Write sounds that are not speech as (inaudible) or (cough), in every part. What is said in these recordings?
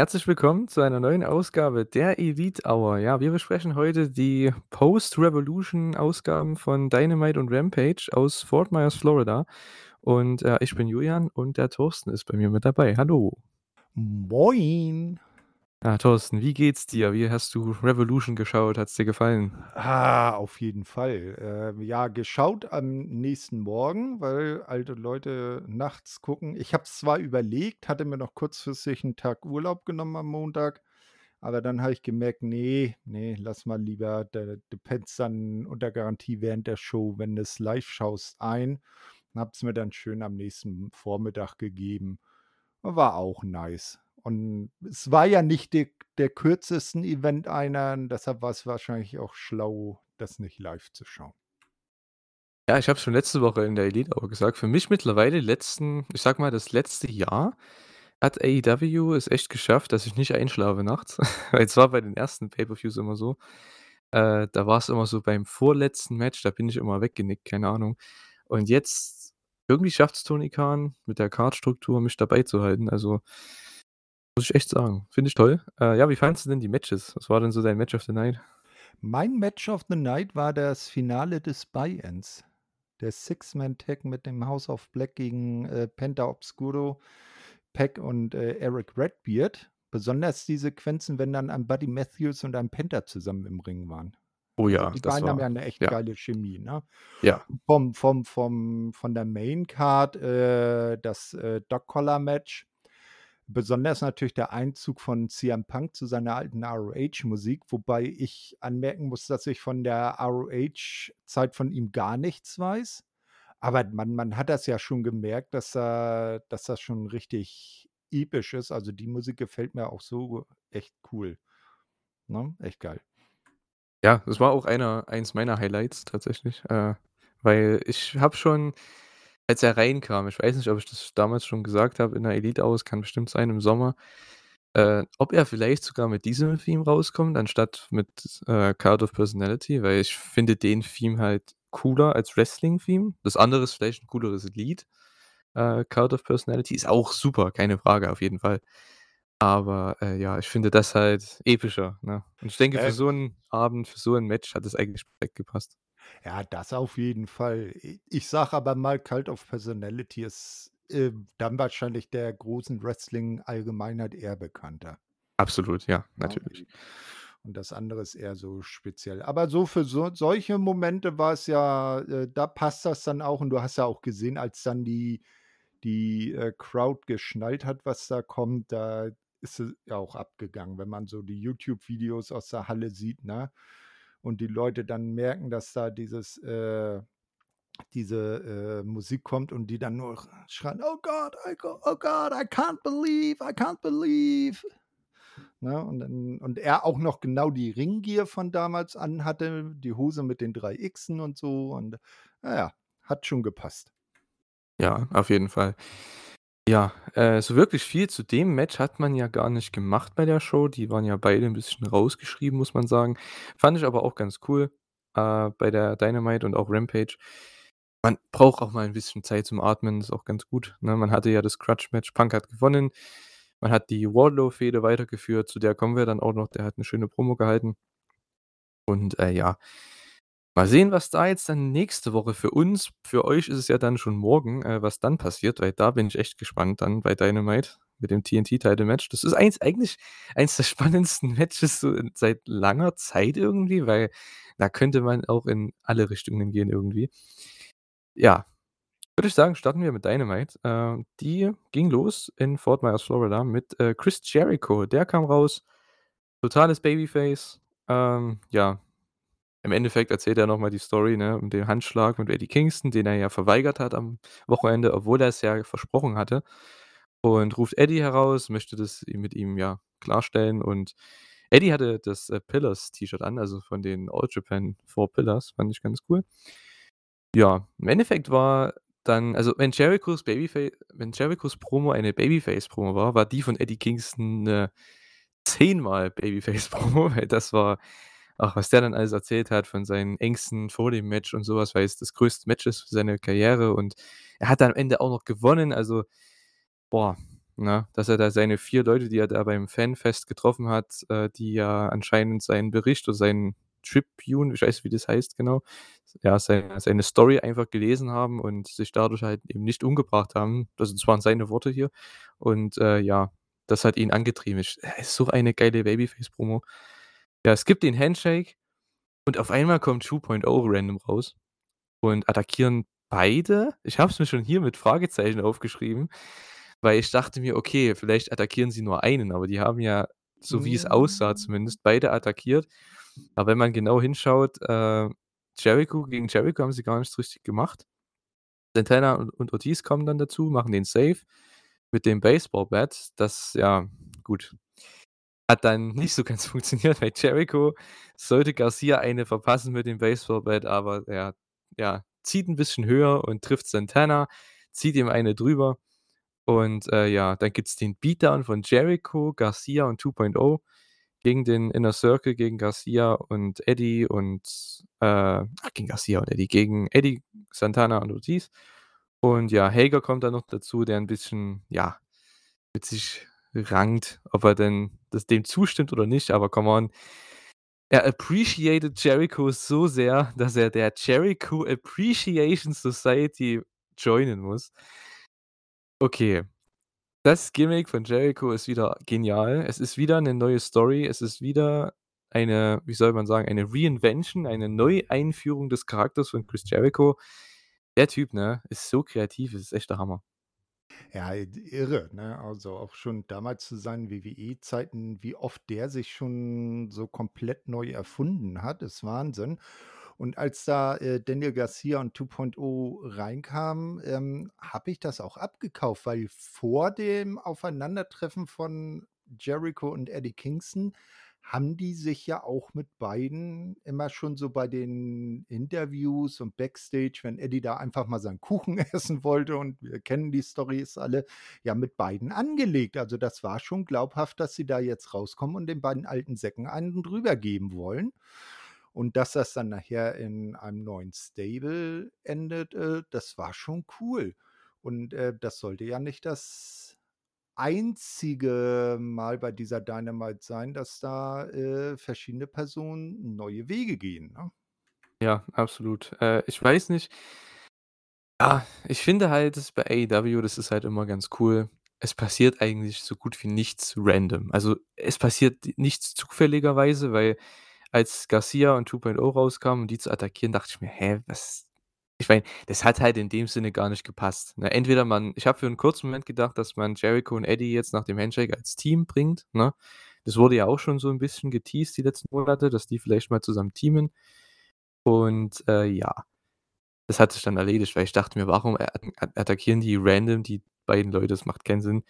Herzlich willkommen zu einer neuen Ausgabe der Elite Hour. Ja, wir besprechen heute die Post-Revolution-Ausgaben von Dynamite und Rampage aus Fort Myers, Florida. Und äh, ich bin Julian und der Thorsten ist bei mir mit dabei. Hallo. Moin. Ja, Thorsten, wie geht's dir? Wie hast du Revolution geschaut? Hat's dir gefallen? Ah, auf jeden Fall. Äh, ja, geschaut am nächsten Morgen, weil alte Leute nachts gucken. Ich habe es zwar überlegt, hatte mir noch kurzfristig einen Tag Urlaub genommen am Montag, aber dann habe ich gemerkt, nee, nee, lass mal lieber, du pennst dann unter Garantie während der Show, wenn du's live schaust, ein. Habe es mir dann schön am nächsten Vormittag gegeben. War auch nice. Und es war ja nicht de der kürzesten Event einer, deshalb war es wahrscheinlich auch schlau, das nicht live zu schauen. Ja, ich habe es schon letzte Woche in der Elite Hour gesagt. Für mich mittlerweile die letzten ich sage mal, das letzte Jahr hat AEW es echt geschafft, dass ich nicht einschlafe nachts. (laughs) Weil es war bei den ersten Pay-per-Views immer so. Äh, da war es immer so beim vorletzten Match, da bin ich immer weggenickt, keine Ahnung. Und jetzt irgendwie schafft es Tony Khan mit der Card-Struktur, mich dabei zu halten. Also muss ich echt sagen. Finde ich toll. Äh, ja, wie fandest du denn die Matches? Was war denn so dein Match of the Night? Mein Match of the Night war das Finale des Buy-Ins. Der Six-Man-Tag mit dem House of Black gegen äh, Penta Obscuro, Peck und äh, Eric Redbeard. Besonders die Sequenzen, wenn dann ein Buddy Matthews und ein Penta zusammen im Ring waren. Oh Also ja, die das beiden haben war ja eine echt ja. geile Chemie, ne? Ja. Vom vom vom von der Main Card, äh, das, äh, Dog Collar Match. Besonders natürlich der Einzug von CM Punk zu seiner alten ROH-Musik, wobei ich anmerken muss, dass ich von der ROH-Zeit von ihm gar nichts weiß. Aber man man hat das ja schon gemerkt, dass er dass das schon richtig episch ist. Also, die Musik gefällt mir auch so echt cool. Ne? Echt geil. Ja, das war auch einer eins meiner Highlights tatsächlich, äh, weil ich habe schon als er reinkam ich weiß nicht, ob ich das damals schon gesagt habe in der Elite es kann bestimmt sein im Sommer, äh, ob er vielleicht sogar mit diesem Theme rauskommt, anstatt mit, äh, Cult of Personality, weil ich finde den Theme halt cooler als Wrestling-Theme. Das andere ist vielleicht 'n cooleres Lied. Äh, Cult of Personality ist auch super, keine Frage, auf jeden Fall. Aber, äh, ja, ich finde das halt epischer, ne? Und ich denke, für Äh so 'n Abend, für so 'n Match hat es eigentlich perfekt gepasst. Ja, das auf jeden Fall. Ich sage aber mal, Cult of Personality ist, äh, dann wahrscheinlich der großen Wrestling-Allgemeinheit eher bekannter. Absolut, ja, natürlich. Und und das andere ist eher so speziell. Aber so für so solche Momente war es ja äh, da passt das dann auch und du hast ja auch gesehen, als dann die die, äh, Crowd geschnallt hat, was da kommt, da ist sie ja auch abgegangen, wenn man so die YouTube-Videos aus der Halle sieht, ne? Und die Leute dann merken, dass da dieses, äh diese, äh, Musik kommt und die dann nur schreien: „Oh Gott, oh Go God, I can't believe, I can't believe.“ Ne? Und dann und er auch noch genau die Ringgear von damals anhatte, die Hose mit den 3 Xen und so und na ja, hat schon gepasst. Ja, auf jeden Fall. Ja, äh, so wirklich viel zu dem Match hat man ja gar nicht gemacht bei der Show. Die waren ja beide 'n bisschen rausgeschrieben, muss man sagen. Fand ich aber auch ganz cool, äh, bei der Dynamite und auch Rampage. Man braucht auch mal 'n bisschen Zeit zum Atmen, ist auch ganz gut, ne? Man hatte ja das Grudge-Match, Punk hat gewonnen. Man hat die Wardlow-Fehde weitergeführt, zu der kommen wir dann auch noch. Der hat 'ne schöne Promo gehalten. Und, äh, ja. Mal sehen, was da jetzt dann nächste Woche für uns für euch ist es ja dann schon morgen, äh, was dann passiert, weil da bin ich echt gespannt dann bei Dynamite mit dem TNT-Title-Match. Das ist eins eigentlich eins der (laughs) spannendsten Matches so seit langer Zeit irgendwie, weil da könnte man auch in alle Richtungen gehen irgendwie. Ja, würde ich sagen, starten wir mit Dynamite. Äh, die ging los in Fort Myers, Florida mit, äh, Chris Jericho. Der kam raus, totales Babyface. Ähm, ja, im Endeffekt erzählt er noch mal die Story, ne, um den Handschlag mit Eddie Kingston, den er ja verweigert hat am Wochenende, obwohl er es ja versprochen hatte. Und ruft Eddie heraus, möchte das mit ihm, ja, klarstellen. Und Eddie hatte das, äh, Pillars-T-Shirt an, also von den All Japan 4 Pillars, fand ich ganz cool. Ja, im Endeffekt war dann also, wenn Jerichos Babyfa wenn Jerichos Promo eine Babyface-Promo war, war die von Eddie Kingston 'ne zehnmal Babyface-Promo, (laughs) weil das war ach, was der dann alles erzählt hat von seinen Ängsten vor dem Match und so was, weil es das größte Match ist für seine Karriere und er hat dann am Ende auch noch gewonnen. Also, boah, ne? Dass er da seine 4 Leute, die er da beim Fanfest getroffen hat, äh, die ja anscheinend seinen Bericht oder seinen Tribune, ich weiß wie das heißt genau, ja, seine seine Story einfach gelesen haben und sich dadurch halt eben nicht umgebracht haben. Also, das waren seine Worte hier. Und, äh, ja, das hat ihn angetrieben. Ich äh, ist so eine geile Babyface-Promo. Ja, es gibt den Handshake und auf einmal kommt 2.0 random raus und attackieren beide. Ich habe es mir schon hier mit Fragezeichen aufgeschrieben, weil ich dachte mir: „Okay, vielleicht attackieren sie nur einen“, aber die haben ja, so wie es aussah Hm. zumindest, beide attackiert. Aber wenn man genau hinschaut, äh, Jericho gegen Jericho haben sie gar nichts richtig gemacht. Santana und und Ortiz kommen dann dazu, machen den Save mit dem Baseball-Bat. Das ja, gut, hat dann nicht so ganz (laughs) funktioniert, weil Jericho sollte Garcia eine verpassen mit dem Baseball-Bat, aber er, ja, zieht 'n bisschen höher und trifft Santana, zieht ihm eine drüber und, äh, ja, dann gibt's den Beatdown von Jericho, Garcia und 2.0 gegen den Inner Circle, gegen Garcia und Eddie und, äh ach, gegen Garcia und Eddie, gegen Eddie, Santana und Ortiz. Und ja, Hager kommt dann noch dazu, der 'n bisschen, ja, mit sich rankt, ob er denn das dem zustimmt oder nicht, aber come on. Er appreciated Jericho so sehr, dass er der Jericho Appreciation Society joinen muss. Okay. Das Gimmick von Jericho ist wieder genial. Es ist wieder 'ne neue Story. Es ist wieder eine, wie soll man sagen, eine Reinvention, eine Neueinführung des Charakters von Chris Jericho. Der Typ, ne, ist so kreativ, das ist echt der Hammer. Ja, irre, ne? Also, auch schon damals zu seinen WWE-Zeiten, wie oft der sich schon so komplett neu erfunden hat, ist Wahnsinn. Und als da, äh, Daniel Garcia und 2.0 reinkamen, ähm, habe ich das auch abgekauft, weil vor dem Aufeinandertreffen von Jericho und Eddie Kingston haben die sich ja auch mit beiden immer schon so bei den Interviews und Backstage, wenn Eddie da einfach mal seinen Kuchen (laughs) essen wollte und wir kennen die Storys alle, ja, mit beiden angelegt. Also, das war schon glaubhaft, dass sie da jetzt rauskommen und den beiden alten Säcken einen drüber geben wollen. Und dass das dann nachher in einem neuen Stable endet, äh, das war schon cool. Und, äh, das sollte ja nicht das einzige Mal bei dieser Dynamite sein, dass da, äh, verschiedene Personen neue Wege gehen, ne? Ja, absolut. Äh, ich weiß nicht ah, ich finde halt, dass bei AEW, das ist halt immer ganz cool. Es passiert eigentlich so gut wie nichts random. Also, es passiert nichts zufälligerweise, weil als Garcia und 2.0 rauskamen, um die zu attackieren, dachte ich mir: „Hä, was“ ich meine, das hat halt in dem Sinne gar nicht gepasst, ne? Entweder man ich habe für 'n kurzen Moment gedacht, dass man Jericho und Eddie jetzt nach dem Handshake als Team bringt, ne? Das wurde ja auch schon so 'n bisschen geteased die letzten Monate, dass die vielleicht mal zusammen teamen. Und, äh, ja, das hat sich dann erledigt, weil ich dachte mir: „Warum attackieren die random die beiden Leute? Das macht keinen Sinn.“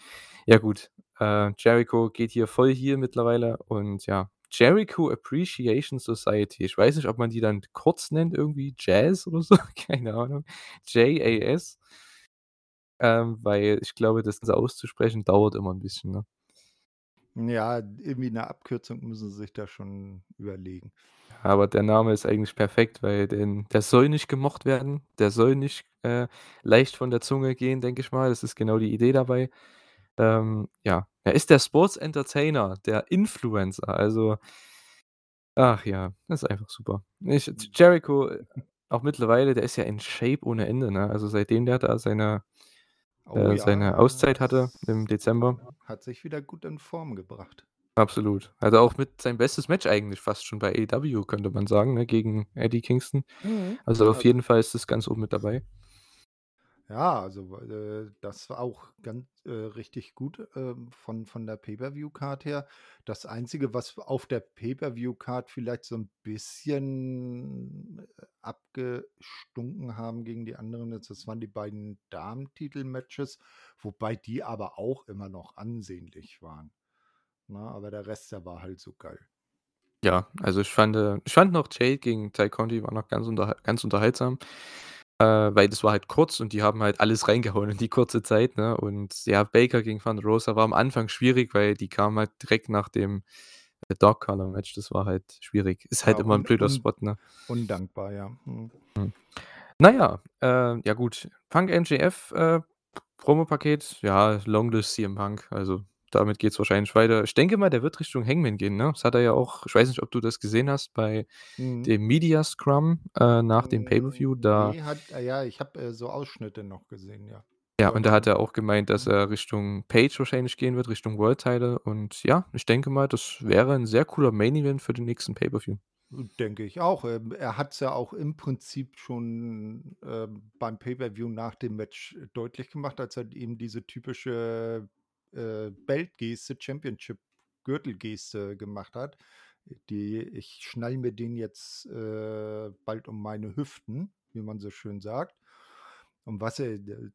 Ja gut, äh, Jericho geht hier voll heel mittlerweile und ja, Jericho Appreciation Society. Ich weiß nicht, ob man die dann kurz nennt irgendwie Jazz (laughs) oder so, keine Ahnung. J-A-S. Ähm, weil ich glaube, das so auszusprechen dauert immer 'n bisschen, ne? Ja, irgendwie 'ne Abkürzung müssen sie sich da schon überlegen. Aber der Name ist eigentlich perfekt, weil den der soll nicht gemocht werden. Der soll nicht, äh, leicht von der Zunge gehen, denke ich mal. Das ist genau die Idee dabei. Ähm, ja, er ist der Sports Entertainer, der Influencer, also ach ja, das ist einfach super. Ich J Jericho, äh, auch mittlerweile, der ist ja in Shape ohne Ende, ne? Also, seitdem der da seine Oh äh, seine ja, Auszeit hatte im Dezember. hat sich wieder gut in Form gebracht. Absolut. Also, auch mit sein bestes Match eigentlich fast schon bei AEW, könnte man sagen, ne, gegen Eddie Kingston. Mhm. Also, auf Also jeden Fall ist das ganz oben mit dabei. Ja, also, äh, das war auch gan äh, richtig gut, ähm, von von der Pay-per-View-Card her. Das Einzige, was auf der Pay-per-View-Card vielleicht so 'n bisschen, äh, abgestunken haben gegen die anderen das waren die beiden Damentitel-Matches, wobei die aber auch immer noch ansehnlich waren, ne? Aber der Rest, der war halt so geil. Ja, also, ich fand äh, ich fand noch Jade gegen Tay Conti war noch ganz unterhal ganz unterhaltsam, äh, weil das war halt kurz und die haben halt alles reingehauen in die kurze Zeit, ne? Und ja, Baker gegen Thunder Rosa war am Anfang schwierig, weil die kamen halt direkt nach dem, äh, Dog Collar Match. Das war halt schwierig. Ist Ja, halt immer 'n un blöder Spot, ne? undankbar, ja. Mhm. Mhm. Na ja, äh, ja gut, Punk MJF, äh, Promopaket, ja, Long Live CM Punk. Also, damit geht's wahrscheinlich weiter. Ich denke mal, der wird Richtung Hangman gehen, ne? Das hat er ja auch ich weiß nicht, ob du das gesehen hast bei Mhm. dem Media Scrum, äh, nach dem Pay-per-View, Hm, da ne, hat ah ja, ich habe, äh, so Ausschnitte noch gesehen, ja. Ja, und da hat er auch gemeint, dass mhm. er Richtung Page wahrscheinlich gehen wird, Richtung World Title und ja, ich denke mal, das wäre 'n sehr cooler Main Event für den nächsten Pay-per-View. Denke ich auch. Ähm, er hat's ja auch im Prinzip schon, ähm, beim Pay-per-View nach dem Match deutlich gemacht, als er eben diese typische, äh, Belt-Geste, Championship-Gürtel-Geste gemacht hat. Die „Ich schnalle mir den jetzt, äh, bald um meine Hüften“, wie man so schön sagt. Und was er d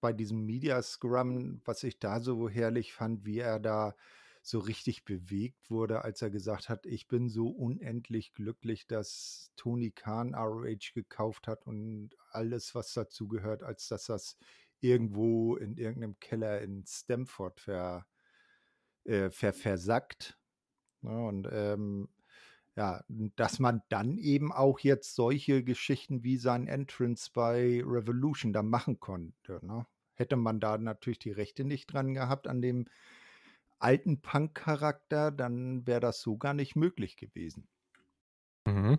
bei diesem Media Scrum, was ich da so herrlich fand, wie er da so richtig bewegt wurde, als er gesagt hat: „Ich bin so unendlich glücklich, dass Tony Khan ROH gekauft hat und alles, was dazugehört, als dass das irgendwo in irgend 'nem Keller in Stamford ver äh, ver versackt“, ne? Und, ähm, ja, dass man dann eben auch jetzt solche Geschichten wie sein Entrance bei Revolution da machen konnte, ne? Hätte man da natürlich die Rechte nicht dran gehabt an dem alten Punk-Charakter, dann wäre das so gar nicht möglich gewesen. Mhm.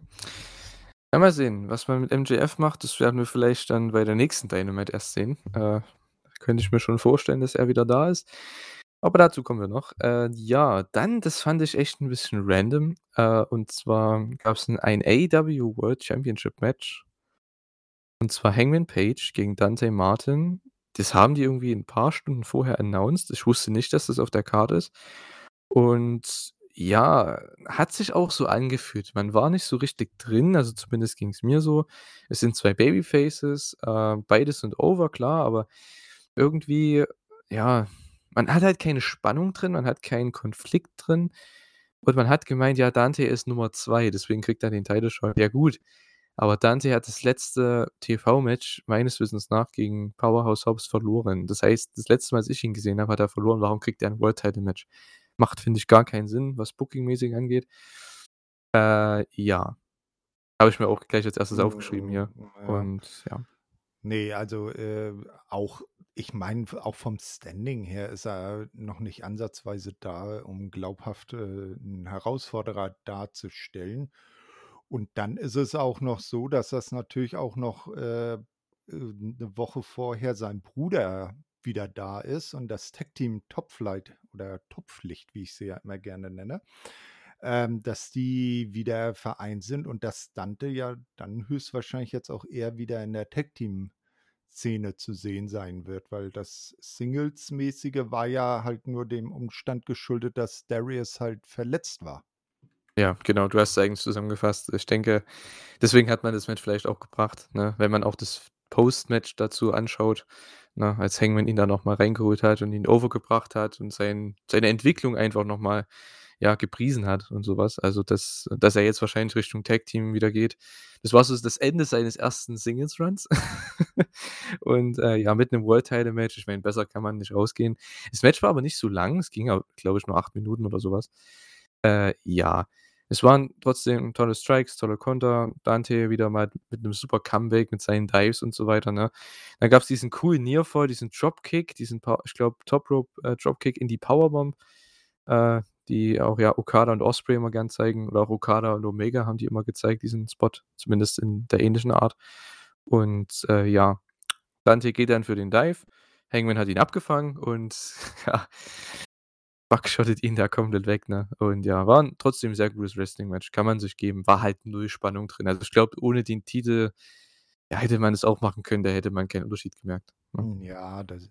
Ja, mal sehen, was man mit MJF macht, das werden wir vielleicht dann bei der nächsten Dynamite erst sehen. Äh, könnte ich mir schon vorstellen, dass er wieder da ist. Aber dazu kommen wir noch. Äh, ja, dann, das fand ich echt 'n bisschen random. Äh, und zwar gab's 'n ein AEW World Championship Match. Und zwar Hangman Page gegen Dante Martin. Das haben die irgendwie 'n paar Stunden vorher announced. Ich wusste nicht, dass das auf der Card ist. Und ja, hat sich auch so angefühlt. Man war nicht so richtig drin, also zumindest ging's mir so. Es sind 2 Babyfaces, äh, beide sind over, klar, aber irgendwie, ja, man hat halt keine Spannung drin, man hat keinen Konflikt drin. Und man hat gemeint, ja, Dante ist Nummer 2, deswegen kriegt er den Title Shot. Ja gut, aber Dante hat das letzte TV-Match meines Wissens nach gegen Powerhouse Hobbs verloren. Das heißt, das letzte Mal, als ich ihn gesehen habe, hat er verloren. Warum kriegt er 'n World Title Match? Macht, finde ich, gar keinen Sinn, was Booking-mäßig angeht. Äh, ja. Habe ich mir auch gleich als 1. aufgeschrieben Hm, hier ja. und ja. Ne, also, äh, auch ich meine, auch vom Standing her ist er noch nicht ansatzweise da, um glaubhaft, äh, 'n Herausforderer darzustellen. Und dann ist es auch noch so, dass das natürlich auch noch, äh, äh, 'ne Woche vorher sein Bruder wieder da ist und das Tag-Team Top Flight oder Topflicht, wie ich sie ja immer gerne nenne, ähm, dass die wieder vereint sind und dass Dante ja dann höchstwahrscheinlich jetzt auch eher wieder in der Tag-Team-Szene zu sehen sein wird, weil das Singles-mäßige war ja halt nur dem Umstand geschuldet, dass Darius halt verletzt war. Ja, genau, du hast es eigentlich zusammengefasst. Ich denke, deswegen hat man das Match vielleicht auch gebracht, ne? Wenn man auch das Post-Match dazu anschaut, ne, als Hangman ihn da noch mal reingeholt hat und ihn over gebracht hat und sein seine Entwicklung einfach noch mal, ja, gepriesen hat und so was. Also, dass dass er jetzt wahrscheinlich Richtung Tag-Team wieder geht. Das war so das Ende seines 1. Singles-Runs. (laughs) Und, äh, ja, mit 'nem World Title Match, ich meine, besser kann man nicht rausgehen. Das Match war aber nicht so lang, es ging glaube ich, nur 8 Minuten oder so was. Äh, ja, es waren trotzdem tolle Strikes, tolle Konter. Dante wieder mal mit 'nem super Comeback mit seinen Dives und so weiter, ne? Dann gab's diesen coolen Nearfall, diesen Dropkick, diesen ich glaube, Top Rope, äh, Dropkick in die Powerbomb, äh, die auch, ja, Okada und Ospreay immer gern zeigen oder auch Okada und Omega haben die immer gezeigt, diesen Spot, zumindest in der ähnlichen Art. Und, äh, ja, Dante geht dann für den Dive. Hangman hat ihn abgefangen und (laughs) ja, buckshottet ihn da komplett weg, ne? Und ja, war 'n trotzdem sehr gutes Wrestling-Match, kann man sich geben. War halt 0 Spannung drin. Also, ich glaube, ohne den Titel, ja, hätte man es auch machen können, da hätte man keinen Unterschied gemerkt, ne? Hm, ja, das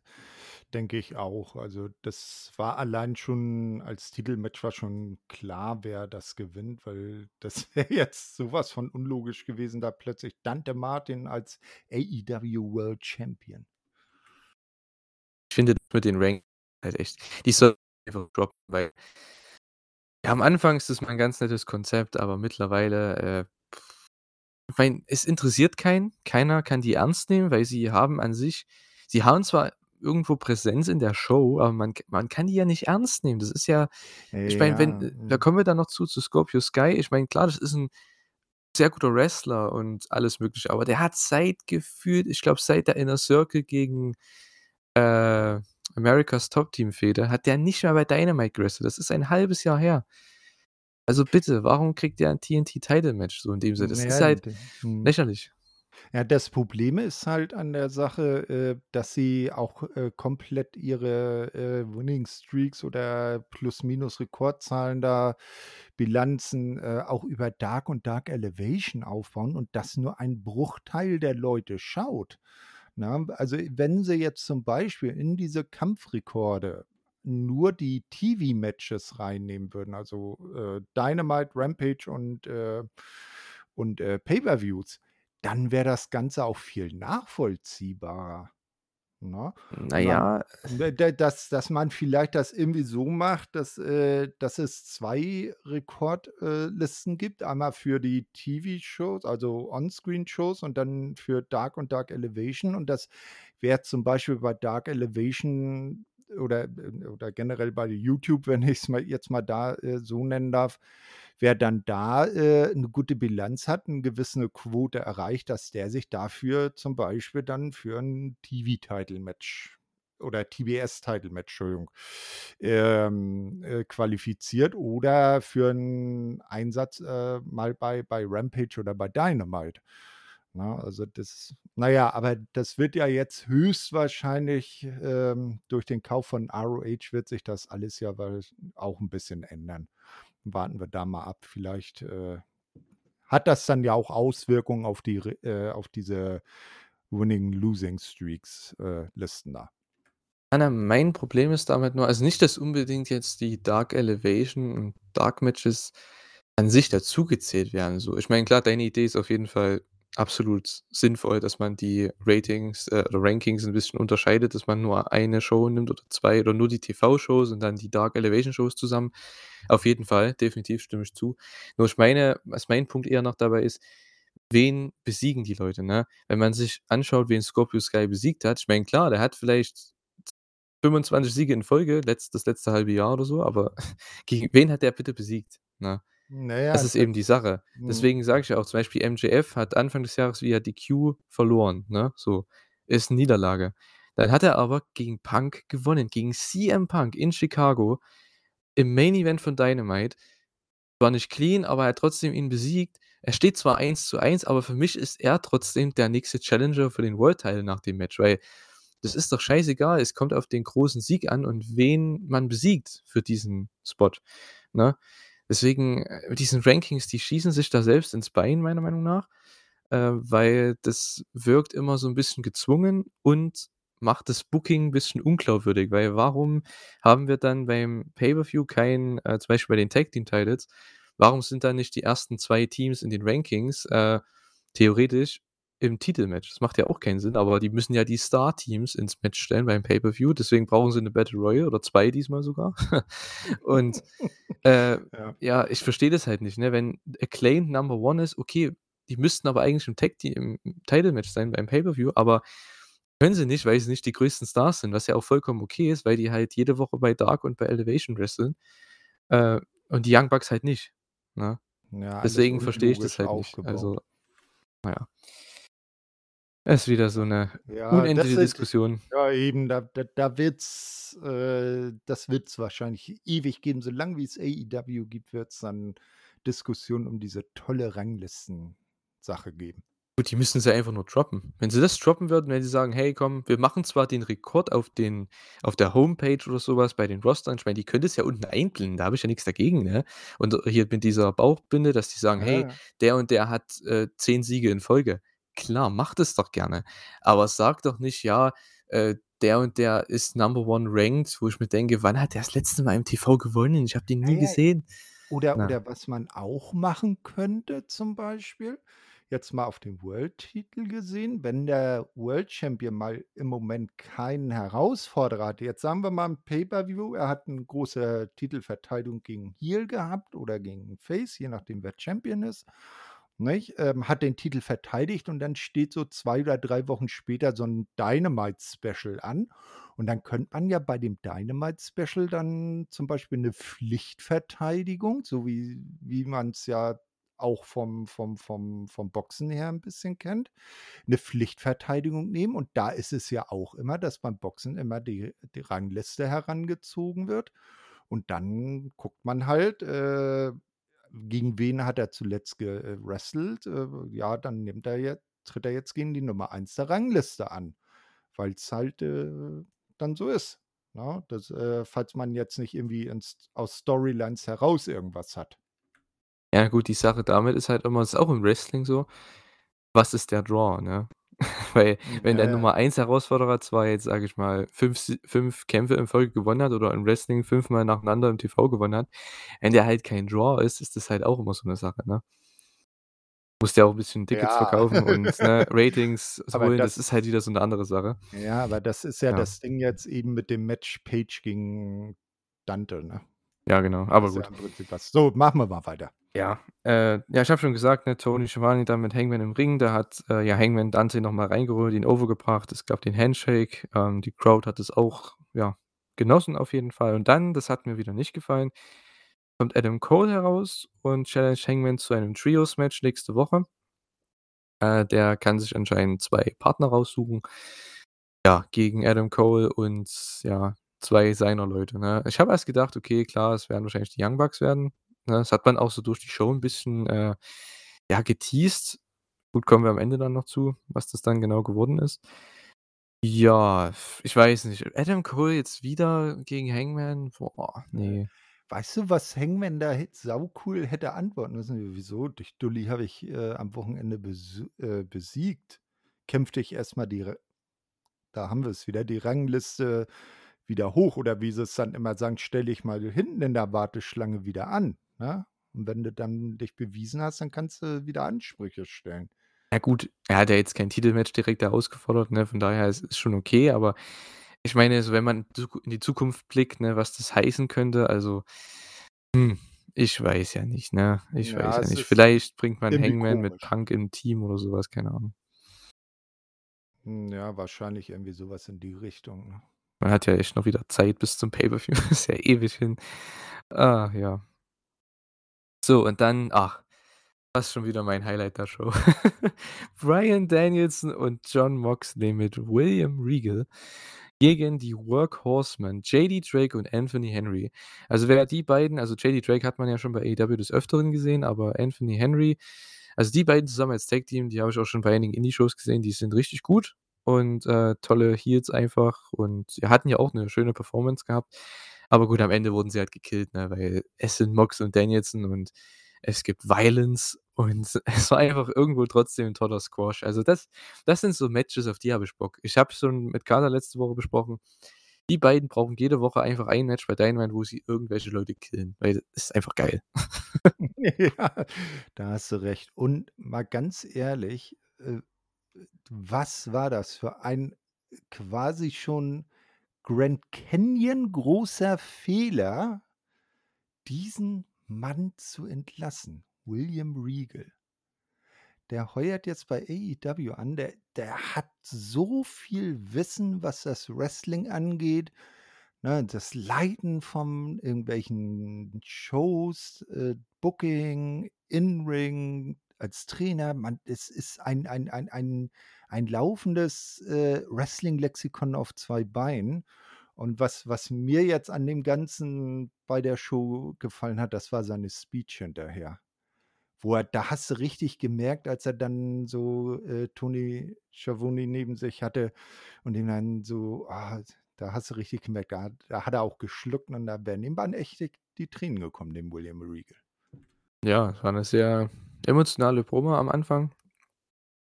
denke ich auch. Also, das war allein schon als Titelmatch war schon klar, wer das gewinnt, weil (laughs) das wäre jetzt so was von unlogisch gewesen, da plötzlich Dante Martin als AEW World Champion. Ich finde mit den Rank halt echt die soll einfach droppen, weil ja, am Anfang ist das mal 'n ganz nettes Konzept, aber mittlerweile, äh, ich meine, es interessiert keinen. Keiner kann die ernst nehmen, weil sie haben an sich sie haben zwar irgendwo Präsenz in der Show, aber man man kann die ja nicht ernst nehmen. Das ist ja ich meine, wenn äh, da kommen wir dann noch zu zu Scorpio Sky. Ich meine, klar, das ist 'n sehr guter Wrestler und alles Mögliche, aber der hat seit gefühlt ich glaube, seit der Inner Circle gegen äh, America's Top Team Fehde hat der nicht mehr bei Dynamite gewrestelt. Das ist ein halbes Jahr her. Also bitte, warum kriegt der ein TNT Title Match so in dem Sinne? Das ist Ja, halt d mhm. lächerlich. Ja, das Problem ist halt an der Sache, äh, dass sie auch, äh, komplett ihre, äh, Winning Streaks oder Plus-Minus-Rekordzahlen da Bilanzen, auch über Dark und Dark Elevation aufbauen und das nur ein Bruchteil der Leute schaut, ne? Also, wenn sie jetzt zum Beispiel in diese Kampfrekorde nur die TV-Matches reinnehmen würden, also, äh, Dynamite, Rampage und, äh und, äh, Pay-per-Views, dann wäre das Ganze auch viel nachvollziehbarer, ne? Na Man dass dass man vielleicht das irgendwie so macht, dass, äh dass es 2 Rekord äh, gibt. Einmal für die TV-Shows, also On-Screen-Shows und dann für Dark und Dark Elevation. Und das wäre zum Beispiel bei Dark Elevation oder äh, oder generell bei YouTube, wenn ich's mal jetzt mal da, äh, so nennen darf, wer dann da, äh, 'ne gute Bilanz hat, 'ne gewisse Quote erreicht, dass der sich dafür zum Beispiel dann für 'n TV-Title-Match oder TBS-Title-Match, Entschuldigung, ähm, äh, qualifiziert oder für 'n Einsatz, äh, mal bei bei Rampage oder bei Dynamite, ne? Also, das na ja, aber das wird ja jetzt höchstwahrscheinlich, ähm durch den Kauf von ROH wird sich das alles ja auch 'n bisschen ändern. Warten wir da mal ab. Vielleicht, äh, hat das dann ja auch Auswirkungen auf die äh, auf diese Winning-Losing-Streaks, äh, Listen da. Ah, na, mein Problem ist damit nur also nicht, dass unbedingt jetzt die Dark Elevation und Dark Matches an sich dazugezählt werden so. Ich meine, klar, deine Idee ist auf jeden Fall absolut sinnvoll, dass man die Ratings, äh, oder Rankings 'n bisschen unterscheidet, dass man nur eine Show nimmt oder 2 oder nur die TV-Shows und dann die Dark Elevation Shows zusammen. Auf jeden Fall, definitiv, stimme ich zu. Nur ich meine was mein Punkt eher noch dabei ist, wen besiegen die Leute, ne? Wenn man sich anschaut, wen Scorpio Sky besiegt hat ich meine, klar, der hat vielleicht z 25 Siege in Folge, letzt das letzte 1/2 Jahr oder so, aber (laughs) gegen wen hat der bitte besiegt, ne? Na Das ist eben die Sache. mhm. Deswegen sage ich ja auch zum Beispiel, MJF hat Anfang des Jahres via DQ verloren, ne, so. Ist Niederlage. Dann hat er aber gegen Punk gewonnen, gegen CM Punk in Chicago im Main Event von Dynamite. War nicht clean, aber er hat trotzdem ihn besiegt. Es steht zwar 1:1, aber für mich ist er trotzdem der nächste Challenger für den World Title nach dem Match, weil das ist doch scheißegal. Es kommt auf den großen Sieg an und wen man besiegt für diesen Spot, ne? Deswegen, äh, mit diesen Rankings, die schießen sich da selbst ins Bein meiner Meinung nach, äh, weil das wirkt immer so 'n bisschen gezwungen und macht das Booking 'n bisschen unglaubwürdig, weil warum haben wir dann beim Pay-per-View kein äh, zum Beispiel bei den Tag Team Titles warum sind da nicht die ersten 2 Teams in den Rankings, äh, theoretisch im Titelmatch? Das macht ja auch keinen Sinn, aber die müssen ja die Star-Teams ins Match stellen beim Pay-per-View, deswegen brauchen sie 'ne Battle Royal oder 2 diesmal sogar. (laughs) Und, äh, (laughs) Ja. ja, ich verstehe das halt nicht, ne? Wenn Acclaimed Number One ist, okay, die müssten aber eigentlich im Tag Team im Title-Match sein beim Pay-per-View, aber können sie nicht, weil sie nicht die größten Stars sind, was ja auch vollkommen okay ist, weil die halt jede Woche bei Dark und bei Elevation wresteln, äh, und die Young Bucks halt nicht, ne? Ja, Deswegen verstehe ich das halt nicht. aufgebaut. Also, na ja. Ist wieder so 'ne Ja, unendliche Diskussion. ja eben, da da da wird's äh, das wird's wahrscheinlich ewig geben. Solange wie es AEW gibt, wird's dann Diskussionen um diese tolle Ranglisten-Sache geben. Gut, die müssen sie einfach nur droppen. Wenn sie das droppen würden, wenn sie sagen: „Hey, komm, wir machen zwar den Rekord auf den auf der Homepage oder so was bei den Rostern“ ich meine, die können das ja unten einblenden, da habe ich ja nix dagegen, ne? Und hier mit dieser Bauchbinde, dass die sagen: „Hey, Ja. der und der hat, äh, 10 Siege in Folge.“ Klar, macht es doch gerne. Aber sagt doch nicht: „Ja, äh, der und der ist Number One ranked“, wo ich mir denke: „Wann hat der das letzte Mal im TV gewonnen? Ich habe den nie ja. gesehen.“ Oder Na. oder was man auch machen könnte zum Beispiel, jetzt mal auf den World-Titel gesehen, wenn der World Champion mal im Moment keinen Herausforderer hat. Jetzt sagen wir mal im Pay-per-View, er hat 'n große Titelverteidigung gegen Heel gehabt oder gegen Face, je nachdem, wer Champion ist, nicht? Ähm, hat den Titel verteidigt und dann steht so 2 oder 3 Wochen später so 'n Dynamite-Special an. Und dann könnte man ja bei dem Dynamite-Special dann zum Beispiel 'ne Pflichtverteidigung, so wie wie man's ja auch vom vom vom vom Boxen her 'n bisschen kennt, 'ne Pflichtverteidigung nehmen. Und da ist es ja auch immer, dass beim Boxen immer die die Rangliste herangezogen wird. Und dann guckt man halt, äh, gegen wen hat er zuletzt gewrestelt? Äh, ja, dann nimmt er jet tritt er jetzt gegen die Nummer 1 der Rangliste an, weil's halt, äh, dann so ist, ne? Das, äh falls man jetzt nicht irgendwie in St aus Storylines heraus irgendwas hat. Ja gut, die Sache damit ist halt immer ist auch im Wrestling so, was ist der Draw, ne? (laughs) Weil Hm, wenn ja, der ja. Nummer 1 Herausforderer zwar jetzt, sage ich mal, 5 Si 5 Kämpfe in Folge gewonnen hat oder im Wrestling fünfmal nacheinander im TV gewonnen hat, wenn der halt kein Draw ist, ist das halt auch immer so 'ne Sache, ne? Musst ja auch 'n bisschen Tickets Ja. verkaufen und, ne, (laughs) Ratings Aber holen, das ist das halt wieder so 'ne andere Sache. Ja, aber das ist ja Ja. das Ding jetzt eben mit dem Match Page gegen Dante, ne? Ja, genau, Das aber ist ja gut. im Prinzip was. So, machen wir mal weiter. Ja, äh, ja, ich habe schon gesagt, ne, Tony Schiavone da mit Hangman im Ring, da hat, äh, ja, Hangman Dante noch mal reingeholt, ihn over gebracht. Es gab den Handshake. Ähm, die Crowd hat es auch, ja, genossen auf jeden Fall. Und dann, das hat mir wieder nicht gefallen, kommt Adam Cole heraus und challenged Hangman zu einem Trios-Match nächste Woche. Äh, der kann sich anscheinend 2 Partner raussuchen. Ja, gegen Adam Cole und, ja, 2 seiner Leute, ne? Ich habe erst gedacht: „Okay, klar, es werden wahrscheinlich die Young Bucks werden“, ne? Das hat man auch so durch die Show 'n bisschen, äh, ja, geteased. Gut, kommen wir am Ende dann noch zu, was das dann genau geworden ist. Ja, ich weiß nicht. Adam Cole jetzt wieder gegen Hangman? Boah, Äh, ne. weißt du, was Hangman da hät saucool hätte antworten müssen? „Wieso? Dich Dulli habe ich, äh, am Wochenende äh, besiegt. Kämpf dich erst mal die Ra“ da haben wir's wieder, „die Rangliste wieder hoch.“ Oder wie sie's dann immer sagen: „Stell dich mal hinten in der Warteschlange wieder an, ne? Und wenn du dann dich bewiesen hast, dann kannst du wieder Ansprüche stellen.“ Ja gut, er hat ja jetzt kein Titelmatch direkt herausgefordert, ne? Von daher ist ist schon okay, aber ich meine, so wenn man in die Zukunft blickt, ne, was das heißen könnte, also, hm, ich weiß ja nicht, ne? Ich weiß Ja, ja es nicht. Vielleicht bringt man Hangman mit komisch. Punk in 'n Team oder so was, keine Ahnung. Hm, ja, wahrscheinlich irgendwie so was in die Richtung, ne? Man hat ja echt noch wieder Zeit bis zum Pay-per-View, (laughs) ist ja ewig hin. Ah, ja. So, und dann ach, fast schon wieder mein Highlight der Show. (laughs) Bryan Danielson und Jon Moxley mit William Regal gegen die Workhorsemen JD Drake und Anthony Henry. Also, wer die beiden also, JD Drake hat man ja schon bei AEW des Öfteren gesehen, aber Anthony Henry also, die beiden zusammen als Tag-Team, die habe ich auch schon bei einigen Indie-Shows gesehen, die sind richtig gut und, äh, tolle Heels einfach und ja, hatten ja auch 'ne schöne Performance gehabt. Aber gut, am Ende wurden sie halt gekillt, ne, weil es sind Mox und Danielson und es gibt Violence und (laughs) es war einfach irgendwo trotzdem 'n toller Squash. Also, das das sind so Matches, auf die habe ich Bock. Ich habe schon mit Carla letzte Woche besprochen, die beiden brauchen jede Woche einfach ein Match bei Dynamite, wo sie irgendwelche Leute killen, weil ist einfach geil. (laughs) Ja, da hast du recht. Und mal ganz ehrlich, äh, was war das für ein quasi schon Grand Canyon großer Fehler diesen Mann zu entlassen, William Regal. Der heuert jetzt bei AEW an, der der hat so viel Wissen, was das Wrestling angeht, ne? Das Leiten von irgendwelchen Shows, äh, Booking, In-Ring, als Trainer. Man es ist ein ein ein ein ein laufendes, äh, Wrestling-Lexikon auf 2 Beinen. Und was was mir jetzt an dem Ganzen bei der Show gefallen hat, das war seine Speech hinterher. Wo er da hast du richtig gemerkt, als er dann so, äh, Tony Schiavone neben sich hatte und ihm dann so ah, da hast du richtig gemerkt, da hat da hat er auch geschluckt und da wären ihm waren echt die Tränen gekommen, dem William Regal. Ja, es war 'ne sehr emotionale Promo am Anfang.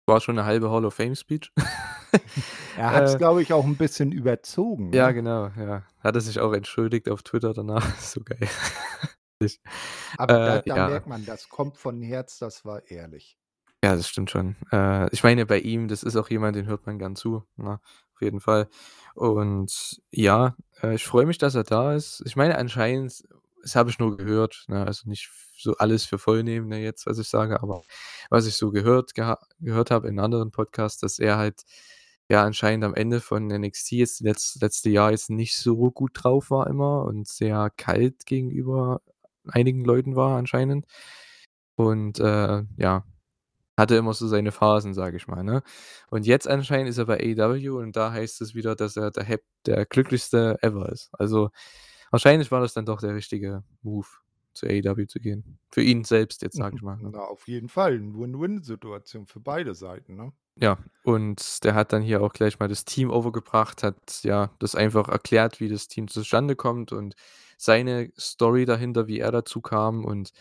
War schon 'ne halbe Hall of Fame Speech. (laughs) Er hat's, Äh glaube ich, auch 'n bisschen überzogen, Ja, ne? genau, ja. Hat er sich auch entschuldigt auf Twitter danach, (laughs) so geil. Aber da äh, da ja. merkt man, das kommt von Herz, das war ehrlich. Ja, das stimmt schon. Äh, ich meine, bei ihm, das ist auch jemand, den hört man gern zu, ne, auf jeden Fall. Und ja, äh, ich freue mich, dass er da ist. Ich meine, anscheinend das habe ich nur gehört, ne, also nicht so alles für voll nehmen, ne, jetzt, was ich sage, aber was ich so gehört gehört habe in anderen Podcasts, dass er halt, ja, anscheinend am Ende von NXT jetzt letz letzte Jahr jetzt nicht so gut drauf war immer und sehr kalt gegenüber einigen Leuten war anscheinend. Und, äh, ja, hatte immer so seine Phasen, sage ich mal, ne? Und jetzt anscheinend ist er bei AEW und da heißt es wieder, dass er der der glücklichste ever ist. Also, wahrscheinlich war das dann doch der richtige Move, zu AEW zu gehen. Für ihn selbst jetzt, sage ich mal, ne? Na, auf jeden Fall 'n Win-Win-Situation für beide Seiten, ne? Ja, und der hat dann hier auch gleich mal das Team over gebracht, hat, ja, das einfach erklärt, wie das Team zustande kommt und seine Story dahinter, wie er dazu kam und,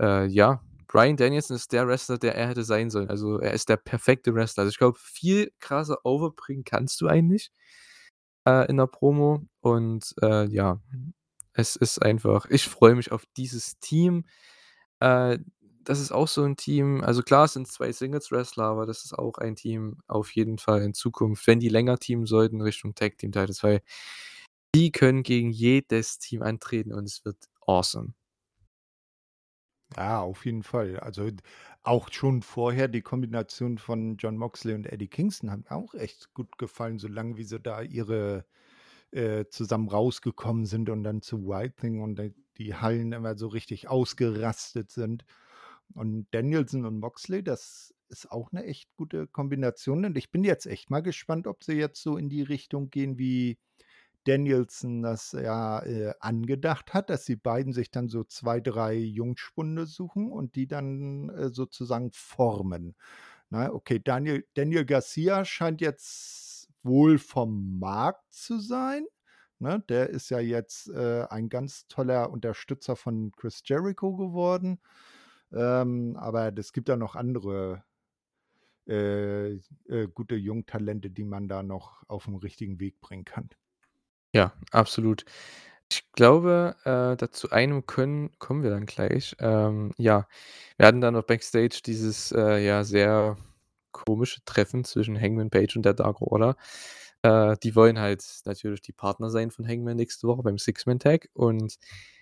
äh, ja, Bryan Danielson ist der Wrestler, der er hätte sein sollen. Also, er ist der perfekte Wrestler. Also, ich glaube, viel krasser overbringen kannst du einen nicht, äh, in 'ner Promo und, äh, ja, es ist einfach ich freue mich auf dieses Team. Äh, das ist auch so 'n Team also, klar, es sind 2 Singles-Wrestler, aber das ist auch ein Team auf jeden Fall in Zukunft, wenn die länger teamen sollten Richtung Tag Team Titles, weil die können gegen jedes Team antreten und es wird awesome. Ja, auf jeden Fall. Also, auch schon vorher die Kombination von Jon Moxley und Eddie Kingston hat mir auch echt gut gefallen, solange wie sie da ihre äh, zusammen rausgekommen sind und dann zu Wild Thing und da die Hallen immer so richtig ausgerastet sind. Und Danielson und Moxley, das ist auch 'ne echt gute Kombination und ich bin jetzt echt mal gespannt, ob sie jetzt so in die Richtung gehen, wie Danielson das ja, äh, angedacht hat, dass die beiden sich dann so 2, 3 Jungspunde suchen und die dann, äh, sozusagen formen, ne? Okay, Daniel Daniel Garcia scheint jetzt wohl vom Markt zu sein, ne? Der ist ja jetzt, äh, ein ganz toller Unterstützer von Chris Jericho geworden. Ähm, aber es gibt da noch andere äh, äh, gute Jungtalente, die man da noch auf 'n richtigen Weg bringen kann. Ja, absolut. Ich glaube, äh, da einem können kommen wir dann gleich. Ähm, ja, wir hatten dann noch Backstage dieses, äh, ja, sehr komische Treffen zwischen Hangman Page und der Dark Order. Äh, die wollen halt natürlich die Partner sein von Hangman nächste Woche beim Six-Man-Tag und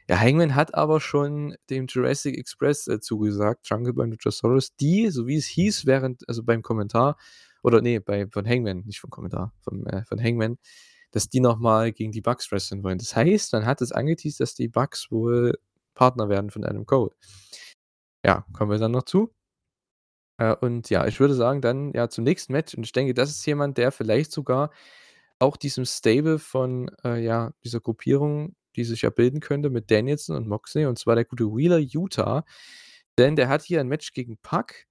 ja, Hangman hat aber schon dem Jurassic Express, äh, zugesagt, Jungle und Luchasaurus, die, so wie es hieß während also, beim Kommentar oder ne, bei von Hangman, nicht vom Kommentar, vom äh, von Hangman, dass die noch mal gegen die Bucks wresteln wollen. Das heißt, man hat es angeteased, dass die Bucks wohl Partner werden von Adam Cole. Ja, kommen wir dann noch zu. Äh, und ja, ich würde sagen, dann, ja, zum nächsten Match und ich denke, das ist jemand, der vielleicht sogar auch diesem Stable von, äh, ja, dieser Gruppierung, die sich ja bilden könnte mit Danielson und Moxley, und zwar der gute Wheeler Yuta. Denn der hat hier ein Match gegen Pac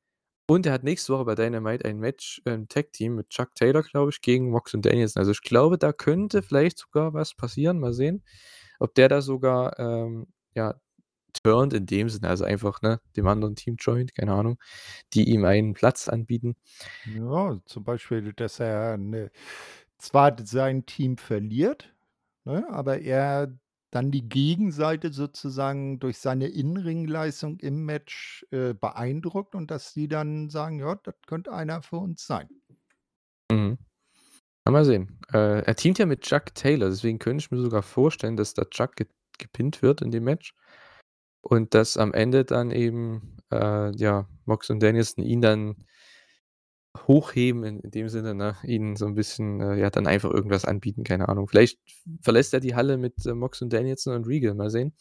und der hat nächste Woche bei Dynamite ein Match im Tag-Team mit Chuck Taylor, glaube ich, gegen Mox und Danielson. Also, ich glaube, da könnte vielleicht sogar was passieren. Mal sehen, ob der da sogar, ähm, ja, turnt in dem Sinne, also einfach, ne, dem anderen Team joint, keine Ahnung, die ihm einen Platz anbieten. Ja, zum Beispiel, dass er, ne zwar sein Team verliert, ne, aber er dann die Gegenseite sozusagen durch seine In-Ring-Leistung im Match, äh, beeindruckt und dass die dann sagen: „Ja, das könnte einer für uns sein.“ Mhm. Mal sehen. Äh, er teamt ja mit Chuck Taylor, deswegen könnte ich mir sogar vorstellen, dass da Chuck ge gepinnt wird in dem Match und dass am Ende dann eben, äh, ja, Mox und Danielson ihn dann hochheben in in dem Sinne, ne, ihn so 'n bisschen, äh, ja, dann einfach irgendwas anbieten, keine Ahnung. Vielleicht verlässt er die Halle mit, äh, Mox und Danielson und Regal, mal sehen.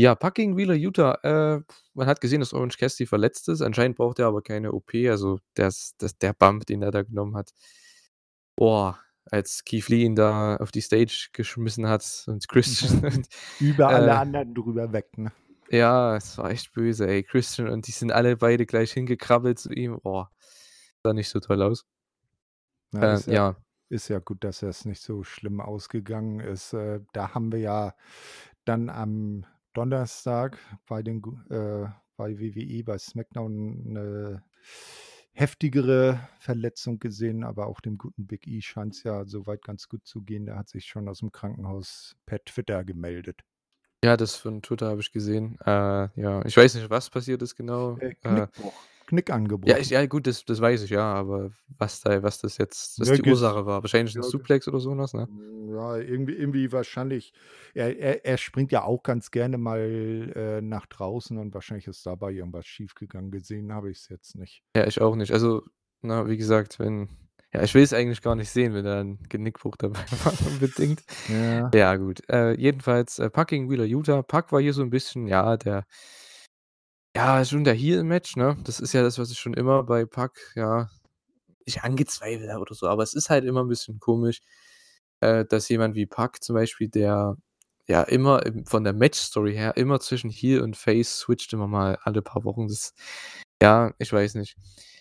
Ja, Pac gegen Wheeler Yuta, äh, man hat gesehen, dass Orange Cassidy verletzt ist. Anscheinend braucht er aber keine OP, also, das das der Bump, den er da genommen hat boah, als Keith Lee ihn da auf die Stage geschmissen hat und Christian (laughs) und, Über alle äh anderen drüber weg, ne? Ja, es war echt böse, ey. Christian und die sind alle beide gleich hingekrabbelt zu ihm. Oh, sah nicht so toll aus. Na, Äh, ist ja ja. ist ja gut, dass es nicht so schlimm ausgegangen ist. Äh, da haben wir ja dann am Donnerstag bei den äh, bei WWE, bei SmackDown 'ne heftigere Verletzung gesehen, aber auch dem guten Big E scheint's ja so weit ganz gut zu gehen. Der hat sich schon aus'm Krankenhaus per Twitter gemeldet. Ja, das von Twitter habe ich gesehen. Äh, ja, ich weiß nicht, was passiert ist genau. Äh, Äh, Knickbruch, Knick ja, ich ja gut, das das weiß ich, ja, aber was da was das jetzt was Ne, die Ursache war. Wahrscheinlich 'n ja, ge Suplex oder so was, ne? hm, ja, irgendwie irgendwie wahrscheinlich er er er springt ja auch ganz gerne mal, äh, nach draußen und wahrscheinlich ist dabei irgendwas schiefgegangen. Gesehen habe ich's jetzt nicht. Ja, ich auch nicht. Also, ne, wie gesagt, wenn ja, ich will's eigentlich gar nicht sehen, wenn da 'n Genickbruch dabei (laughs) war unbedingt. Ja. Ja gut, äh, jedenfalls, äh, Pac gegen Wheeler Yuta. Pac war hier so 'n bisschen, ja, der Ja, schon der Heel-Match, ne? Das ist ja das, was ich schon immer bei Pac, ja, nicht angezweifelt habe oder so, aber es ist halt immer 'n bisschen komisch, äh, dass jemand wie Pac zum Beispiel, der ja immer im von der Match-Story her immer zwischen Heel und Face switcht immer mal alle paar Wochen. Das ja, ich weiß nicht.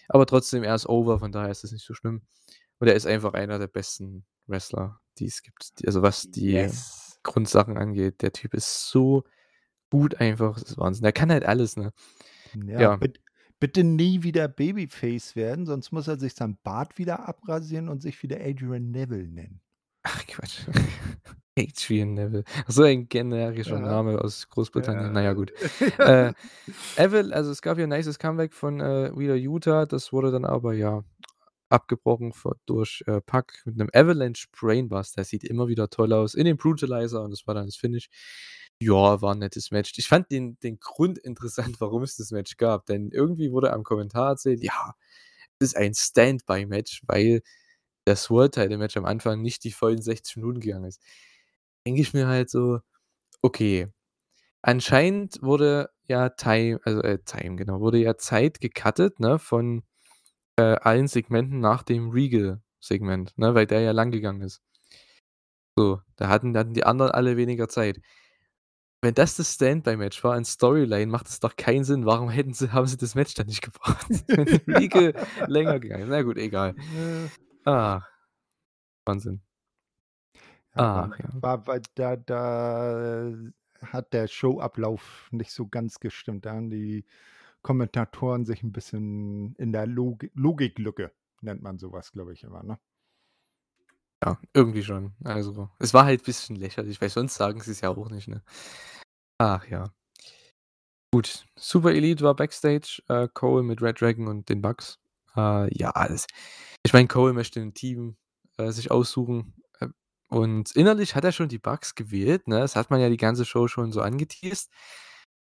Aber trotzdem, er ist over, von daher ist das nicht so schlimm. Und er ist einfach einer der besten Wrestler, die es gibt. Also, was die Yes. Grundsachen angeht. Der Typ ist so gut einfach, das ist Wahnsinn. Der kann halt alles, ne? Ja, Ja. bitt bitte nie wieder Babyface werden, sonst muss er sich seinen Bart wieder abrasieren und sich wieder Adrian Neville nennen. Ach Quatsch. (laughs) Adrian Neville. So ein generischer Ja. Name aus Großbritannien. Ja, Ja. gut. Äh, (laughs) Neville also, es gab ja 'n nices Comeback von, äh, Wheeler Yuta. Das wurde dann aber, ja, abgebrochen vo durch, äh, Pac mit 'nem Avalanche Brainbuster. Sieht immer wieder toll aus in dem Brutalizer und das war dann das Finish. Ja, war 'n nettes Match. Ich fand den den Grund interessant, (laughs) warum es das Match gab, denn irgendwie wurde am Kommentar erzählt: „Ja, ist ein Standby-Match, weil das World Title Match am Anfang nicht die vollen 60 Minuten gegangen ist.“ Denke ich mir halt so: „Okay, anscheinend wurde ja Time also, äh, Time, genau, wurde ja Zeit gecuttet, ne, von, äh, allen Segmenten nach dem Regal-Segment, ne, weil der ja lang gegangen ist.“ So, da hatten dann die anderen alle weniger Zeit. Wenn das das Standby-Match war in Storyline, macht es doch keinen Sinn. Warum hätten sie haben sie das Match dann nicht gebracht, (laughs) wenn Regal länger gegangen ist? Na gut, egal. Ach. Wahnsinn. War Ach ja. war weil da da hat der Showablauf nicht so ganz gestimmt. Da haben die Kommentatoren sich 'n bisschen in der Log Logiklücke nennt man so was, glaube ich immer, ne? Ja, irgendwie schon. Also, es war halt bisschen lächerlich, weil sonst sagen sie's ja auch nicht, ne? Ach ja. Gut, Super Elite war Backstage, äh, Cole mit Red Dragon und den Bucks. Äh, ja, das ich meine, Cole möchte 'n Team, äh, sich aussuchen, und innerlich hat er schon die Bucks gewählt, ne? Das hat man ja die ganze Show schon so angeteast.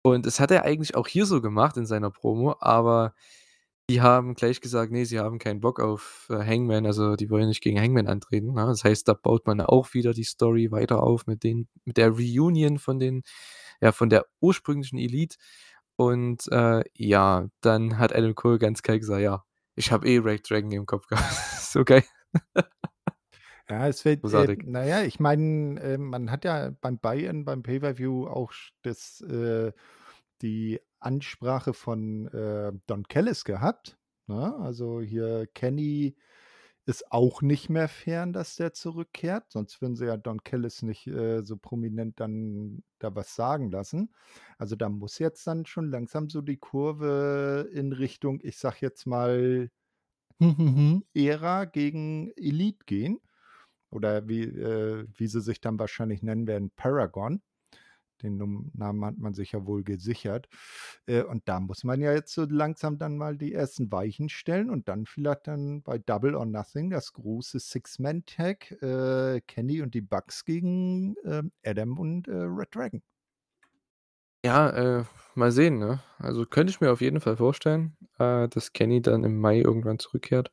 Und das hat er eigentlich auch hier so gemacht in seiner Promo, aber die haben gleich gesagt: „Ne, sie haben keinen Bock auf, äh, Hangman.“ Also, die wollen nicht gegen Hangman antreten, ne? Das heißt, da baut man auch wieder die Story weiter auf mit den mit der Reunion von den ja, von der ursprünglichen Elite. Und, äh, ja, dann hat Adam Cole ganz kalt gesagt: „Ja, ich habe eh Red Dragon im Kopf gehabt.“ (laughs) So geil. Ja, es wird, äh Großartig. na ja, ich meine, äh, man hat ja beim Buy-in, beim Pay-per-View auch das äh, die Ansprache von, äh, Don Callis gehabt, ne? Also, hier Kenny ist auch nicht mehr fern, dass der zurückkehrt, sonst würden sie ja Don Callis nicht, äh, so prominent dann da was sagen lassen. Also, da muss jetzt dann schon langsam so die Kurve in Richtung, ich sage jetzt mal, (laughs) Ära gegen Elite gehen oder wie äh, wie sie sich dann wahrscheinlich nennen werden, Paragon. Den Namen hat man sich ja wohl gesichert. Äh, und da muss man ja jetzt so langsam dann mal die ersten Weichen stellen und dann vielleicht dann bei Double or Nothing das große Six-Man-Tag, äh, Kenny und die Bucks gegen, ähm, Adam und, äh, Red Dragon. Ja, äh, mal sehen, ne? Also, könnte ich mir auf jeden Fall vorstellen, dass Kenny dann im Mai irgendwann zurückkehrt.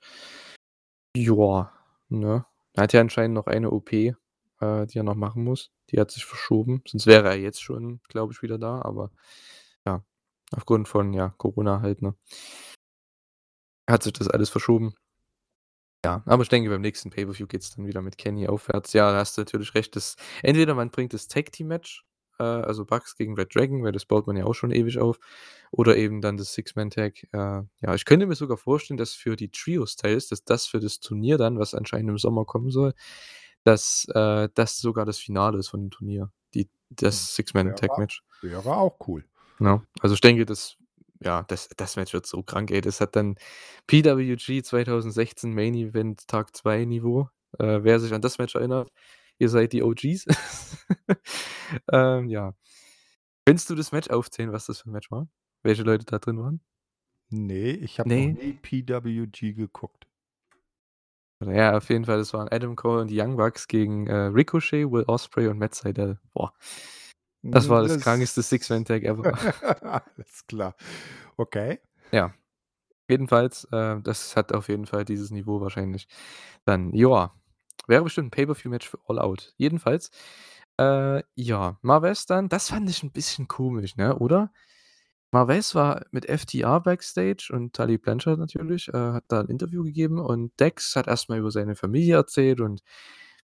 Ja, ne? Er hat ja anscheinend noch eine OP, äh, die er noch machen muss. Die hat sich verschoben, sonst wäre er jetzt schon, glaube ich, wieder da, aber ja, aufgrund von, ja, Corona halt, ne? Hat sich das alles verschoben. Ja, aber ich denke, beim nächsten Pay-per-View geht's dann wieder mit Kenny aufwärts. Ja, da hast du natürlich recht, dass entweder man bringt das Tag-Team-Match, äh, also Bucks gegen Red Dragon, weil das baut man ja auch schon ewig auf, oder eben dann das Six-Man-Tag. Äh, ja, ich könnte mir sogar vorstellen, dass für die Trio-Styles, dass das für das Turnier dann, was anscheinend im Sommer kommen soll, dass, äh, das sogar das Finale ist von dem Turnier, die Hm, das wäre Six-Man-Tag-Match. wäre auch cool. Ne? Also, ich denke, das ja, das das Match wird so krank, ey. Das hat dann PWG 2016 Main Event Tag 2 Niveau. Äh, wer sich an das Match erinnert, ihr seid die OGs. (laughs) Ähm, ja. Könntest du das Match aufzählen, was das für 'n Match war? Welche Leute da drin waren? Ne, ich habe noch Ne? nie PWG geguckt. Ja, auf jeden Fall, das waren Adam Cole und die Young Bucks gegen, äh, Ricochet, Will Ospreay und Matt Sydal. Boah. Das war das krankeste das Six-Man-Tag ever. (laughs) alles klar. Okay. Ja. Jedenfalls, äh, das hat auf jeden Fall dieses Niveau wahrscheinlich. Dann, ja, wäre bestimmt 'n Pay-per-View-Match für All Out. Jedenfalls, äh, ja, Mar Western, das fand ich 'n bisschen komisch, ne, oder? Marvez war mit FTR backstage und Tully Blanchard natürlich, äh, hat da 'n Interview gegeben und Dex hat erst mal über seine Familie erzählt und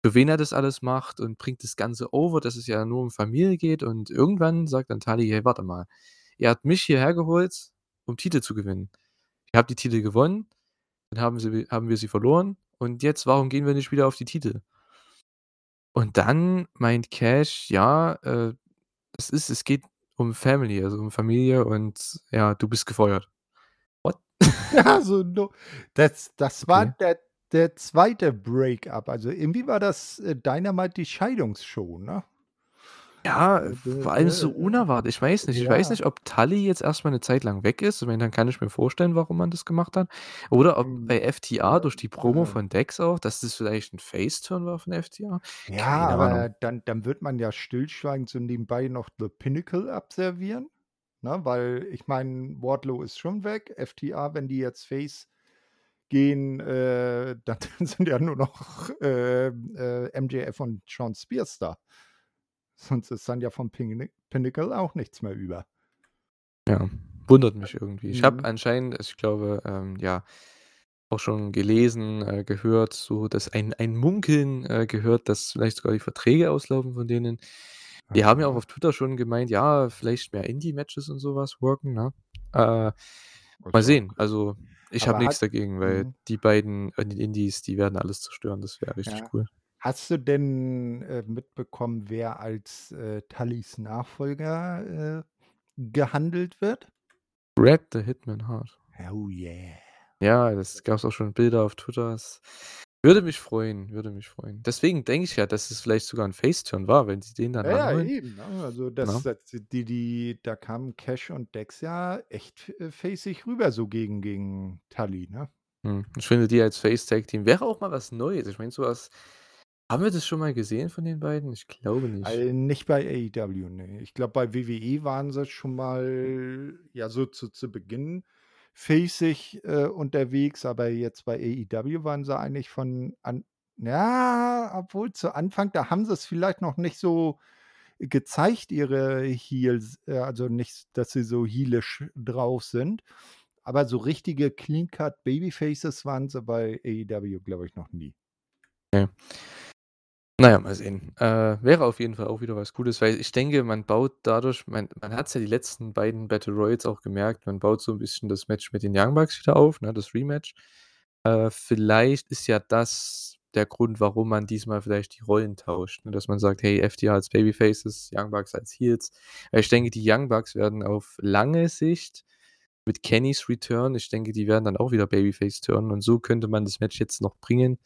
für wen er das alles macht und bringt das Ganze over, dass es ja nur um Familie geht und irgendwann sagt dann Tully: „Hey, warte mal. Ihr habt mich hierher geholt, um Titel zu gewinnen. Ihr habt die Titel gewonnen, dann haben sie haben wir sie verloren und jetzt, warum gehen wir nicht wieder auf die Titel?“ Und dann meint Cash: „Ja, äh, es ist es geht um Family, also um Familie und ja, du bist gefeuert.“ What? Ja, (laughs) so no das das war Okay. der der 2. Break-up. Also, irgendwie war das, äh, Dynamite die Scheidungsshow, ne? Ja, Äh, vor allem so äh, unerwartet. Ich weiß nicht. Ich weiß ja. nicht, ob Tully jetzt erst mal 'ne Zeit lang weg ist. Ich meine, dann kann ich mir vorstellen, warum man das gemacht hat. Oder ob Hm, bei FTR durch die Promo äh von Dex auch, dass das vielleicht 'n Face-Turn war von FTR? Ja, Keine aber Ahnung. dann dann wird man ja stillschweigend so nebenbei noch The Pinnacle abservieren, ne? Weil ich meine, Wardlow ist schon weg. FTR, wenn die jetzt Face gehen, äh, (laughs) dann sind ja nur noch, ähm, äh, MJF und Shawn Spears da. Sonst ist dann ja vom Pinna Pinnacle auch nichts mehr über. Ja, wundert mich irgendwie. Ich habe Mhm. anscheinend ich glaube, ähm, ja, auch schon gelesen, äh, gehört, so, dass ein ein Munkeln, äh, gehört, dass vielleicht sogar die Verträge auslaufen von denen. Die haben ja auch Aha. auf Twitter schon gemeint, ja, vielleicht mehr Indie-Matches und so was worken, ne? Äh, mal sehen. Also, ich habe hat dagegen, weil mhm. die beiden in den Indies, die werden alles zerstören. Das wäre richtig Ja. cool. Hast du denn, äh, mitbekommen, wer als, äh, Tullys Nachfolger, äh, gehandelt wird? Bret the Hitman Hart. Oh yeah. Ja, das gab's auch schon Bilder auf Twitter. Es würde mich freuen, würde mich freuen. Deswegen denke ich ja, dass es vielleicht sogar 'n Face-Turn war, wenn sie den dann Ja, ja, ranholen, eben, ne? Also, das ne? das die die da kamen Cash und Dex ja echt, äh, faceig rüber so gegen gegen Tully, ne? Mhm. Ich finde, die als Face-Tag-Team wäre auch mal was Neues. Ich meine, so was haben wir das schon mal gesehen von den beiden? Ich glaube nicht. Äh, nicht bei AEW, ne. Ich glaube, bei WWE waren sie schon mal, ja, so zu zu Beginn faceig, äh, unterwegs, aber jetzt bei AEW waren sie eigentlich von an ja, obwohl zu Anfang, da haben sie's vielleicht noch nicht so gezeigt, ihre Heels äh, also nicht, dass sie so heelisch drauf sind. Aber so richtige Clean Cut Babyfaces waren sie bei AEW, glaube ich, noch nie. Ja. Na ja, mal sehen. Äh, wäre auf jeden Fall auch wieder was Cooles, weil ich denke, man baut dadurch man man hat's ja die letzten beiden Battle Royals auch gemerkt, man baut so 'n bisschen das Match mit den Young Bucks wieder auf, ne, das Rematch. Äh, vielleicht ist ja das der Grund, warum man diesmal vielleicht die Rollen tauscht, ne, dass man sagt: „Hey, FTR als Babyfaces, Young Bucks als Heels.“ Weil ich denke, die Young Bucks werden auf lange Sicht mit Kennys Return ich denke, die werden dann auch wieder Babyface turnen und so könnte man das Match jetzt noch bringen.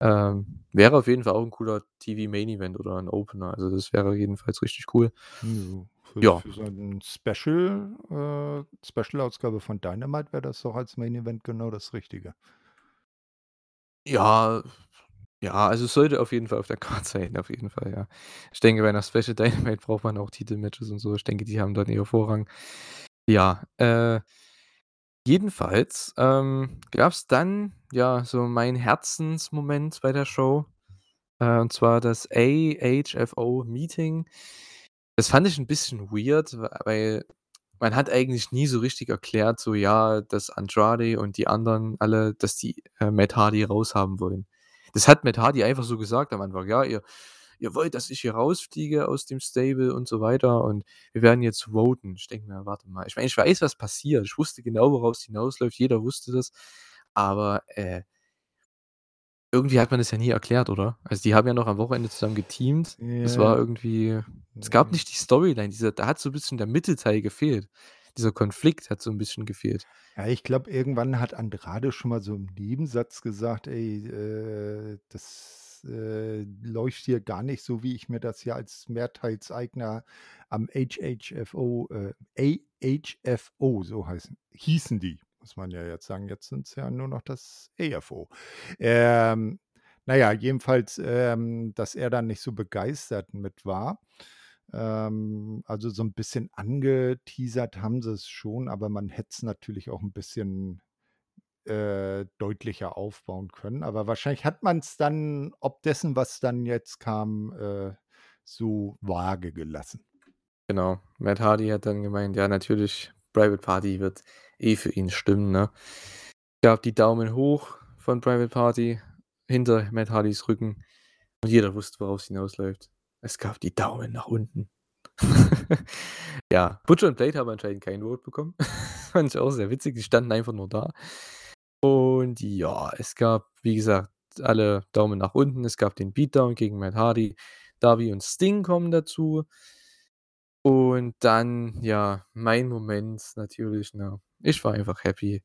Ähm, wäre auf jeden Fall auch 'n cooler TV Main Event oder 'n Opener. Also, das wäre jedenfalls richtig cool. Ja, für Ja. für so 'n Special äh, Special-Ausgabe von Dynamite wäre das doch als Main Event genau das Richtige. Ja, ja, also, es sollte auf jeden Fall auf der Card sein, auf jeden Fall, ja. Ich denke, bei 'ner Special Dynamite braucht man auch Titelmatches und so. Ich denke, die haben dann eher Vorrang. Ja, äh jedenfalls, ähm, gab's dann, ja, so meinen Herzensmoment bei der Show, äh, und zwar das AHFO-Meeting. Das fand ich 'n bisschen weird, weil man hat eigentlich nie so richtig erklärt, so, ja, dass Andrade und die anderen alle, dass die, äh, Matt Hardy raushaben wollen. Das hat Matt Hardy einfach so gesagt am Anfang: „Ja, ihr ihr wollt, dass ich hier rausfliege aus dem Stable und so weiter und wir werden jetzt voten.“ Ich denke mir: „Warte mal.“ Ich meine, ich weiß, was passiert. Ich wusste genau, worauf's hinausläuft. Jeder wusste das, aber, äh irgendwie hat man das ja nie erklärt, oder? Also, die haben ja noch am Wochenende zusammen geteamt. Das war Ja. irgendwie es gab nicht die Storyline, dieser da hat so 'n bisschen der Mittelteil gefehlt. Dieser Konflikt hat so 'n bisschen gefehlt. Ja, ich glaube, irgendwann hat Andrade schon mal so im Nebensatz gesagt: „Ey, äh, das, äh, läuft hier gar nicht so, wie ich mir das hier als Mehrteilseigner am HHFO äh, AHFO, so heißen hießen die, muss man ja jetzt sagen. Jetzt sind's ja nur noch das AFO. Ähm, na ja, jedenfalls, ähm, dass er da nicht so begeistert mit war. Ähm, also, so 'n bisschen angeteasert haben sie's schon, aber man hätt's natürlich auch 'n bisschen, äh, deutlicher aufbauen können. Aber wahrscheinlich hat man's dann ob dessen, was dann jetzt kam, äh, so vage gelassen. Genau. Matt Hardy hat dann gemeint: „Ja, natürlich Private Party wird eh für ihn stimmen, ne? Gab die Daumen hoch von Private Party hinter Matt Hardys Rücken und jeder wusste, worauf's hinausläuft. Es gab die Daumen nach unten. (laughs) Ja, Butcher und Blade haben anscheinend kein Vote bekommen. (laughs) Fand ich auch sehr witzig. Die standen einfach nur da. Und ja, es gab, wie gesagt, alle Daumen nach unten. Es gab den Beatdown gegen Matt Hardy. Darby und Sting kommen dazu. Und dann, ja, mein Moment natürlich, ne? Ich war einfach happy.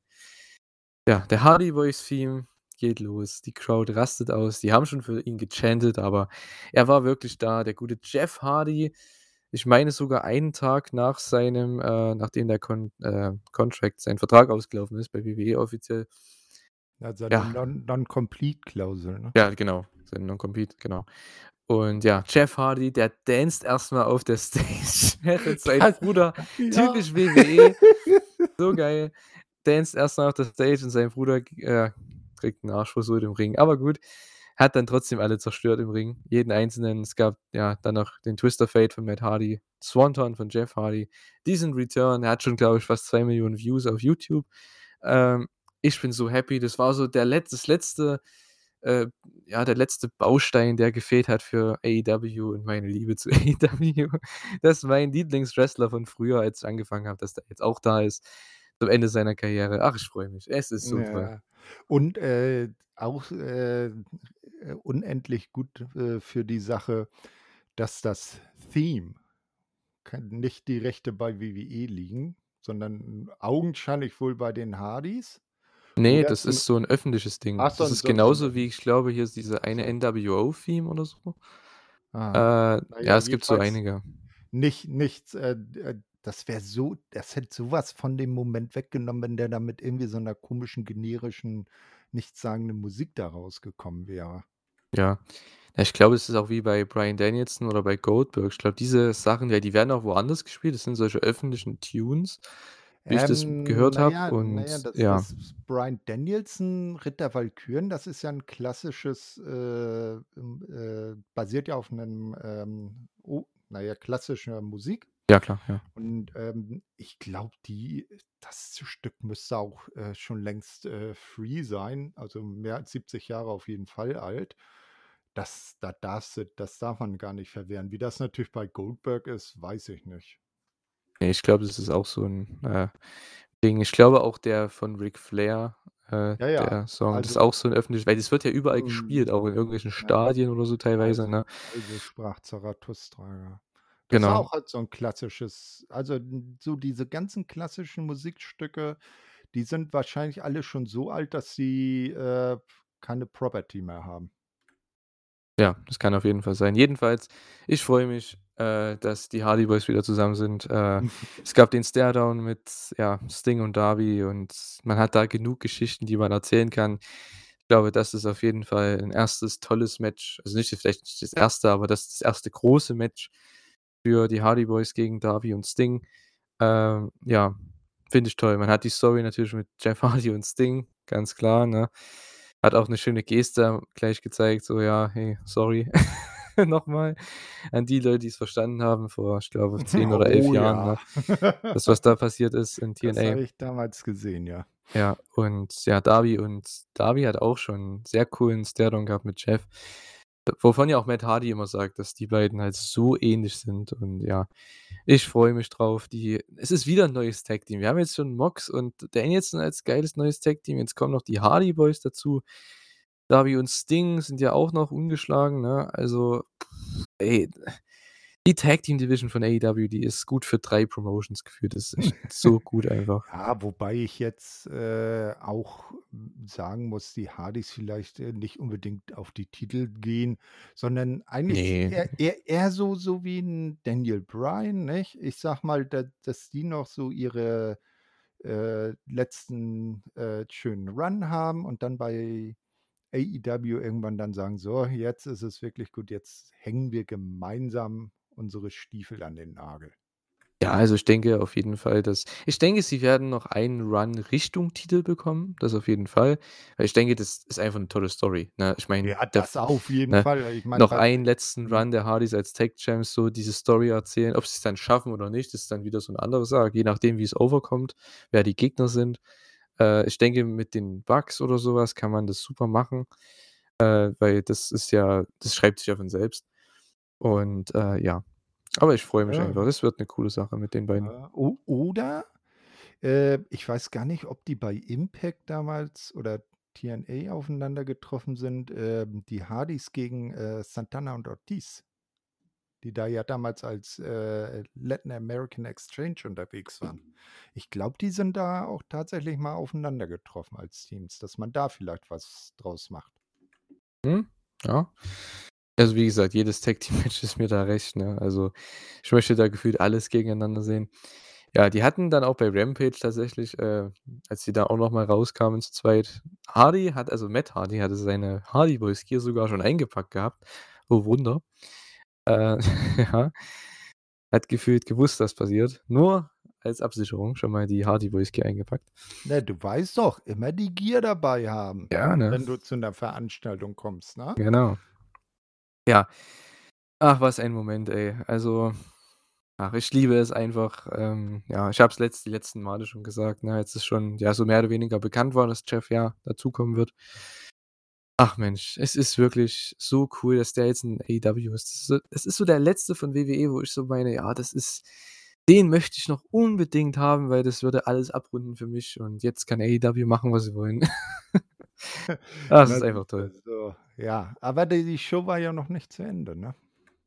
Ja, der Hardy Boys Theme geht los. Die Crowd rastet aus. Die haben schon für ihn gechantet, aber er war wirklich da. Der gute Jeff Hardy, ich meine sogar einen Tag nach seinem äh, nachdem der Con äh, Contract sein Vertrag ausgelaufen ist bei WWE offiziell. Ja, seine Ja. Non Non-Compete-Klausel, ne? Ja, genau, seine Non-Compete, genau. Und ja, Jeff Hardy, der danced erst mal auf der (laughs) Stage, (laughs) sein Das Bruder (laughs) ja. typisch WWE, so geil, danced erst mal auf der Stage und sein Bruder äh, kriegt 'n Arschversohlt im Ring. Aber gut, hat dann trotzdem alle zerstört im Ring, jeden Einzelnen. Es gab, ja, dann noch den Twist of Fate von Matt Hardy, Swanton von Jeff Hardy, Decent Return. Er hat schon, glaube ich, fast 2.000.000 Views auf YouTube. Ähm, ich bin so happy. Das war so der Letz das letzte äh, ja, der letzte Baustein, der gefehlt hat für AEW und meine Liebe zu (laughs) AEW. Dass mein Lieblingswrestler von früher, als ich angefangen habe, dass der jetzt auch da ist, zum Ende seiner Karriere. Ach, ich freue mich. Es ist toll. Ja. Und, äh, auch, äh, unendlich gut, äh, für die Sache, dass das Theme nicht die Rechte bei WWE liegen, sondern augenscheinlich wohl bei den Hardys Ne, oder das ist so 'n öffentliches Ding. Ach, Das ist genauso wie ich glaube, hier ist diese eine. NWO-Theme oder so. Äh, Aha. Na ja, es gibt so einige. nicht nichts, äh, äh, das wäre so das hätte so was von dem Moment weggenommen, wenn der da mit irgendwie so 'ner komischen, generischen, nichtssagenden Musik da rausgekommen wäre. Ja. Ja, ich glaube, es ist auch wie bei Bryan Danielson oder bei Goldberg. Ich glaube, diese Sachen, ja, die werden auch woanders gespielt. Das sind solche öffentlichen Tunes, wie ich das Ähm, gehört habe ja na ja, und das ja. das Bryan Danielson, Ritt der Walküren, das ist ja 'n klassisches, äh, ähm, äh basiert ja auf 'nem, ähm, oh, na ja, klassischer Musik. Ja klar, ja. Und, ähm, ich glaube, die das Stück müsste auch, äh, schon längst, äh, free sein, also mehr als 70 Jahre auf jeden Fall alt. Das da darfst du das darf man gar nicht verwehren. Wie das natürlich bei Goldberg ist, weiß ich nicht. Ich glaube, das ist auch so 'n, äh, Ding. Ich glaube auch der von Ric Flair, äh, Ja, ja, der Song, das ist also auch so 'n öffentlich weil das wird ja überall Mhm. gespielt, auch in irgendwelchen Ja. Stadien oder so teilweise, Also ne? also sprach Zarathustra, Das war Genau. auch halt so 'n klassisches also so diese ganzen klassischen Musikstücke, die sind wahrscheinlich alle schon so alt, dass sie, äh, keine Property mehr haben. Ja, das kann auf jeden Fall sein. Jedenfalls, ich freue mich, äh, dass die Hardy Boys wieder zusammen sind. Äh, (laughs) es gab den Staredown mit, ja, Sting und Darby und man hat da genug Geschichten, die man erzählen kann. Ich glaube, das ist auf jeden Fall 'n 1. tolles Match. Also nicht vielleicht nicht das 1., aber das das 1. große Match für die Hardy Boys gegen Darby und Sting. Ähm, ja, finde ich toll. Man hat die Story natürlich mit Jeff (laughs) Hardy und Sting, ganz klar, ne? Hat auch 'ne schöne Geste gleich gezeigt, so: „Ja, hey, sorry (laughs) noch mal an die Leute, die's verstanden haben vor, ich glaube, (laughs) 10 oder 11 Oh Jahren, ja. ne? Das, was da passiert ist in Das TNA.“ habe ich damals gesehen, ja. Ja, und ja, Darby und Darby hat auch schon 'n sehr coolen Staredown gehabt mit Jeff, wovon ja auch Matt Hardy immer sagt, dass die beiden halt so ähnlich sind und ja, ich freue mich drauf. Die es ist wieder 'n neues Tag-Team. Wir haben jetzt schon Mox und Danielson als geiles neues Tag-Team. Jetzt kommen noch die Hardy Boys dazu. Darby und Sting sind ja auch noch ungeschlagen, ne? Also, ey, die Tag-Team-Division von AEW, die ist gut für 3 Promotions gefühlt. Das ist (laughs) so gut einfach. Ja, wobei ich jetzt, äh, auch sagen muss, die Hardys vielleicht, äh, nicht unbedingt auf die Titel gehen, sondern eigentlich Ne. eher eher eher so so wie 'n Daniel Bryan, nicht? Ich sage mal, da dass die noch so ihre, äh, letzten, äh, schönen Run haben und dann bei AEW irgendwann dann sagen: „So, jetzt ist es wirklich gut. Jetzt hängen wir gemeinsam unsere Stiefel an den Nagel.“ Ja, also ich denke auf jeden Fall, dass ich denke, sie werden noch einen Run Richtung Titel bekommen, das auf jeden Fall. Weil ich denke, das ist einfach 'ne tolle Story, ne? Ich meine, Ja, der das f auf jeden ne, Fall. Ich meine, noch einen letzten mhm. Run der Hardys als Tag Champs, so diese Story erzählen. Ob sie's dann schaffen oder nicht, ist dann wieder so 'ne andere Sache, je nachdem, wie's overkommt, wer die Gegner sind. Äh, ich denke, mit den Bucks oder so was kann man das super machen, äh, weil das ist ja das schreibt sich ja von selbst. Und, äh, ja. Aber ich freue mich einfach. Ja. Das wird 'ne coole Sache mit den beiden. Oder, äh, ich weiß gar nicht, ob die bei Impact damals oder TNA aufeinander getroffen sind, ähm, die Hardys gegen, äh, Santana und Ortiz. Die da ja damals als, äh, Latin American Exchange unterwegs waren. Ich glaube, die sind da auch tatsächlich mal aufeinander getroffen als Teams, dass man da vielleicht was draus macht. Mhm, ja. Also, wie gesagt, jedes Tag-Team-Match (laughs) ist mir da recht, ne? Also, ich möchte da gefühlt alles gegeneinander sehen. Ja, die hatten dann auch bei Rampage tatsächlich, äh, als die da auch noch mal rauskamen zu zweit Hardy hat also Matt Hardy hatte seine Hardy Boys Gear sogar schon eingepackt gehabt. Oh Wunder. Äh, (laughs) ja. Hat gefühlt gewusst, was passiert. Nur als Absicherung schon mal die Hardy Boys Gear eingepackt. Ne, du weißt doch, immer die Gear dabei haben, Ja, ne? wenn du zu 'ner Veranstaltung kommst, ne? Genau. Ja. Ach, was ein Moment, ey. Also, ach, ich liebe es einfach, ähm, ja, ich habe es letzt die letzten Male schon gesagt, ne, als es schon, ja, so mehr oder weniger bekannt war, dass Jeff, ja, dazukommen wird. Ach Mensch, es ist wirklich so cool, dass der jetzt in AEW ist. Das ist so das ist so der Letzte von WWE, wo ich so meine: „Ja, das ist den möchte ich noch unbedingt haben, weil das würde alles abrunden für mich und jetzt kann AEW machen, was sie wollen.“ (laughs) Ah, es Na ist einfach toll. Ja. Aber die Show war ja noch nicht zu Ende, ne?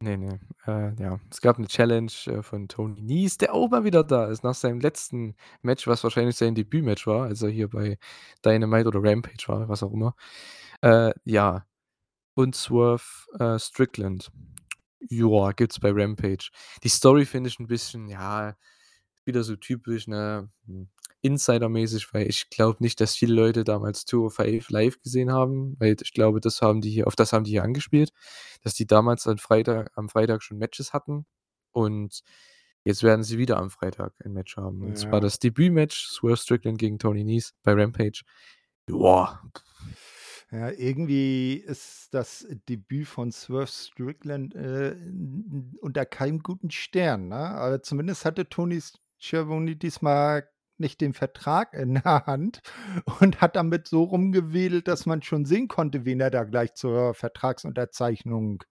Ne, ne. Äh, ja, es gab 'ne Challenge, äh, von Tony Nese, der auch mal wieder da ist nach seinem letzten Match, was wahrscheinlich sein Debütmatch war, als er hier bei Dynamite oder Rampage war, was auch immer. Äh, ja. Und Swerve, äh, Strickland. Ja, gibt's bei Rampage. Die Story finde ich 'n bisschen, ja, wieder so typisch, ne, hm, insidermäßig, weil ich glaube nicht, dass viele Leute damals 205 live gesehen haben, weil ich glaube, das haben die hier auf das haben die hier angespielt, dass die damals an Freitag am Freitag schon Matches hatten und jetzt werden sie wieder am Freitag ein Match haben. Und zwar Ja. das Debütmatch Swerve Strickland gegen Tony Nese bei Rampage. Joa. Ja, irgendwie ist das Debüt von Swerve Strickland, äh, unter keinem guten Stern, ne? Aber zumindest hatte Tony Schiavone diesmal nicht den Vertrag in der Hand und hat damit so rumgewedelt, dass man schon sehen konnte, wen er da gleich zur Vertragsunterzeichnung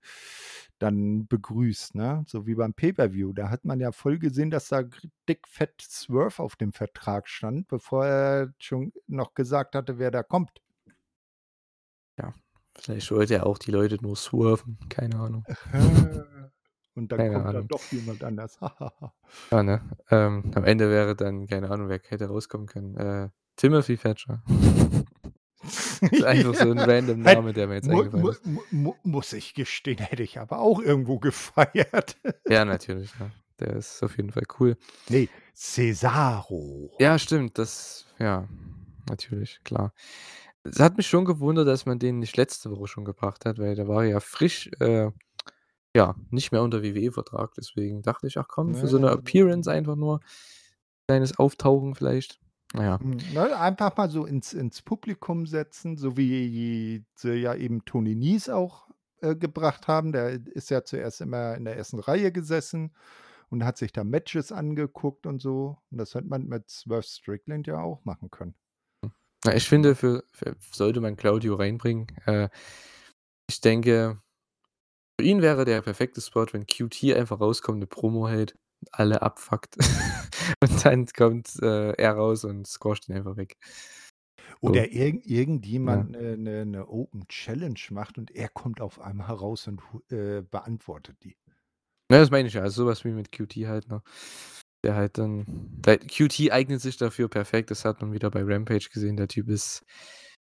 dann begrüßt, ne? So wie beim Pay-per-View. Da hat man ja voll gesehen, dass da dick fett Swerve auf dem Vertrag stand, bevor er schon noch gesagt hatte, wer da kommt. Ja, vielleicht wollte er auch die Leute nur swerven, keine Ahnung. (laughs) (laughs) Und dann Keine kommt Ahnung. doch jemand anders. (laughs) Ja, ne? Ähm, am Ende wäre dann keine Ahnung, wer hätte rauskommen können. Äh, Timothy Thatcher. (laughs) Ist einfach so 'n Ja, random Name, der mir jetzt eingefallen ist. mu mu muss ich gestehen, hätte ich aber auch irgendwo (laughs) gefeiert. Ja, natürlich, ja. Der ist auf jeden Fall cool. Ne, Cesaro. Ja, stimmt, das ja, natürlich, klar. Es hat mich schon gewundert, dass man den nicht letzte Woche schon gebracht hat, weil der war ja frisch, äh, ja, nicht mehr unter WWE-Vertrag. Deswegen dachte ich: „Ach komm, für so 'ne Appearance einfach nur, kleines Auftauchen vielleicht.“ Na ja. Hm, ne, einfach mal so ins ins Publikum setzen, so wie sie ja eben Tony Nese auch, äh, gebracht haben. Der ist ja zuerst immer in der 1. Reihe gesessen und hat sich da Matches angeguckt und so. Und das hätte man mit Swerve Strickland ja auch machen können. Ich finde, für für sollte man Claudio reinbringen, äh, ich denke, für ihn wäre der perfekte Spot, wenn QT einfach rauskommt, 'ne Promo hält, alle abfuckt (laughs) und dann kommt, äh, er raus und squasht ihn einfach weg. So. Oder irgend Ja. irgendjemand 'ne 'ne 'ne Open Challenge macht und er kommt auf einmal raus und äh, beantwortet die. Ne, das meine ich ja, also so was wie mit QT halt, ne? Der halt dann weil QT eignet sich dafür perfekt, das hat man wieder bei Rampage gesehen. Der Typ ist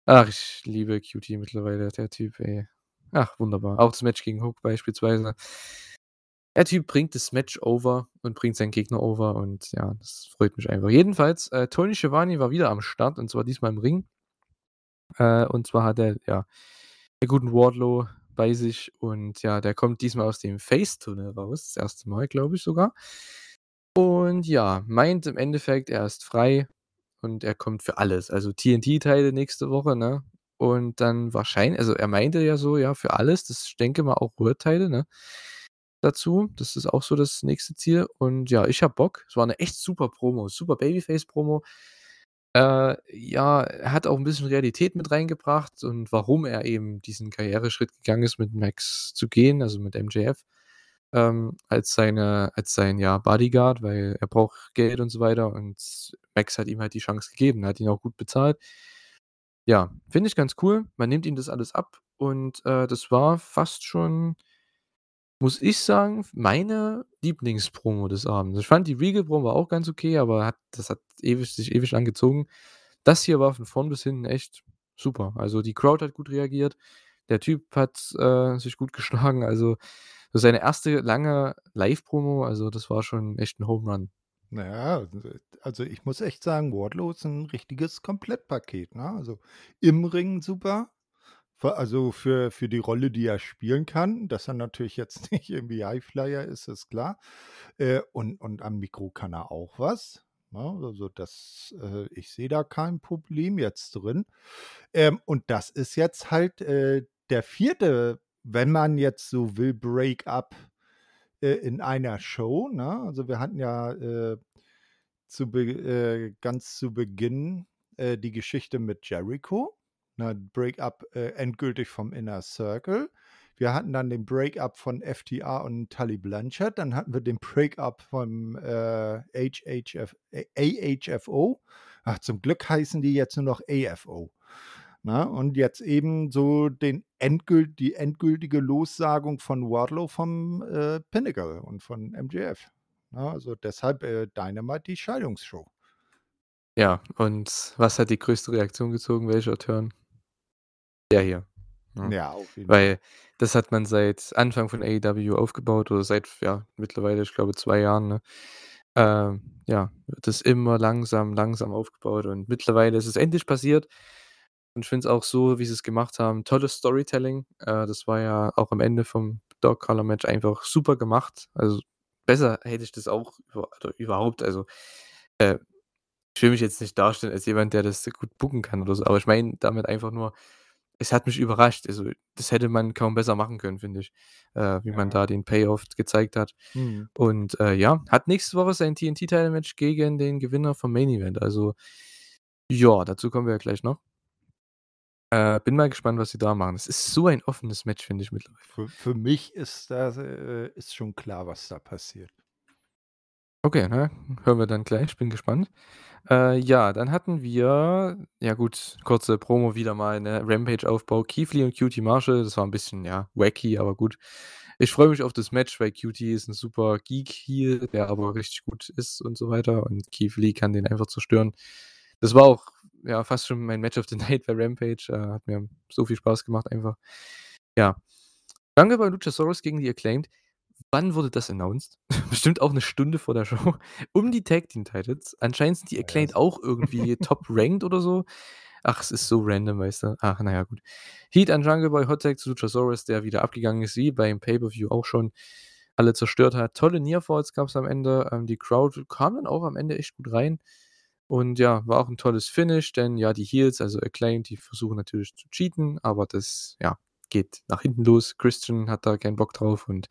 ach, ich liebe QT mittlerweile, der Typ, ey. Ach, wunderbar. Auch das Match gegen Hook beispielsweise. Der Typ bringt das Match over und bringt seinen Gegner over und ja, das freut mich einfach. Jedenfalls, äh, Tony Schiavone war wieder am Start und zwar diesmal im Ring. Äh, und zwar hat er, ja, den guten Wardlow bei sich und ja, der kommt diesmal aus dem Face-Tunnel raus, das 1. Mal, glaube ich sogar. Und ja, meint im Endeffekt, er ist frei und er kommt für alles. Also TNT-Teile nächste Woche, ne? Und dann wahrscheinlich also er meinte ja so, ja, für alles, das ich denke mal auch World-Teile, ne, dazu. Das ist auch so das nächste Ziel. Und ja, ich habe Bock. Es war 'ne echt super Promo, super Babyface-Promo. Äh, ja, er hat auch 'n bisschen Realität mit reingebracht und warum er eben diesen Karriereschritt gegangen ist, mit Max zu gehen, also mit MJF, ähm, als seine als sein, ja, Bodyguard, weil er braucht Geld und so weiter und Max hat ihm halt die Chance gegeben. Hat ihn auch gut bezahlt. Ja, finde ich ganz cool. Man nimmt ihm das alles ab und, äh, das war fast schon muss ich sagen, meine Lieblingspromo des Abends. Ich fand die Regal-Promo auch ganz okay, aber hat das hat ewig sich ewig lang gezogen. Das hier war von vorn bis hinten echt super. Also, die Crowd hat gut reagiert. Der Typ hat, äh, sich gut (laughs) geschlagen. Also, so seine 1. lange Live-Promo, also das war schon echt 'n Home Run. Na ja, also ich muss echt sagen, Wardlow ist 'n richtiges Komplettpaket, ne? Also, im Ring super. Also für für die Rolle, die er spielen kann, dass er natürlich jetzt (laughs) nicht irgendwie Highflyer ist, ist klar. Äh, und und am Mikro kann er auch was, ne? Also das äh, ich sehe da kein Problem jetzt drin. Ähm, und das ist jetzt halt, äh, der 4., wenn man jetzt so will, Break-up, äh, in einer Show, ne? Also, wir hatten ja, äh, zu äh, ganz zu Beginn, äh, die Geschichte mit Jericho, ne? Break-up, äh, endgültig vom Inner Circle. Wir hatten dann den Break-up von FTR und Tully Blanchard. Dann hatten wir den Break-up vom, HHF AHFO. Ach, zum Glück heißen die jetzt nur noch AFO, ne? Und jetzt eben so den endgült die endgültige Lossagung von Wardlow vom, äh, Pinnacle und von MJF, ne? Also deshalb, äh, Dynamite die Scheidungsshow. Ja, und was hat die größte Reaktion gezogen? Welcher Turn? Der hier, ne? Ja, auf jeden Fall. Weil das hat man seit Anfang von AEW aufgebaut oder seit ja, mittlerweile, ich glaube, 2 Jahren, ne? Ähm, ja, wird das immer langsam, langsam aufgebaut und mittlerweile ist es endlich passiert. Und ich finde es auch so, wie sie's gemacht haben, tolles Storytelling. Äh, das war ja auch am Ende vom Dog Collar Match einfach super gemacht. Also, besser hätte ich das auch überhaupt also, äh, ich will mich jetzt nicht darstellen als jemand, der das gut booken kann oder so, aber ich meine damit einfach nur, es hat mich überrascht. Also, das hätte man kaum besser machen können, finde ich, äh, wie man Ja. da den Payoff gezeigt hat. Mhm. Und, äh, ja, hat nächste Woche sein TNT-Title-Match gegen den Gewinner vom Main Event. Also, ja, dazu kommen wir ja gleich noch. Äh, bin mal gespannt, was sie da machen. Es ist so ein offenes Match, finde ich mittlerweile. Für für mich ist das äh, ist schon klar, was da passiert. Okay, ne? Hören wir dann gleich, bin gespannt. Äh, ja, dann hatten wir ja gut, kurze Promo wieder mal, ne? Rampage-Aufbau, Keith Lee und QT Marshall. Das war 'n bisschen, ja, wacky, aber gut. Ich freue mich auf das Match, weil QT ist 'n super Geek-Heel, der aber richtig gut ist und so weiter und Keith Lee kann den einfach zerstören. Das war auch, ja, fast schon mein Match of the (laughs) Night bei Rampage. Äh, hat mir so viel Spaß gemacht einfach. Ja. Dann haben wir Luchasaurus gegen die Acclaimed. Wann wurde das announced? (laughs) Bestimmt auch 'ne Stunde vor der Show. (laughs) Um die Tag Team Titles. Anscheinend sind die Ja, Acclaimed s auch irgendwie top ranked oder so. Ach, es ist so random, weißt du? Ach, na ja, gut. Heat an Jungle Boy, Hot Tag zu Luchasaurus, der wieder abgegangen ist, wie beim Pay-Per-View auch schon alle zerstört hat. Tolle Near Falls gab's am Ende. Ähm, die Crowd kam dann auch am Ende echt gut rein. Und ja, war auch 'n tolles Finish, denn ja, die Heels, also Acclaimed, die versuchen natürlich zu cheaten, aber das, ja, geht nach hinten los. Christian hat da keinen Bock drauf und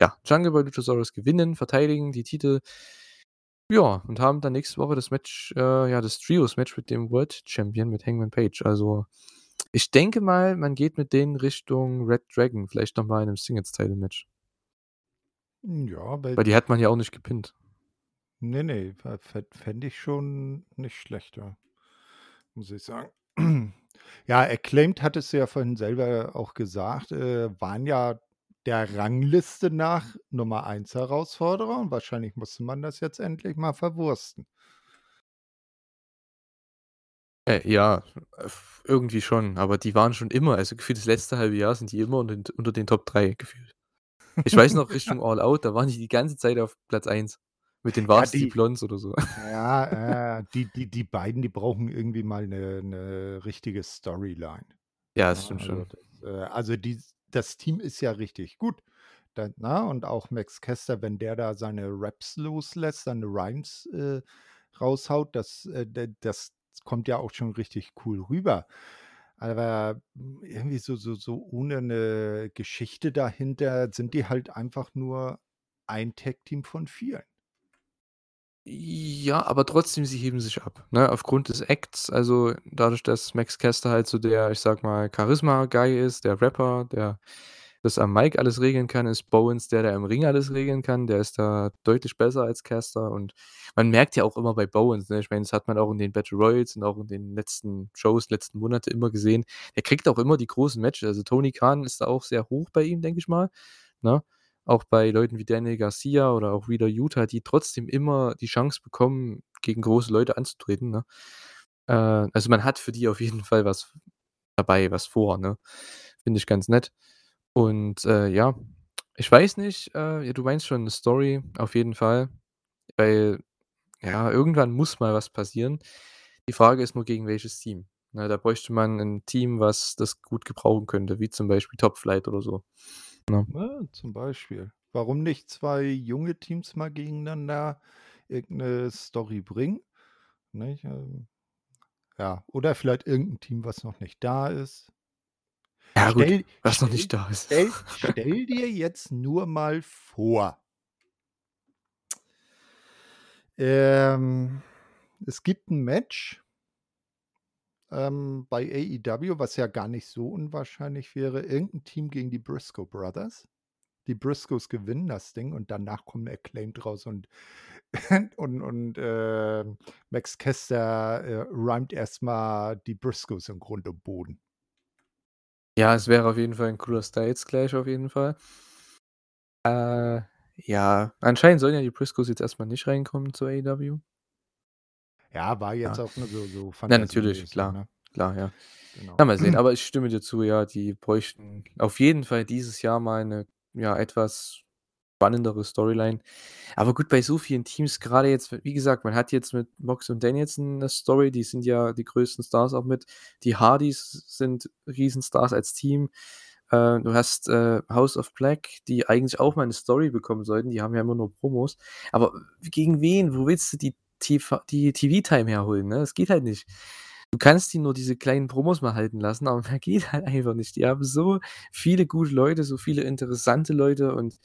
ja, Jungle Boy, Luchasaurus gewinnen, verteidigen die Titel. Ja, und haben dann nächste Woche das Match äh, ja, das Trios-Match mit dem World Champion, mit Hangman Page. Also, ich denke mal, man geht mit denen Richtung Red Dragon, vielleicht noch mal in 'nem Singles-Title-Match. Hm, ja, bei Weil die hat man ja auch nicht gepinnt. Ne, ne, fä fä fände ich schon nicht schlechter, muss ich sagen. (clears throat) Ja, Acclaimed hattest du ja vorhin selber auch gesagt, äh, waren ja der Rangliste nach Nummer 1 Herausforderer und wahrscheinlich musste man das jetzt endlich mal verwursten. Äh, ja, f irgendwie schon, aber die waren schon immer also gefühlt das letzte 1/2 Jahr sind die immer unter den unter den Top 3 gefühlt. Ich weiß noch Richtung (laughs) All Out, da waren die die ganze Zeit auf Platz 1 mit den Varsity die Blondes oder so. (laughs) ja, äh, die die die beiden, die brauchen irgendwie mal 'ne 'ne richtige Storyline, Ja, das stimmt Also schon. äh, also dies das Team ist ja richtig gut. da ne, und auch Max Caster, wenn der da seine Raps loslässt, seine Rhymes, äh, raushaut, das, äh, das kommt ja auch schon richtig cool rüber. Aber, irgendwie so so so ohne 'ne Geschichte dahinter sind die halt einfach nur ein Tag-Team von vielen. Ja, aber trotzdem, sie heben sich ab, ne, aufgrund des Acts. Also, dadurch, dass Max Caster halt so der, ich sage mal, Charisma-Guy ist, der Rapper, der das am Mic alles regeln kann, ist Bowens der, der im Ring alles regeln kann. Der ist da deutlich besser als Caster und man merkt ja auch immer bei Bowens, ne, ich meine, das hat man auch in den Battle Royals und auch in den letzten Shows, letzten Monate immer gesehen. Er kriegt auch immer die großen Matches. Also, Tony Khan ist da auch sehr hoch bei ihm, denke ich mal, ne? Auch bei Leuten wie Daniel Garcia oder auch Wheeler Yuta, die trotzdem immer die Chance bekommen, gegen große Leute anzutreten, ne? Äh, also, man hat für die auf jeden Fall was dabei, was vor, ne? Finde ich ganz nett. Und, äh, ja, ich weiß nicht, äh du meinst schon 'ne Story, auf jeden Fall, weil, ja, irgendwann muss mal was passieren. Die Frage ist nur, gegen welches Team, ne? Da bräuchte man 'n Team, was das gut gebrauchen könnte, wie zum Beispiel Top Flight oder so, ne? Ne, zum Beispiel. Warum nicht 2 junge Teams mal gegeneinander irgend 'ne Story bringen, nicht? Ähm, ja, oder vielleicht irgend 'n Team, was noch nicht da ist. Ja gut, Stell was noch stell nicht da ist. stell (laughs) stell dir jetzt nur mal vor ähm, es gibt 'n Match ähm, bei AEW, was ja gar nicht so unwahrscheinlich wäre, irgend 'n Team gegen die Briscoe Brothers. Die Briscoes gewinnen das Ding und danach kommen Acclaimed raus und (laughs) und und, ähm, Max Caster, äh, rhymet erst mal die Briscoes in Grund und Boden. Ja, es wäre auf jeden Fall 'n cooler Styles-Clash auf jeden Fall. Äh, ja, anscheinend sollen ja die Briscoes jetzt erst mal nicht reinkommen zu AEW. Ja, war jetzt Ja. auch nur so so Ja, natürlich, klar, ne? klar, ja. Genau. Ja, mal sehen, aber ich stimme dir zu, ja, die bräuchten auf jeden Fall dieses Jahr mal 'ne, ja, etwas spannendere Storyline. Aber gut, bei so vielen Teams, grade jetzt, wie gesagt, man hat jetzt mit Mox und Danielson 'ne Story, die sind ja die größten Stars auch mit. Die Hardys sind Riesenstars als Team. Äh, du hast, äh, House of Black, die eigentlich auch mal 'ne Story bekommen sollten, die haben ja immer nur Promos. Aber gegen wen? Wo willst du die TV die TV-Time herholen, ne? Das geht halt nicht. Du kannst die nur diese kleinen Promos mal halten lassen, aber (laughs) mehr geht halt einfach nicht. Die haben so viele gute Leute, so viele interessante Leute und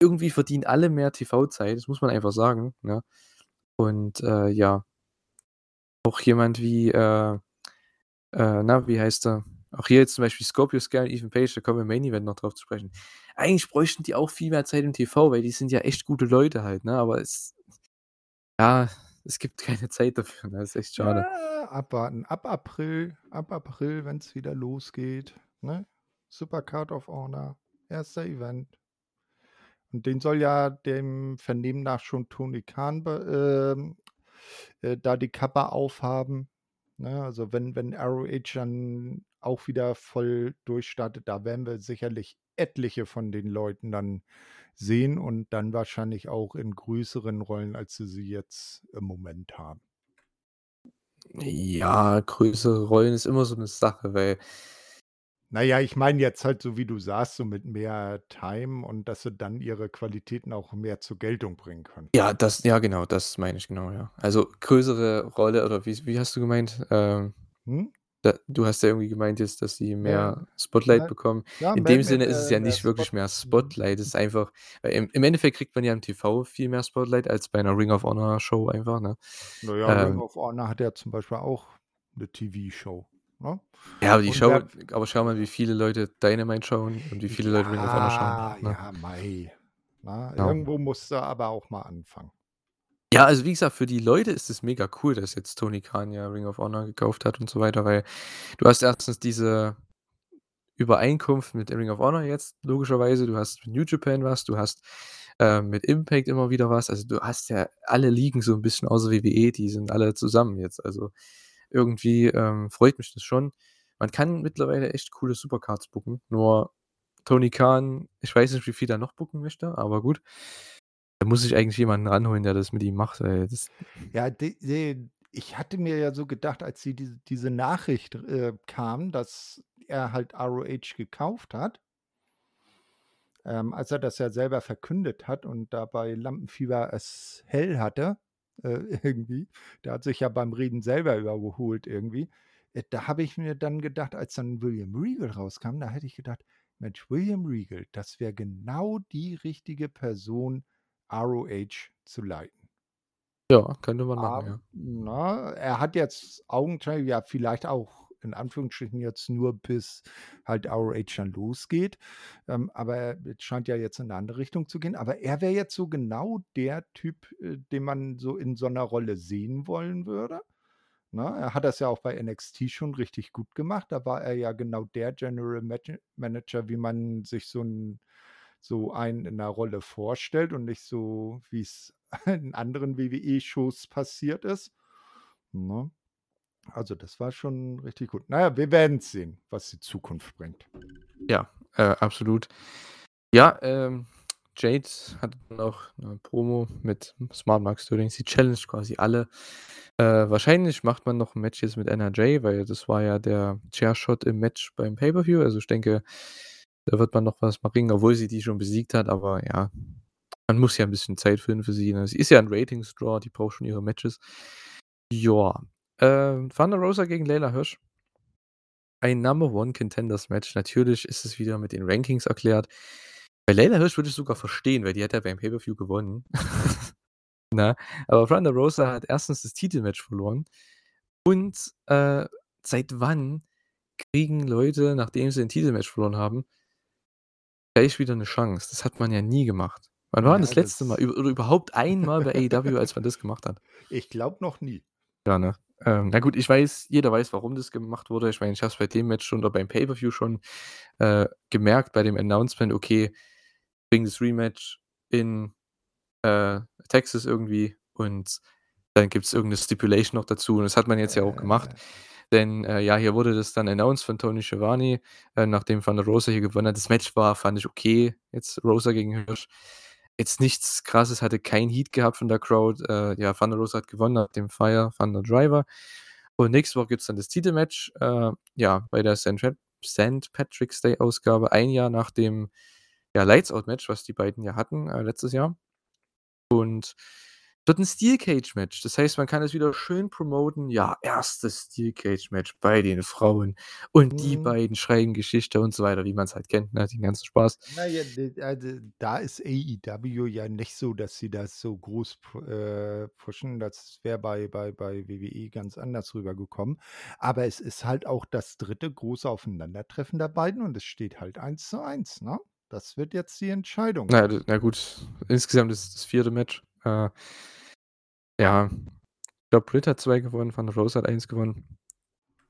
irgendwie verdienen alle mehr TV-Zeit, das muss man einfach sagen, ne? Und, äh, ja. Auch jemand wie, äh äh, na, wie heißt er? Auch hier jetzt zum Beispiel Scorpio Sky und Ethan Page, da kommen wir im Main Event noch drauf zu sprechen. Eigentlich bräuchten die auch viel mehr Zeit im TV, weil die sind ja echt gute Leute halt, ne? Aber es ja, es gibt keine Zeit dafür, ne? Ist echt schade. Ja, abwarten. Ab April ab April, wenn's wieder losgeht, ne? Supercard of Honor, 1. Event. Und den soll ja dem Vernehmen nach schon Tony Khan ähm, äh, da die Kappe aufhaben, ne? Also, wenn wenn ROH dann auch wieder voll durchstartet, da werden wir sicherlich etliche von den Leuten dann sehen und dann wahrscheinlich auch in größeren Rollen, als sie sie jetzt im Moment haben. Ja, größere Rollen ist immer so 'ne Sache, weil Na ja, ich meine jetzt halt so, wie du sagst, so mit mehr Time und dass sie dann ihre Qualitäten auch mehr zur Geltung bringen können. Ja, das ja genau, das meine ich genau, ja. Also, größere Rolle oder wie wie hast du gemeint? Ähm, Mhm. Da du hast ja irgendwie gemeint jetzt, dass sie Ja, mehr Spotlight ne? bekommen. Ja, In mehr dem mehr, Sinne ist es äh, ja mehr nicht Spot wirklich mehr mhm. Spotlight. Es ist einfach im im Endeffekt kriegt man ja im TV viel mehr Spotlight als bei 'ner Ring of Honor Show einfach, ne? Na ja, Ring Ähm of Honor hat ja zum Beispiel auch 'ne TV-Show, ne? Ja, aber die Und Show wer aber schau mal, wie viele Leute Dynamite schauen und wie viele Leute Ring of Honor schauen, Ja, ne? ja, mei, ne? Ja. Irgendwo musst du aber auch mal anfangen. Ja, also, wie gesagt, für die Leute ist es mega cool, dass jetzt Tony Khan ja Ring of Honor gekauft hat und so weiter, weil du hast 1. diese Übereinkunft mit Ring of Honor jetzt logischerweise. Du hast mit New Japan was, du hast, ähm, mit Impact immer wieder was. Also, du hast ja alle Ligen so 'n bisschen außer WWE, die sind alle zusammen jetzt. Also, irgendwie, ähm, freut mich das schon. Man kann mittlerweile echt coole Supercards booken, nur Tony Khan, ich weiß nicht, wie viel er noch booken möchte, aber gut. Er muss sich eigentlich jemanden ranholen, der das mit ihm macht, Ja, de de ich hatte mir ja so gedacht, als die diese diese Nachricht, äh, kam, dass er halt ROH gekauft hat ähm, als er das ja selber verkündet hat und da bei Lampenfieber es hell hatte, äh, (laughs) irgendwie. Der hat sich ja beim Reden selber überholt irgendwie. Äh, da habe ich mir dann gedacht, als dann William Regal rauskam, da hätte ich gedacht: „Mensch, William Regal, das wäre genau die richtige Person, ROH zu leiten.“ Ja, könnte man machen, Ab ja. na, er hat jetzt augenscheinlich ja, vielleicht auch in Anführungsstrichen jetzt nur bis halt ROH dann losgeht. Ähm, aber es scheint ja jetzt in 'ne andere Richtung zu gehen. Aber er wäre jetzt so genau der Typ, äh, den man so in so 'ner Rolle sehen wollen würde, ne? Er hat das ja auch bei NXT schon richtig gut gemacht. Da war er ja genau der General Manager wie man sich so 'n so einen in 'ner Rolle vorstellt und nicht so, wie's (laughs) in anderen WWE-Shows passiert ist, ne? Also, das war schon richtig gut. Na ja, wir werden's sehen, was die Zukunft bringt. Ja, äh, absolut. Ja, ähm, Jade hatte noch 'ne Promo mit Smart Mark Sterling. Sie challenged quasi alle. Äh, wahrscheinlich macht man noch 'n Match jetzt mit NRJ, weil das war ja der Chairshot im Match beim Pay-per-View. Also, ich denke, da wird man noch was bringen, obwohl sie die schon besiegt hat, aber ja, man muss ja 'n bisschen Zeit finden für sie, ne? Sie ist ja 'n Ratings-Draw, die braucht schon ihre Matches. Ja, ähm, Thunder Rosa gegen Leyla Hirsch. Ein Number One Contenders Match. Natürlich ist es wieder mit den Rankings erklärt. Bei Leyla Hirsch würde ich sogar verstehen, weil die hat ja beim Pay-per-View gewonnen. (laughs) Ne? Aber Thunder Rosa hat 1. das Titelmatch verloren. Und, äh, seit wann kriegen Leute, nachdem sie 'n Titelmatch verloren haben gleich wieder 'ne Chance? Das hat man ja nie gemacht. Wann war Ja, das letzte Mal das oder überhaupt einmal bei AEW, als man das gemacht hat? (laughs) Ich glaube noch nie. Ja, ne? Ähm, na gut, ich weiß jeder weiß, warum das gemacht wurde. Ich meine, ich habe es bei dem Match schon oder beim Pay-per-View schon, äh, gemerkt bei dem Announcement, okay, bringen das Rematch in, äh, Texas irgendwie und dann gibt's irgend 'ne Stipulation noch dazu und das hat man jetzt ja auch gemacht. Denn, äh, ja, hier wurde das dann announced von Tony Schiavone, äh, nachdem Thunder Rosa hier gewonnen hat. Das Match war fand ich okay, jetzt Rosa gegen Hirsch. Jetzt nichts Krasses, hatte kein Heat gehabt von der Crowd. Äh, ja, Thunder Rosa hat gewonnen nach dem Fire Thunder Driver. Und nächste Woche gibt's dann das Titelmatch, äh, ja, bei der St. St. Patrick's Day Ausgabe, 1 Jahr nach dem, ja, Lights Out Match, was die beiden ja hatten, äh, letztes Jahr. Und wird 'n Steel Cage Match. Das heißt, man kann es wieder schön promoten. Ja, 1. Steel Cage Match bei den Frauen und die Mhm. beiden schreiben Geschichte und so weiter, wie man's halt kennt, ne, den ganzen Spaß. Na ja, d also, da ist AEW ja nicht so, dass sie das so groß äh, pushen. Das wäre bei bei bei WWE ganz anders rübergekommen. Aber es ist halt auch das 3. große Aufeinandertreffen der beiden und es steht halt 1:1, ne? Das wird jetzt die Entscheidung Na na gut, insgesamt ist es das 4. Match. Äh ja, ich glaube, Britt hat 2 gewonnen, Thunder Rosa hat 1 gewonnen.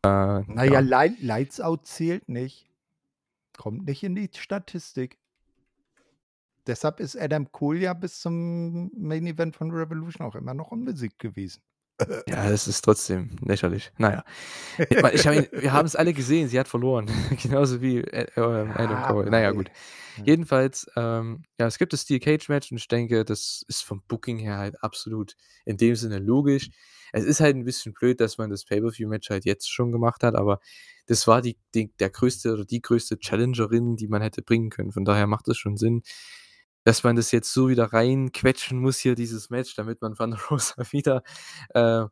Äh, Na ja, ja. Light Lights Out zählt nicht. Kommt nicht in die Statistik. Deshalb ist Adam Cole ja bis zum Main Event von Revolution auch immer noch unbesiegt gewesen. Ja, es ist trotzdem lächerlich. Na ja. Ich ich meine, wir haben's alle gesehen, sie hat verloren, (laughs) genauso wie, äh, Adam Ja, Cole. Na ja, mei. gut. Jedenfalls, ähm, ja, es gibt das Steel Cage Match und ich denke, das ist vom Booking her halt absolut in dem Sinne logisch. Es ist halt 'n bisschen blöd, dass man das Pay-per-View Match halt jetzt schon gemacht hat, aber das war die die der größte oder die größte Challengerin, die man hätte bringen können. Von daher macht es schon Sinn, dass man das jetzt so wieder reinquetschen muss hier, dieses Match, damit man Thunder Rosa (laughs) wieder, äh,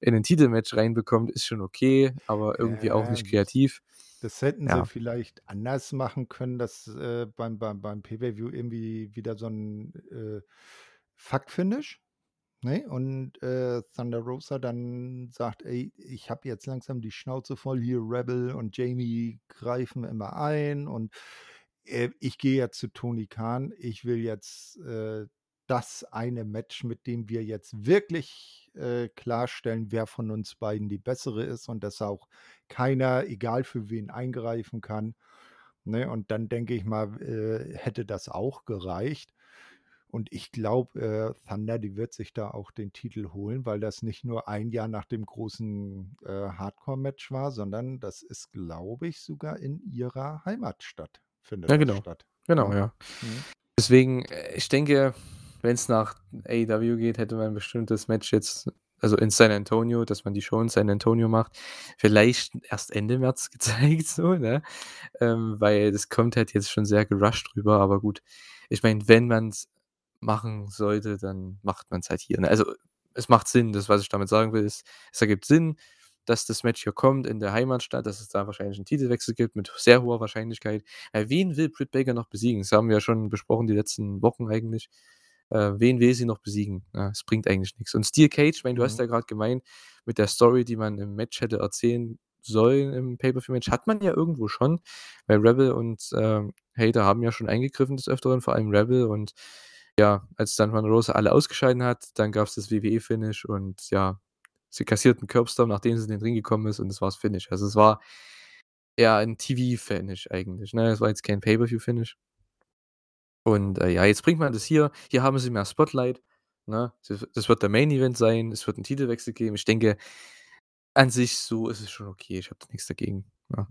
in 'nen Titelmatch reinbekommt, ist schon okay, aber irgendwie auch Ja, nicht das kreativ. das hätten sie Ja. vielleicht anders machen können, dass, äh, beim beim beim Pay-per-View irgendwie wieder so 'n, äh, Fuck-Finish, ne? Und, äh, Thunder Rosa dann sagt: „Ey, ich habe jetzt langsam die Schnauze voll hier, Rebel und Jamie greifen immer ein und, äh, ich gehe jetzt zu Tony Khan. Ich will jetzt, äh, das eine Match, mit dem wir jetzt wirklich, äh, klarstellen, wer von uns beiden die Bessere ist und dass auch keiner, egal für wen, eingreifen kann“, ne? Und dann denke ich mal, äh, hätte das auch gereicht. Und ich glaube, äh, Thunder, die wird sich da auch den Titel holen, weil das nicht nur 1 Jahr nach dem großen, äh, Hardcore-Match war, sondern das ist, glaube ich, sogar in ihrer Heimatstadt findet Ja, genau. statt, Genau, ne? ja. Mhm. Deswegen, äh, ich denke, wenn's nach AEW geht, hätte man bestimmt das Match jetzt also in San Antonio, dass man die Show in San Antonio macht. Vielleicht erst Ende März (laughs) gezeigt so, ne? Ähm, weil das kommt halt jetzt schon sehr gerusht rüber, aber gut. Ich meine, wenn man's machen sollte, dann macht man's halt hier, ne? Also, es macht Sinn, das, was ich damit sagen will, ist, es ergibt Sinn, dass das Match hier kommt in der Heimatstadt, dass es da wahrscheinlich 'n Titelwechsel gibt mit sehr hoher Wahrscheinlichkeit. Weil wen will Britt Baker noch besiegen? Das haben wir ja schon besprochen die letzten Wochen eigentlich. Äh, wen will sie noch besiegen? Es bringt eigentlich nix. Und Steel Cage, ich meine, du hast Mhm. ja grad gemeint, mit der Story, die man im Match hätte erzählen sollen im Pay-per-View-Match, hat man ja irgendwo schon, weil Rebel und, ähm, Hayter haben ja schon eingegriffen des Öfteren, vor allem Rebel und ja, als dann Thunder Rosa alle ausgescheiden hat, dann gab's das WWE-Finish und ja, sie kassiert 'n Curbstomp, nachdem sie in den Ring gekommen ist und das war das Finish. Also, es war eher 'n TV-Finish eigentlich, ne? Es war jetzt kein Pay-per-View-Finish. Und, äh, ja, jetzt bringt man das hier. Hier haben sie mehr Spotlight, ne? Das wird der Main Event sein. Es wird 'n Titelwechsel geben. Ich denke, an sich so ist es schon okay. Ich habe nix dagegen, ja.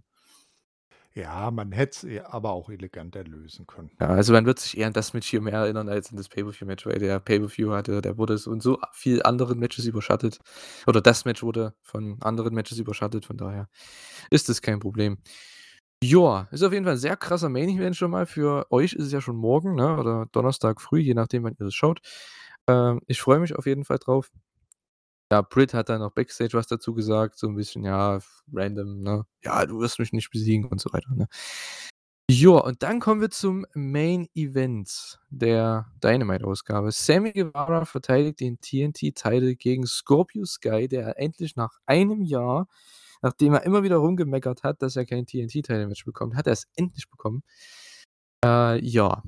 Ja, man hätte es aber auch eleganter lösen können. Ja, also, man wird sich eher an das Match hier mehr erinnern als an das Pay-per-View-Match, weil der Pay-per-View hatte der wurde so und so viel anderen Matches überschattet oder das Match wurde von anderen Matches überschattet, von daher ist das kein Problem. Ja, ist auf jeden Fall 'n sehr krasser Main Event schon mal. Für euch ist es ja schon morgen, ne, oder Donnerstag früh, je nachdem, wann ihr das schaut. Ähm, ich freue mich auf jeden Fall drauf. Ja, Britt hat dann auch Backstage was dazu gesagt, so 'n bisschen, ja, random, ne? „Ja, du wirst mich nicht besiegen“ und so weiter, ne? Ja, und dann kommen wir zum Main Event der Dynamite-Ausgabe. Sammy Guevara verteidigt den TNT-Title gegen Scorpio Sky, der endlich nach einem Jahr, nachdem er immer wieder rumgemeckert hat, dass er kein TNT-Title-Match bekommt, hat er's endlich bekommen. Äh, ja,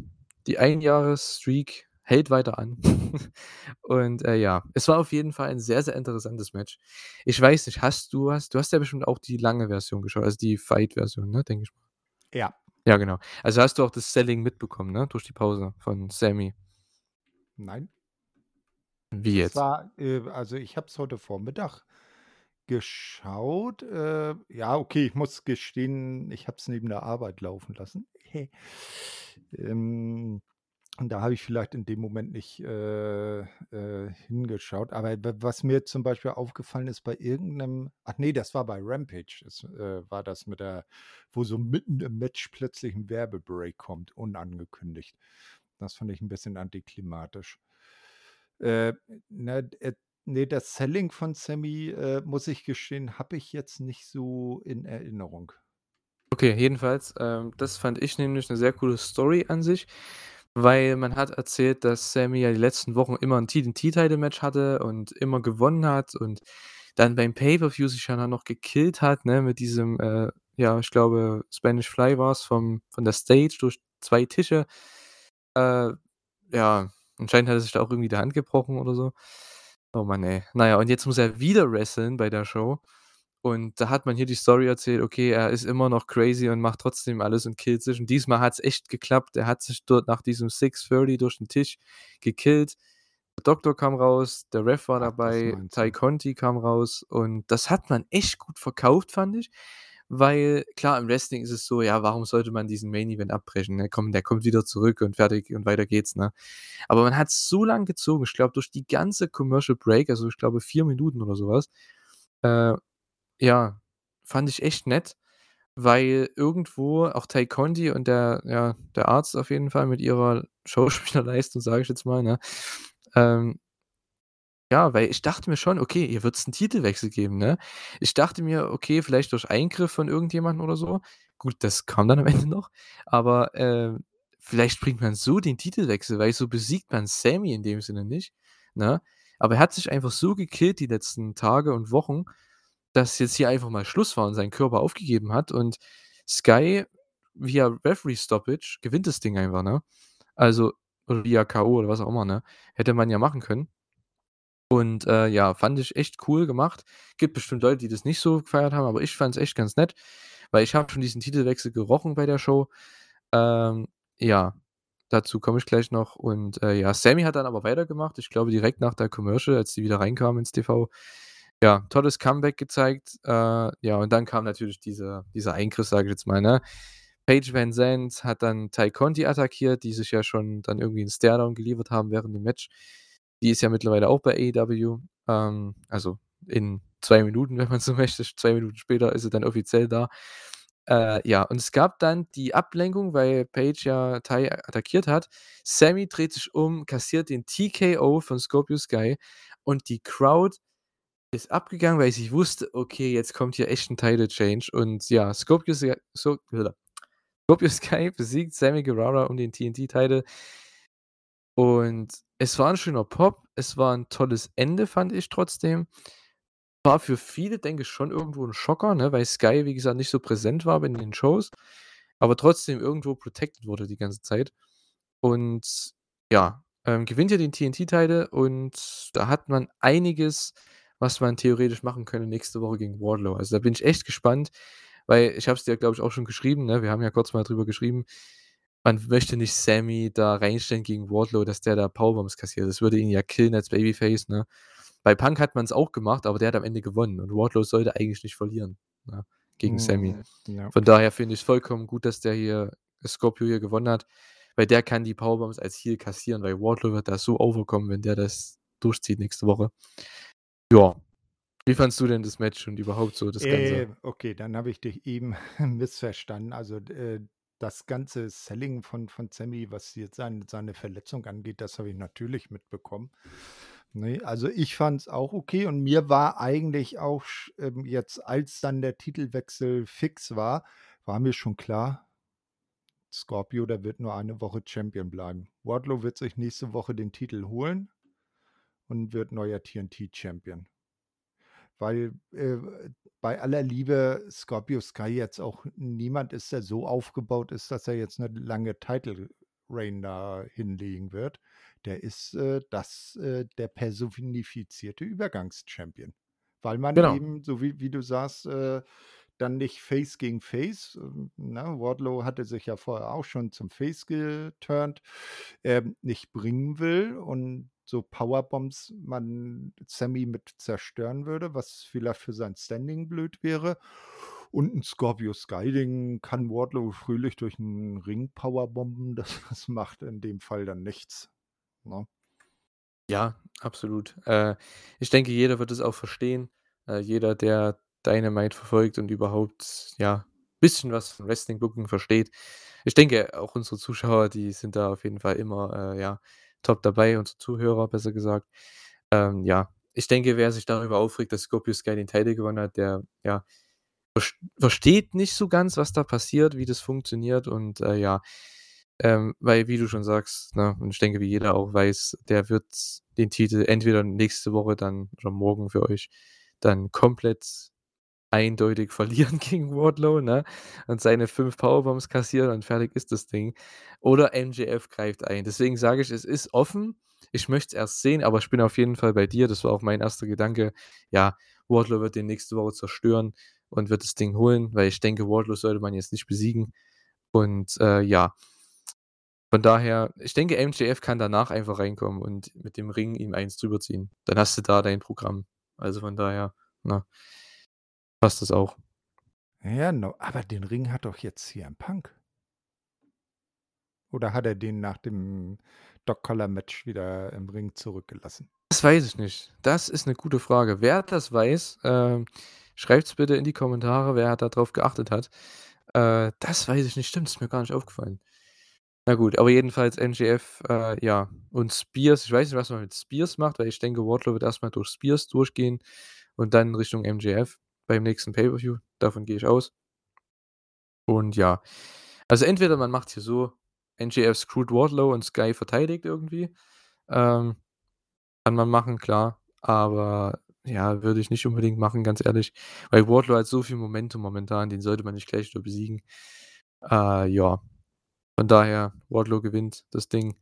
die Ein-Jahres-Streak hält weiter an. (laughs) Und, äh, ja, es war auf jeden Fall ein sehr, sehr interessantes Match. Ich weiß nicht, hast du hast du hast ja bestimmt auch die lange Version geschaut, also die Fight-Version, ne, denke ich mal. Ja. Ja, genau. Also, hast du auch das Selling mitbekommen, ne, durch die Pause von Sammy? Nein. Wie jetzt? war, äh also, ich habe es heute Vormittag geschaut. Äh, ja, okay, ich muss gestehen, ich habe es neben der Arbeit laufen lassen. (laughs) Ähm, und da habe ich vielleicht in dem Moment nicht, äh, äh, hingeschaut. Aber was mir zum Beispiel aufgefallen ist bei irgend 'nem ach ne, das war bei Rampage. Es, äh, war das mit der wo so mitten im Match plötzlich 'n Werbebreak kommt, unangekündigt. Das fand ich 'n bisschen antiklimatisch. Äh, ne, äh, ne, das Selling von Sammy, äh, muss ich gestehen, habe ich jetzt nicht so in Erinnerung. Okay, jedenfalls, ähm, das fand ich nämlich 'ne sehr coole Story an sich, weil man hat erzählt, dass Sammy ja die letzten Wochen immer 'n TNT-Title-Match hatte und immer gewonnen hat und dann beim Pay-per-View sich ja noch gekillt hat, ne, mit diesem, äh, ja, ich glaube, Spanish Fly war's vom von der Stage durch 2 Tische. Äh, ja, anscheinend hat er sich da auch irgendwie die Hand gebrochen oder so. Oh Mann, ey. Na ja, und jetzt muss er wieder wresteln bei der Show. Und da hat man hier die Story erzählt, okay, er ist immer noch crazy und macht trotzdem alles und killt sich. Und diesmal hat's echt geklappt. Er hat sich dort nach diesem 630 durch 'n Tisch gekillt. Der Doktor kam raus, der Ref war dabei, Ty. Conti kam raus und das hat man echt gut verkauft, fand ich. Weil klar, im Wrestling ist es so, ja, warum sollte man diesen Main Event abbrechen, ne? Komm, der kommt wieder zurück und fertig und weiter geht's, ne? Aber man hat's so lang gezogen, ich glaube, durch die ganze Commercial Break, also, ich glaube 4 Minuten oder so was. Äh, ja, fand ich echt nett, weil irgendwo auch Ty Conti und der ja, der Arzt auf jeden Fall mit ihrer (laughs) Schauspielerleistung, sage ich jetzt mal, ne? Ähm ja, weil ich dachte mir schon: „Okay, hier wird's 'n Titelwechsel geben“, ne? Ich dachte mir: „Okay, vielleicht durch Eingriff von irgendjemandem oder so.“ Gut, das kam dann am (laughs) Ende noch, aber, ähm, vielleicht bringt man so den Titelwechsel, weil so besiegt man Sammy in dem Sinne nicht, ne? Aber er hat sich einfach so gekillt die letzten Tage und Wochen, dass jetzt hier einfach mal Schluss war und sein Körper aufgegeben hat und Sky via Referee Stoppage gewinnt das Ding einfach, ne? Also oder via K.O. oder was auch immer, ne? Hätte man ja machen können. Und, äh, ja, fand ich echt cool gemacht. Gibt bestimmt Leute, die das nicht so gefeiert haben, aber ich fand's echt ganz nett, weil ich habe schon diesen Titelwechsel gerochen bei der Show. Ähm, ja, dazu komme ich gleich noch und, äh, ja, Sammy hat dann aber weitergemacht. Ich glaube, direkt nach der Commercial, als die wieder reinkamen ins TV. Ja, tolles Comeback gezeigt. Äh, ja, und dann kam natürlich dieser dieser Eingriff, sage ich jetzt mal, ne? Paige VanZant hat dann Ty Conti attackiert, die sich ja schon dann irgendwie 'n Staredown geliefert haben während dem Match. Die ist ja mittlerweile auch bei AEW. Ähm, also in 2 Minuten, wenn man so (laughs) möchte. 2 Minuten später ist er dann offiziell da. Äh, ja, und es gab dann die Ablenkung, weil Page ja Tai attackiert hat. Sammy dreht sich um, kassiert den TKO von Scorpio Sky und die Crowd ist abgegangen, weil sie wusste: „Okay, jetzt kommt hier echt 'n Title Change.“ Und ja, Scorpio so (laughs) Scorpio Sky besiegt Sammy Guevara um den TNT-Title. Und es war 'n schöner Pop. Es war 'n tolles Ende, fand ich trotzdem. War für viele, denke ich, schon irgendwo 'n Schocker, ne, weil Sky, wie gesagt, nicht so präsent war in den Shows, aber trotzdem irgendwo protected wurde die ganze Zeit. Und ja, ähm, gewinnt ja den TNT-Title und da hat man einiges, was man theoretisch machen könne nächste Woche gegen Wardlow. Also, da bin ich echt gespannt, weil ich habe es dir, glaube ich, auch schon geschrieben, ne? Wir haben ja kurz mal drüber geschrieben. Man möchte nicht Sammy da reinstellen gegen Wardlow, dass der da Powerbombs kassiert. Das würde ihn ja killen als Babyface, ne? Bei Punk hat man's auch gemacht, aber der hat am Ende gewonnen und Wardlow sollte eigentlich nicht verlieren, ne, gegen Sammy. Mhm, ja. Von daher finde ich's vollkommen gut, dass der hier Scorpio hier gewonnen hat, weil der kann die Powerbombs als Heel kassieren, weil Wardlow wird da so overkommen, wenn der das durchzieht nächste Woche. Ja. Wie fandest du denn das Match und überhaupt so das Äh, Ganze? okay, dann habe ich dich eben (laughs) missverstanden. Also, äh, das ganze Selling von von Sammy, was jetzt sein seine Verletzung angeht, das habe ich natürlich mitbekommen. Ne, also, ich fand's auch okay und mir war eigentlich auch ähm, jetzt, als dann der Titelwechsel fix war, war mir schon klar Scorpio, der wird nur eine Woche Champion bleiben. Wardlow wird sich nächste Woche den Titel holen und wird neuer TNT-Champion. Weil, äh, bei aller Liebe, Scorpio Sky jetzt auch niemand ist, der so aufgebaut ist, dass er jetzt 'ne lange Title Reign da hinlegen wird. Der ist, äh, das äh, der personifizierte Übergangs-Champion, weil man Genau. eben, so wie wie du sagst, äh, dann nicht Face gegen Face, ähm, ne? Wardlow hatte sich ja vorher auch schon zum Face geturnt, ähm, nicht bringen will und so Powerbombs man Sammy mit zerstören würde, was vielleicht für sein Standing blöd wäre. Und 'n Scorpio Sky, den kann Wardlow fröhlich durch 'n Ring powerbomben. (laughs) Das das macht in dem Fall dann nichts, ne? Ja, absolut. Äh, ich denke, jeder wird es auch verstehen. Äh, jeder, der Dynamite verfolgt und überhaupt, ja, bisschen was von Wrestling Booking versteht. Ich denke, auch unsere Zuschauer, die sind da auf jeden Fall immer, äh, ja, top dabei, unsere Zuhörer, besser gesagt. Ähm, ja, ich denke, wer sich darüber aufregt, dass Scorpio Sky den Title gewonnen hat, der, ja, verst versteht nicht so ganz, was da passiert, wie das funktioniert und, äh, ja, ähm, weil, wie du schon sagst, ne, und ich denke, wie jeder auch weiß, der wird den Titel entweder nächste Woche dann oder morgen für euch dann komplett eindeutig verlieren (laughs) gegen Wardlow, ne, und seine 5 Powerbombs kassieren und fertig ist das Ding. Oder MJF greift ein. Deswegen sage ich, es ist offen. Ich möchte es erst sehen, aber ich bin auf jeden Fall bei dir. Das war auch mein 1. Gedanke. Ja, Wardlow wird den nächste Woche zerstören und wird das Ding holen, weil ich denke, Wardlow sollte man jetzt nicht besiegen. Und, äh, ja von daher, ich denke, MJF kann danach einfach reinkommen und mit dem Ring ihm eins drüber ziehen. Dann hast du da dein Programm. Also, von daher, ne? Passt das auch. Ja, no aber den Ring hat doch jetzt CM Punk. Oder hat er den nach dem Dog-Collar-Match wieder im Ring zurückgelassen? Das weiß ich nicht. Das ist 'ne gute Frage. Wer das weiß, ähm, schreibt's bitte in die Kommentare, wer da drauf geachtet hat. Äh, das weiß ich nicht. Stimmt, ist mir gar nicht aufgefallen. Na gut, aber jedenfalls MJF, äh, ja, und Spears. Ich weiß nicht, was man mit Spears macht, weil ich denke, Wardlow wird erst mal durch Spears durchgehen und dann Richtung MJF beim nächsten Pay-per-View. Davon gehe ich aus. Und ja, also, entweder man macht's hier so, MJF screwt Wardlow und Sky verteidigt irgendwie. Ähm, kann man machen, klar, aber ja, würde ich nicht unbedingt machen, ganz ehrlich, weil Wardlow hat so viel Momentum momentan, den sollte man nicht gleich wieder besiegen. Äh, ja, von daher, Wardlow gewinnt das Ding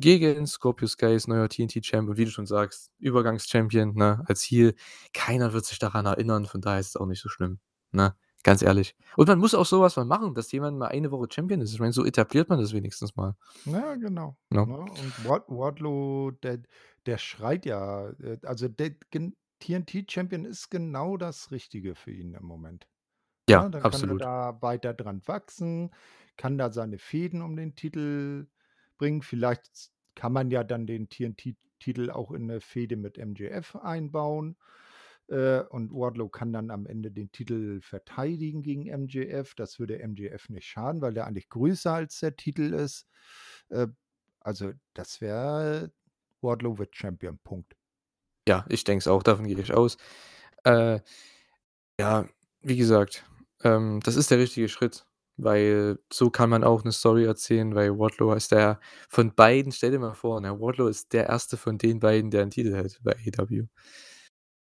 gegen Scorpio Sky ist neuer TNT-Champ und wie du schon sagst, Übergangs-Champion, ne, als Heel. Keiner wird sich daran erinnern, von daher ist es auch nicht so schlimm, ne, ganz ehrlich. Und man muss auch so was mal machen, dass jemand mal eine Woche Champion ist. Ich meine, so etabliert man das wenigstens mal. Ja, genau, Ne? ne? Und Ward Wardlow, der der schreit ja, äh, also, der TNT-Champion ist genau das Richtige für ihn im Moment. Ja, Ne, dann kann er absolut. da weiter dran wachsen, kann da seine Fehden um den Titel bringen. Vielleicht kann man ja dann den TNT Titel auch in 'ne Fehde mit MJF einbauen. Äh, und Wardlow kann dann am Ende den Titel verteidigen gegen MJF. Das würde MJF nicht schaden, weil der eigentlich größer als der Titel ist. Äh, also, das wäre Wardlow wird Champion, Punkt. Ja, ich denke es auch, davon gehe ich aus. Äh, ja, wie gesagt, ähm, das ist der richtige Schritt, weil so kann man auch 'ne Story erzählen, weil Wardlow ist der von beiden stell dir mal vor, ne, Wardlow ist der erste von den beiden, der 'n Titel hält bei AEW.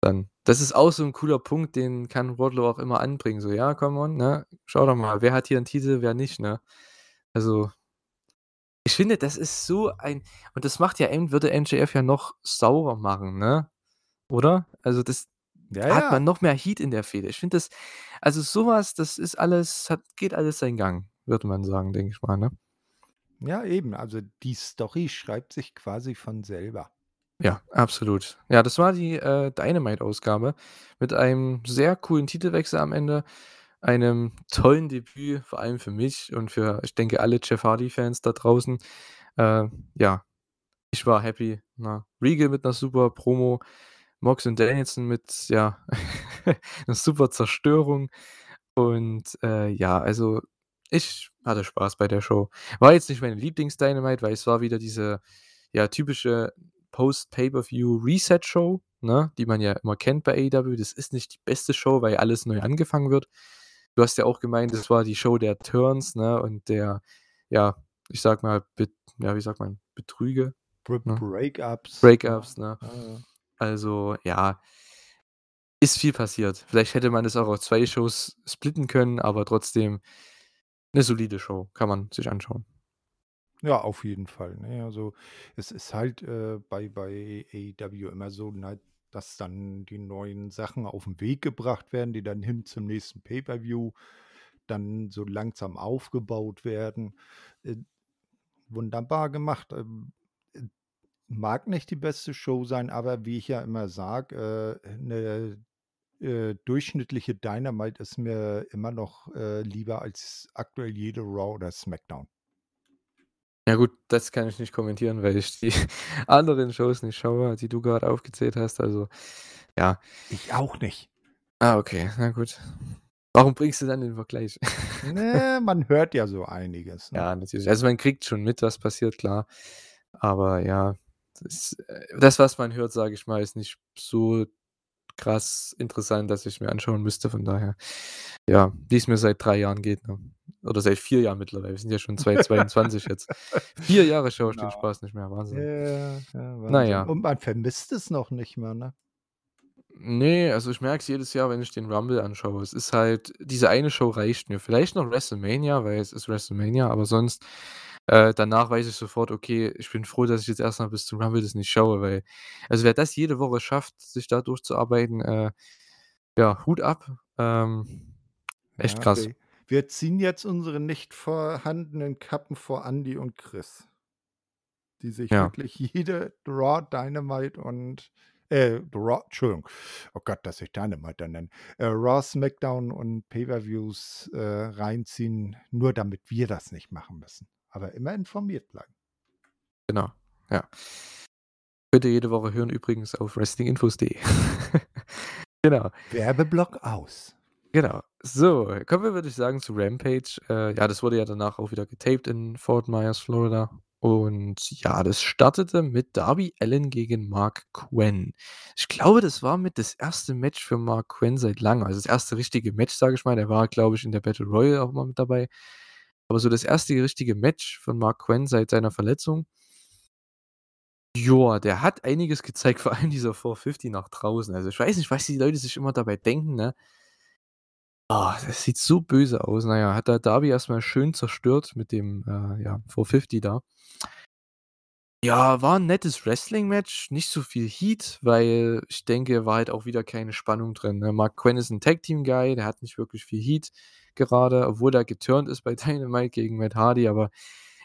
Dann das ist auch so 'n cooler Punkt, den kann Wardlow auch immer anbringen, so: „Ja, come on, ne? Schau doch mal, wer hat hier 'n Titel, wer nicht“, ne? Also ich finde, das ist so ein und das macht ja würde MJF ja noch saurer machen, ne? Oder? Also, das Ja, da hat ja. man noch mehr Heat in der Fehde. Ich finde das also, so was, das ist alles hat geht alles seinen Gang, würde man sagen, denke ich mal, ne? Ja, eben. Also, die Story schreibt sich quasi von selber. Ja, absolut. Ja, das war die, äh, Dynamite-Ausgabe mit einem sehr coolen Titelwechsel am Ende, einem tollen Debüt, vor allem für mich und für, ich denke, alle Jeff Hardy-Fans da draußen. Äh, ja, ich war happy, ne? Regal mit 'ner super Promo, Mox und Danielson mit, ja, (laughs) 'ner super Zerstörung und, äh, ja, also, ich hatte Spaß bei der Show. War jetzt nicht meine Lieblings-Dynamite, weil es war wieder diese, ja, typische Post-Pay-per-View-Reset-Show, ne, die man ja immer kennt bei AEW. Das ist nicht die beste Show, weil alles neu angefangen wird. Du hast ja auch gemeint, das war die Show der Turns, ne, und der, ja, ich sage mal, ja, wie sagt man, Betrüge, ne? Breakups. Breakups, ne? Ja, ja. Also, ja ist viel passiert. Vielleicht hätte man das auch auf 2 Shows splitten können, aber trotzdem 'ne solide Show, kann man sich anschauen. Ja, auf jeden Fall, ne? Also, es ist halt, äh, bei bei AEW immer so, ne, dass dann die neuen Sachen auf'n Weg gebracht werden, die dann hin zum nächsten Pay-per-View dann so langsam aufgebaut werden. Äh, wunderbar gemacht. Ähm, äh, mag nicht die beste Show sein, aber wie ich ja immer sage, äh, 'ne, äh, durchschnittliche Dynamite ist mir immer noch, äh, lieber als aktuell jede Raw oder Smackdown. Ja gut, das kann ich nicht kommentieren, weil ich die (laughs) anderen Shows nicht schaue, die du grad aufgezählt hast, also, ja. Ich auch nicht. Ah, okay, na gut. Warum bringst du dann den Vergleich? Ne, (laughs) man hört ja so einiges, ne? Ja, natürlich. Also, man kriegt schon mit, was passiert, klar. Aber ja, das äh, das, was man hört, sage ich mal, ist nicht so krass interessant, dass ich's mir anschauen müsste. Von daher, ja, wie's mir seit 3 Jahren geht, ne? Oder seit 4 Jahren mittlerweile. Wir sind ja schon 2022 (laughs) jetzt. 4 Jahre schaue ich den Genau. Spaß nicht mehr, Wahnsinn. ja, ja, Wahnsinn. ja. Und man vermisst es noch nicht mal, ne? Ne, also, ich merke es jedes Jahr, wenn ich den Rumble anschaue. Es ist halt diese eine Show reicht mir. Vielleicht noch WrestleMania, weil es ist WrestleMania, aber sonst, äh, danach weiß ich sofort: „Okay, ich bin froh, dass ich jetzt erst mal bis zum Rumble das nicht schaue“, weil also, wer das jede Woche schafft, sich da durchzuarbeiten, äh, ja, Hut ab. Ähm, echt Ja, krass. wir wir ziehen jetzt unsere nicht vorhandenen Kappen vor Andi und Chris. Die sich Ja. wirklich jede Raw, Dynamite und äh, Raw Entschuldigung. Oh Gott, dass ich Dynamite da nenne. Äh, Raw, Smackdown und Pay-per-Views, äh, reinziehen, nur damit wir das nicht machen müssen. Aber immer informiert bleiben. Genau, ja. Könnt ihr jede Woche hören übrigens auf wrestlinginfos.de. (laughs) Genau. Werbeblock aus. Genau. So, kommen wir, würde ich sagen, zu Rampage. Äh, ja, das wurde ja danach auch wieder getaped in Fort Myers, Florida. Und ja, das startete mit Darby Allin gegen Marq Quen. Ich glaube, das war mit das erste Match für Marq Quen seit langem. Also, das erste richtige Match, sage ich mal. Der war, glaube ich, in der Battle Royal auch mal mit dabei. Aber so das erste richtige Match von Marq Quen seit seiner Verletzung. Joa, der hat einiges gezeigt, (laughs) vor allem dieser 450 nach draußen. Also, ich weiß nicht, was die Leute sich immer dabei denken, ne? Ah, das sieht so böse aus. Na ja, hat da Darby erst mal schön zerstört mit dem, äh, ja, 450 da. Ja, war 'n nettes Wrestling-Match, nicht so viel Heat, weil ich denke, war halt auch wieder keine Spannung drin, ne? Marq Quen ist 'n Tag-Team-Guy, der hat nicht wirklich viel Heat gerade, obwohl er geturnt ist bei (laughs) Dynamite gegen Matt Hardy, aber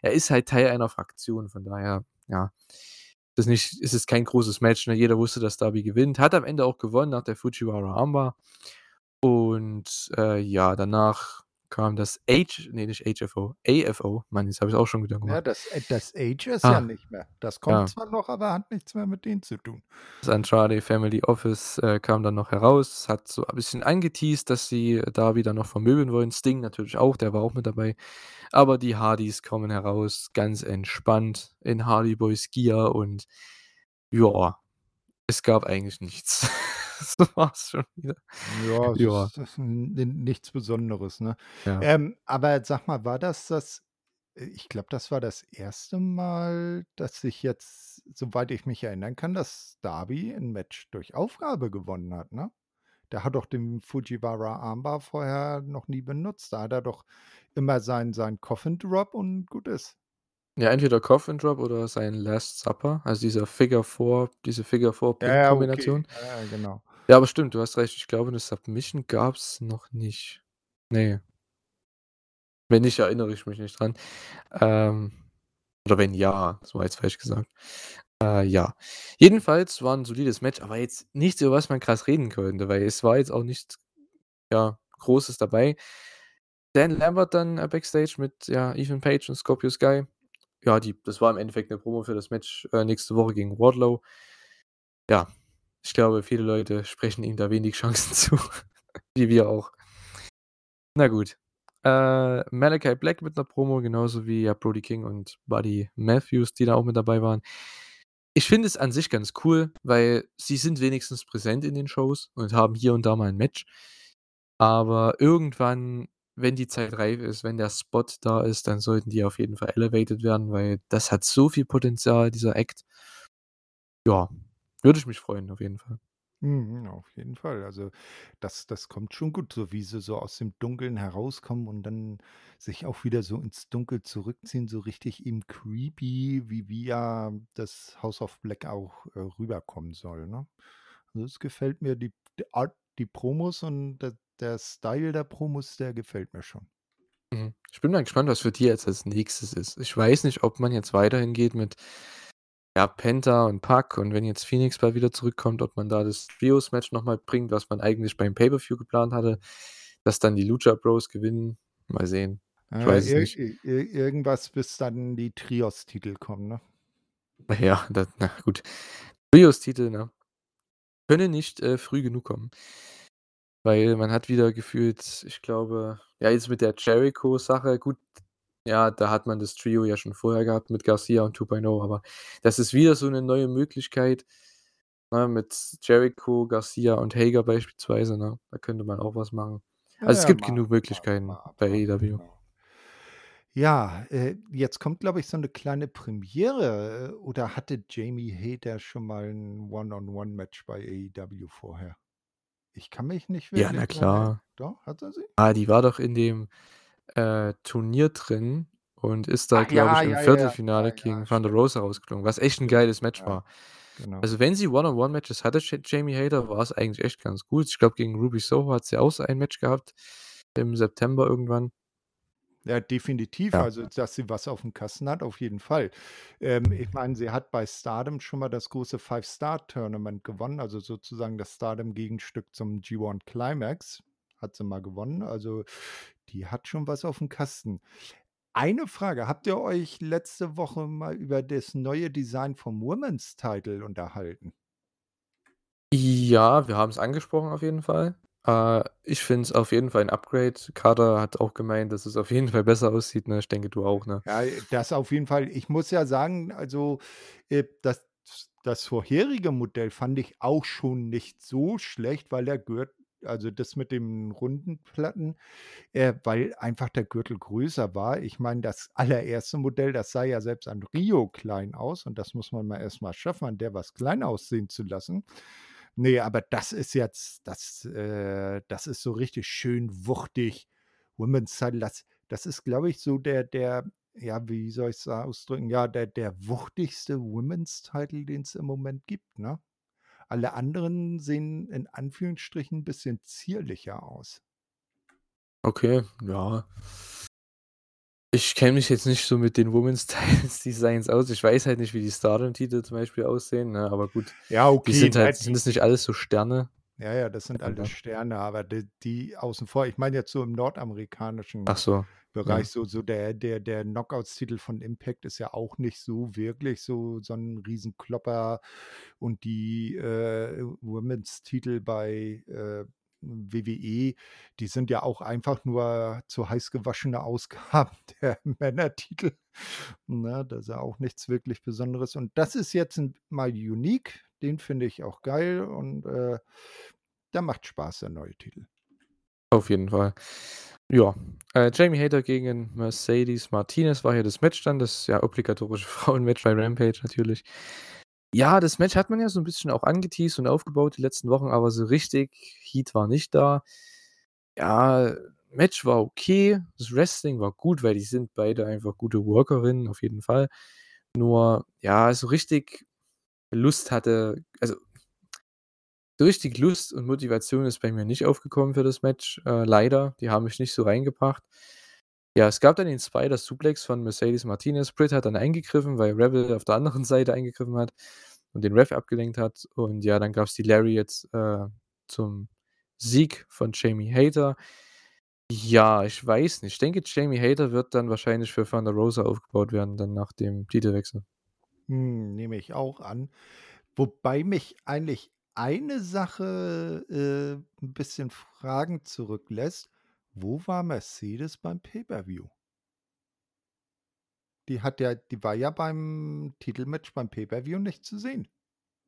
er ist halt Teil einer Fraktion, von daher, ja, ist nicht ist es kein großes Match, ne? Jeder wusste, dass Darby gewinnt. Hat am Ende auch gewonnen nach der Fujiwara Armbar. Und, äh, ja, danach kam das H ne, nicht HFO, AFO. Mann, jetzt habe ich's auch schon wieder Ja, gemacht. das äh, das Age ist ja Ah. nicht mehr. Das kommt Ja. zwar noch, aber hat nichts mehr mit denen zu tun. Das Uncharted Family Office, äh, kam dann noch heraus, hat so ein bisschen angeteased, dass sie da wieder noch vermöbeln wollen. Sting natürlich auch, der war auch mit dabei. Aber die Hardys kommen heraus, ganz entspannt in Hardy Boys Gear und ja, es gab eigentlich nichts. (laughs) (laughs) Das war's schon wieder. Ja, Ja. das n n nichts Besonderes, ne? Ja. Ähm, aber sag mal, war das das äh, ich glaube, das war das erste Mal, dass sich jetzt, soweit ich mich erinnern kann, dass Darby 'n Match durch Aufgabe gewonnen hat, ne? Der hat doch den Fujiwara Armbar vorher noch nie benutzt. Da hat er doch immer seinen seinen Coffin Drop und gut ist. Ja, entweder Coffin Drop oder sein Last Supper, also dieser Figure Four diese Figure Four Ja, Pin ja, okay. Kombination. Ja, ja, genau. Ja, aber stimmt, du hast recht. Ich glaube, 'ne Submission gab's noch nicht. Ne. Wenn nicht, erinnere ich mich nicht dran. Ähm, oder wenn ja, das war jetzt falsch gesagt. Äh, ja. Jedenfalls war 'n solides Match, aber jetzt nichts, über was man krass reden könnte, weil es war jetzt auch nichts, ja, Großes dabei. Dan Lambert dann, äh, Backstage mit, ja, Ethan Page und Scorpio Sky. Ja, die das war im Endeffekt 'ne Promo für das Match, äh, nächste Woche gegen Wardlow. Ja, ich glaube, viele Leute sprechen ihm da wenig (laughs) Chancen zu, wie wir auch. Na gut. Äh, Malachi Black mit 'ner Promo, genauso wie, ja, Brody King und Buddy Matthews, die da auch mit dabei waren. Ich finde es an sich ganz cool, weil sie sind wenigstens präsent in den Shows und haben hier und da mal 'n Match. Aber irgendwann, wenn die Zeit reif ist, wenn der Spot da ist, dann sollten die auf jeden Fall elevated werden, weil das hat so viel Potenzial, dieser Act. Ja, würde ich mich freuen, auf jeden Fall. Mhm, auf jeden Fall. Also, das das kommt schon gut, so wie sie so aus dem Dunkeln herauskommen und dann sich auch wieder so ins Dunkel zurückziehen, so richtig eben creepy, wie ja das House of Black auch, äh, rüberkommen soll, ne? Also, es gefällt mir, die die Art die Promos und der der Style der Promos, der gefällt mir schon. Mhm. Ich bin mal gespannt, was für die jetzt als Nächstes ist. Ich weiß nicht, ob man jetzt weiterhin geht mit, ja, Penta und Pac und wenn jetzt Phoenix bald wieder zurückkommt, ob man da das Trios-Match noch mal bringt, was man eigentlich beim Pay-per-View geplant hatte, dass dann die Lucha Bros gewinnen. Mal sehen. Ich Äh, weiß es ir nicht. irgendwas, bis dann die Trios-Titel kommen, ne? (laughs) Ja, da na gut. Trios-Titel, ne, können nicht, äh, früh genug kommen. Weil man hat wieder gefühlt ich glaube ja, jetzt mit der Jericho-Sache, gut, ja, da hat man das Trio ja schon vorher gehabt mit Garcia und 2.0, aber das ist wieder so 'ne neue Möglichkeit, ne, mit Jericho, Garcia und Hager beispielsweise, ne? Da könnte man auch was machen. Ja, Also, es ja, gibt mal genug mal mal Möglichkeiten bei AEW. genau. Ja, äh, jetzt kommt, glaube ich, so 'ne kleine Premiere, äh, oder hatte Jamie Hayter schon mal 'n One-on-One-Match bei AEW vorher? Ich kann mich nicht Ja, wirklich na dran erinnern. klar. Doch, hat er sie? Ah, die war doch in dem, äh, Turnier drin und ist da, Ach glaube ja, ich, im ja, ja, ja, Viertelfinale ja, gegen Thunder stimmt. Rosa rausgeflogen, was echt 'n Stimmt, geiles Match ja, war. genau. Also, wenn sie One-on-One-Matches hatte, Jamie Hayter, war's eigentlich echt ganz gut. Ich glaube, gegen Ruby Soho hat sie auch so ein Match gehabt im September irgendwann. Ja, definitiv. Ja. Also, dass sie was aufm Kasten hat, auf jeden Fall. Ähm, ich meine, sie hat bei Stardom schon mal das große Five-Star-Tournament gewonnen, also sozusagen das Stardom-Gegenstück zum G1 Climax, hat sie mal gewonnen. Also, die hat schon was aufm Kasten. Eine Frage, habt ihr euch letzte Woche mal über das neue Design vom Women's Title unterhalten? Ja, wir haben's angesprochen auf jeden Fall. Äh, ich finde es auf jeden Fall 'n Upgrade. Carter hat auch gemeint, dass es auf jeden Fall besser aussieht, ne? Ich denke, du auch, ne? Ja, das auf jeden Fall. Ich muss ja sagen, also, äh, das das vorherige Modell fand ich auch schon nicht so schlecht, weil der Gürt also, das mit den runden Platten, äh, weil einfach der Gürtel größer war. Ich meine, das allererste Modell, das sah ja selbst an Rio klein aus und das muss man mal erst mal schaffen, an der was klein aussehen zu lassen. Ne, aber das ist jetzt das äh, das ist so richtig schön wuchtig. Women's Title, das das ist, glaube ich, so der der ja, wie soll ich's ausdrücken? Ja, der der wuchtigste Women's Title, den's im Moment gibt, ne? Alle anderen sehen in Anführungsstrichen 'n bisschen zierlicher aus. Okay, ja. Ich kenne mich jetzt nicht so mit den Women's (laughs) Titles Designs aus. Ich weiß halt nicht, wie die Stardom-Titel zum Beispiel aussehen, ne, aber gut. Ja, Die okay, sind ne, halt sind die das nicht alles so Sterne? Ja, ja, das sind alles Sterne, aber d die außen vor. Ich meine jetzt so im nordamerikanischen Ach so, Bereich, ja. so so der der der Knockouts-Titel von Impact ist ja auch nicht so wirklich so so 'n Riesenklopper und die, äh, Women's-Titel bei, äh, WWE, die sind ja auch einfach nur zu heiß gewaschene Ausgaben (laughs) der Männertitel, ne? Das ist ja auch nichts wirklich Besonderes und das ist jetzt mal unique, den finde ich auch geil und, äh, der macht Spaß, der neue Titel. Auf jeden Fall. Ja, äh, Jamie Hayter gegen Mercedes Martinez war hier das Match dann, das, ja, obligatorische (laughs) Frauenmatch bei Rampage natürlich. Ja, das Match hat man ja so 'n bisschen auch angeteased und aufgebaut die letzten Wochen, aber so richtig Heat war nicht da. Ja, Match war okay, das Wrestling war gut, weil die sind beide einfach gute Workerinnen, auf jeden Fall. Nur, ja, so richtig Lust hatte also so richtig Lust und Motivation ist bei mir nicht aufgekommen für das Match, äh, leider. Die haben mich nicht so reingebracht. Ja, es gab dann den Spider Suplex von Mercedes Martinez. Britt hat dann eingegriffen, weil Rebel auf der anderen (laughs) Seite eingegriffen hat und den Ref abgelenkt hat. Und ja, dann gab's die Lariats, äh, zum Sieg von Jamie Hayter. Ja, ich weiß nicht. Ich denke, Jamie Hayter wird dann wahrscheinlich für Thunder Rosa aufgebaut werden, dann nach dem Titelwechsel. Hm, nehme ich auch an. Wobei mich eigentlich eine Sache, äh, 'n bisschen fragend zurücklässt. Wo war Mercedes beim Pay-per-View? Die hat ja die war ja beim Titelmatch beim Pay-per-View nicht zu sehen.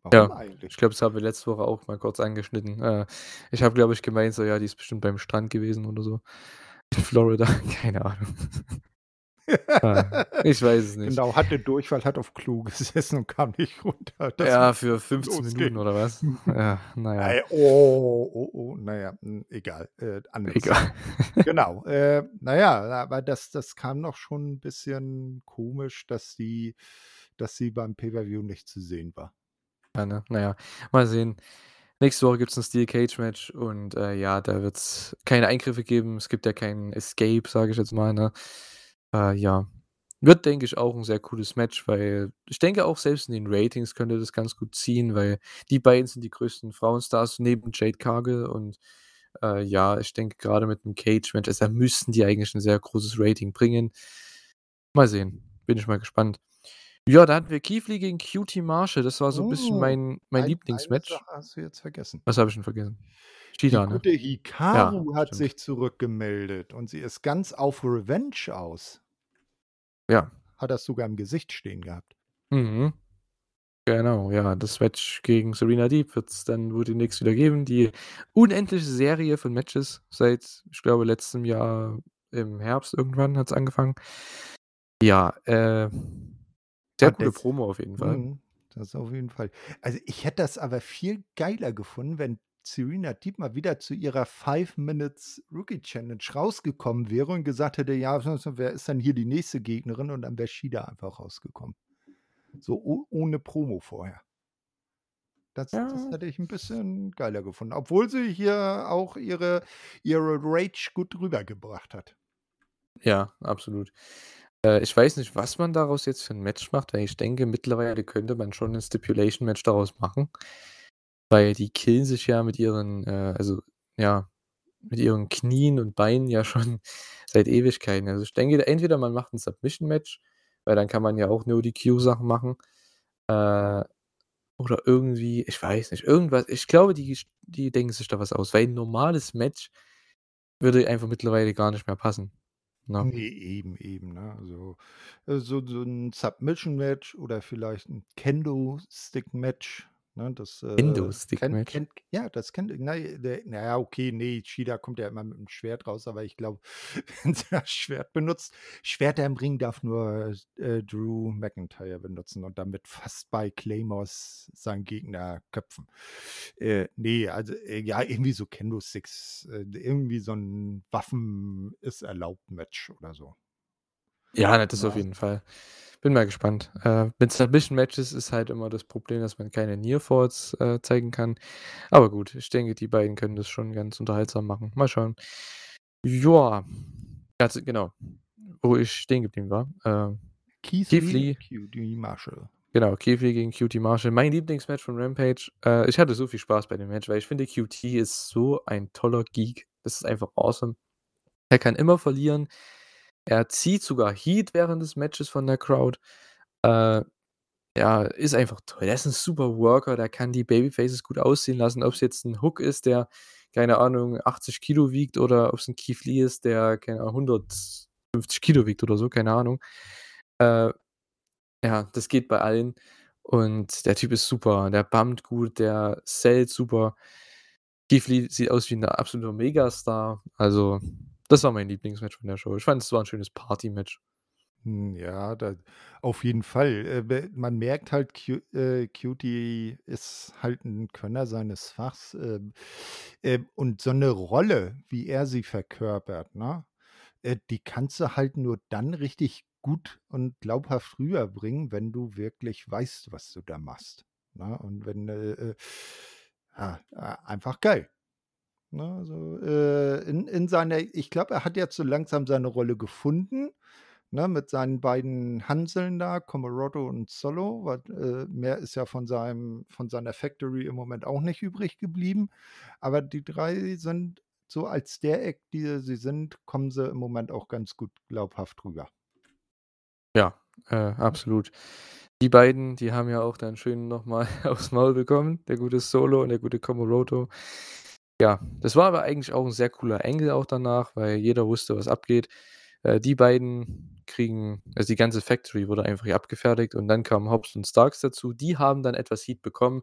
Warum Ja, ich eigentlich? glaube, das haben wir letzte Woche auch mal kurz angeschnitten. Äh, ich habe, glaube ich, gemeint, so: „Ja, die ist bestimmt beim Strand gewesen oder so in Florida.“ (laughs) Keine Ahnung. Ah, ich weiß es (laughs) nicht. Genau, hatte Durchfall, hat auf Klo gesessen und kam nicht runter. Das Ja, für 15 Minuten losgehen. oder was? (laughs) Ja, na ja. Ei oh, oh, oh, na ja, hm, egal, äh, anderes Egal. (laughs) Genau, äh, na ja, aber das das kam doch schon 'n bisschen komisch, dass sie dass sie beim Pay-per-View nicht zu sehen war. Ja, ne? Na ja, mal sehen. Nächste Woche gibt's 'n Steel Cage Match und, äh, ja, da wird's keine Eingriffe geben. Es gibt ja keinen Escape, sage ich jetzt mal, ne? Äh, ja. Wird, denke ich, auch 'n sehr cooles Match, weil ich denke auch, selbst in den Ratings könnte das ganz gut ziehen, weil die beiden sind die größten Frauenstars neben Jade Cargill und, äh, ja, ich denke, grade mit 'nem Cage-Match, also, da müssten die eigentlich 'n sehr großes Rating bringen. Mal sehen, bin ich mal gespannt. Ja, da hatten wir Lee gegen QT Marshall. Das war so 'n bisschen Hm, mein mein ein Lieblingsmatch. hast du jetzt vergessen. Was habe ich denn vergessen? Die Shida, ne? gute Ja, Hikaru hat stimmt. sich zurückgemeldet und sie ist ganz auf Revenge aus. Ja. Hat das sogar im Gesicht stehen gehabt. Mhm. Genau, ja, das Match gegen Serena Deeb wird's dann wohl demnächst wieder geben. Die unendliche Serie von Matches seit, ich glaube, letztem Jahr im Herbst irgendwann hat's angefangen. Ja, äh, sehr coole das Promo auf jeden Fall. mhm, das auf jeden Fall. Also, ich hätte das aber viel geiler gefunden, wenn Serena Deeb mal wieder zu ihrer Five Minutes Rookie Challenge rausgekommen wäre und gesagt hätte: „Ja, wer ist denn hier die nächste Gegnerin?“ Und dann wäre Shida einfach rausgekommen. So ohne Promo vorher. Das das Ja. hätte ich 'n bisschen geiler gefunden, obwohl sie hier auch ihre ihre Rage gut rübergebracht hat. Ja, absolut. Äh, ich weiß nicht, was man daraus jetzt für 'n Match macht, weil ich denke, mittlerweile könnte man schon 'n Stipulation-Match daraus machen. Weil die killen sich ja mit ihren, äh also, ja, mit ihren Knien und Beinen ja schon (laughs) seit Ewigkeiten. Also, ich denke, entweder man macht 'n Submission-Match, weil dann kann man ja auch No-DQ-Sachen machen, äh, oder irgendwie ich weiß nicht, irgendwas ich glaube, die die denken sich da was aus, weil 'n normales Match würde einfach mittlerweile gar nicht mehr passen, ne? Ne, eben, eben, ne? Also, äh, so so 'n Submission-Match oder vielleicht 'n Kendo-Stick-Match, ne? Das, äh, kennt Kendo-Stick-Match? kennt ja, das kennt ne, der na okay, ne, Shida kommt ja immer mit'm Schwert raus, aber ich glaube, (laughs) wenn sie das Schwert benutzt Schwerter im Ring darf nur, äh, Drew McIntyre benutzen und damit fast bei Claymores seinen Gegner köpfen. Äh, ne, also, äh, ja, irgendwie so Kendo-Sticks, äh, irgendwie so 'n Waffen-ist-erlaubt-Match oder so. Ja, das auf Ja. jeden Fall. Bin mal gespannt. Äh, mit Submission-Matches ist halt immer das Problem, dass man keine Near Falls, äh, zeigen kann. Aber gut, ich denke, die beiden können das schon ganz unterhaltsam machen. Mal schauen. Ja, genau, wo ich stehen geblieben war. Äh, Keith Keith Lee, Lee QT Marshall. Genau, Keith Lee gegen QT Marshall. Mein Lieblingsmatch von Rampage. Äh, ich hatte so viel Spaß bei dem Match, weil ich finde, QT ist so ein toller Geek. Das ist einfach awesome. Er kann immer verlieren. Er zieht sogar Heat während des Matches von der Crowd. Äh, ja, ist einfach toll. Der ist 'n super Worker, der kann die Babyfaces gut aussehen lassen, ob's jetzt 'n Hook ist, der, keine Ahnung, 80 Kilo wiegt oder ob's 'n Keith Lee ist, der, keine Ahnung, 150 Kilo wiegt oder so, keine Ahnung. Äh, ja, das geht bei allen und der Typ ist super. Der bumpt gut, der sellt super. Keith Lee sieht aus wie 'n absoluter Megastar. Also, das war mein Lieblingsmatch von der Show. Ich fand, es war 'n schönes Party-Match. Hm, ja, da auf jeden Fall. Äh, man merkt halt, Q äh, QT ist halt 'n Könner seines Fachs, ähm, und so 'ne Rolle, wie er sie verkörpert, ne, äh, die kannst du halt nur dann richtig gut und glaubhaft rüberbringen, wenn du wirklich weißt, was du da machst, ne? Und wenn, äh, äh ja, a einfach geil, ne? Also, äh, in in seiner ich glaube, er hat jetzt so langsam seine Rolle gefunden, ne, mit seinen beiden Hanseln da, Comoroto und Solo, was äh, mehr ist ja von seinem von seiner Factory im Moment auch nicht übrig geblieben. Aber die 3 sind so als der Act, die sie sind, kommen sie im Moment auch ganz gut glaubhaft rüber. Ja, äh, absolut. Die beiden, die haben ja auch dann schön noch mal (laughs) aufs Maul bekommen, der gute Solo und der gute Comoroto. Ja, das war aber eigentlich auch 'n sehr cooler Angle auch danach, weil jeder wusste, was abgeht. Äh, die beiden kriegen also, die ganze Factory wurde einfach hier abgefertigt und dann kamen Hobbs und Starks dazu. Die haben dann etwas Heat bekommen.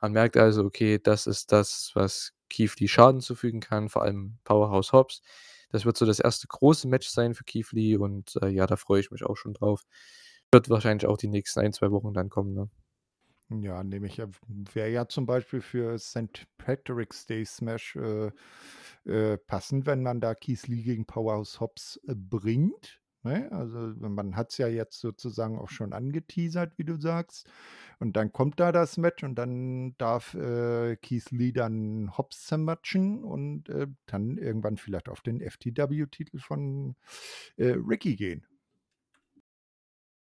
Man merkt also, okay, das ist das, was Lee Schaden zufügen kann, vor allem Powerhouse Hobbs. Das wird so das 1. große Match sein für Lee und, äh, ja, da freue ich mich auch schon drauf. Wird wahrscheinlich auch die nächsten 1, 2 Wochen dann kommen, ne? Ja, nehme ich ja w wäre ja zum Beispiel für St. Patrick's Day Smash, äh, äh, passend, wenn man da Keith Lee gegen Powerhouse Hobbs, äh, bringt, ne? Also, man hat's ja jetzt sozusagen auch schon angeteasert, wie du sagst. Und dann kommt da das Match und dann darf, äh, Keith Lee dann Hobbs zermatschen und, äh, dann irgendwann vielleicht auf den FTW-Titel von, äh, Ricky gehen.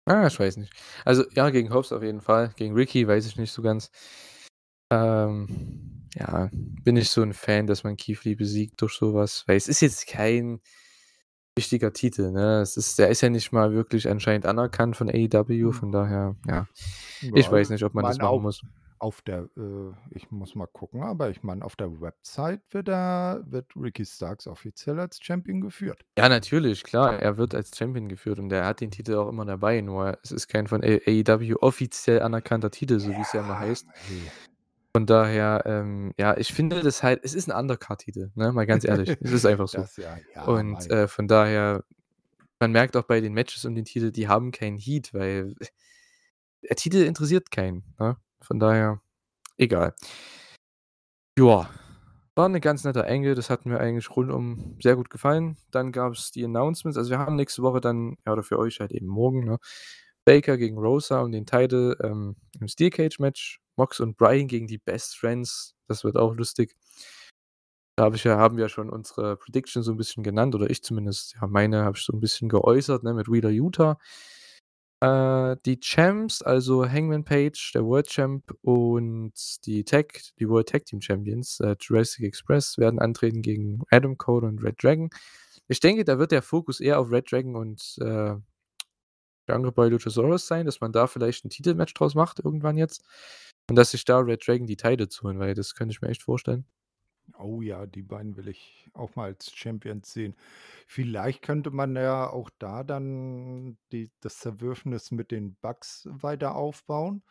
Ah, ich weiß nicht. Also, ja, gegen Hobbs auf jeden Fall. Gegen Ricky weiß ich nicht so ganz. Ähm, ja, bin nicht so 'n Fan, dass man Lee besiegt durch so was, weil es ist jetzt kein wichtiger Titel, ne? Es ist der ist ja nicht mal wirklich anscheinend anerkannt von AEW, Hm. von daher, ja. Ich Ja, weiß ich nicht, ob man das meine machen muss. Auf der äh, ich muss mal gucken, aber ich meine, auf der Website wird er wird Ricky Starks offiziell als Champion geführt. Ja, natürlich, klar. Er wird als Champion geführt und er hat den Titel auch immer dabei, nur es ist kein von AEW offiziell anerkannter Titel, so ja immer Ja, heißt. hey. Von daher, ähm, ja, ich finde das halt es ist 'n Undercard-Titel, ne, mal ganz ehrlich. Es ist einfach (laughs) so. Das ja ja, Und, äh, von daher man merkt auch bei den Matches um den Titel, die haben keinen Heat, weil der Titel interessiert keinen, ne? Von daher egal. Joa, war 'ne ganz netter Angle, das hat mir eigentlich rundum sehr gut gefallen. Dann gab's die Announcements. Also, wir haben nächste Woche dann ja, oder für euch halt eben morgen, ne, Baker gegen Rosa um den Title, ähm, im Steel Cage Match. Mox und Bryan gegen die Best Friends. Das wird auch lustig. Da habe ich ja haben wir schon unsere Prediction so 'n bisschen genannt oder ich zumindest. Ja, meine habe ich so 'n bisschen geäußert, ne, mit Wheeler Yuta. Äh, die Champs, also Hangman Page, der World Champ und die Tag die World Tag Team Champions, äh, Jurassic Express werden antreten gegen Adam Cole und Red Dragon. Ich denke, da wird der Fokus eher auf Red Dragon und, äh, Jungle Boy Luchasaurus sein, dass man da vielleicht 'n Titelmatch draus macht irgendwann jetzt und dass sich da Red Dragon die Titles holen, weil das könnte ich mir echt vorstellen. Oh ja, die beiden will ich auch mal als Champions sehen. Vielleicht könnte man ja auch da dann die das Zerwürfnis mit den Bucks weiter aufbauen,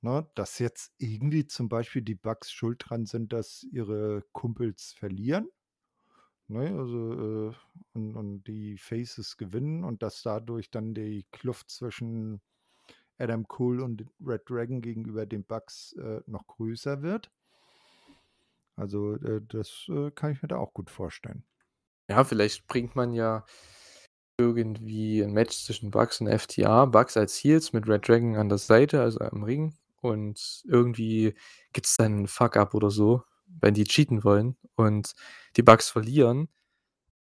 ne? Dass jetzt irgendwie zum Beispiel die Bucks schuld dran sind, dass ihre Kumpels verlieren, ne? Also, äh, und und die Faces gewinnen und dass dadurch dann die Kluft zwischen Adam Cole und Red Dragon gegenüber den Bucks, äh, noch größer wird. Also, äh, das, äh, kann ich mir da auch gut vorstellen. Ja, vielleicht bringt man ja irgendwie 'n Match zwischen Bucks und FTR. Bucks als Heels mit Red Dragon an der Seite, also im Ring und irgendwie gibt's dann 'n Fuck-up oder so, wenn die cheaten wollen und die Bucks verlieren,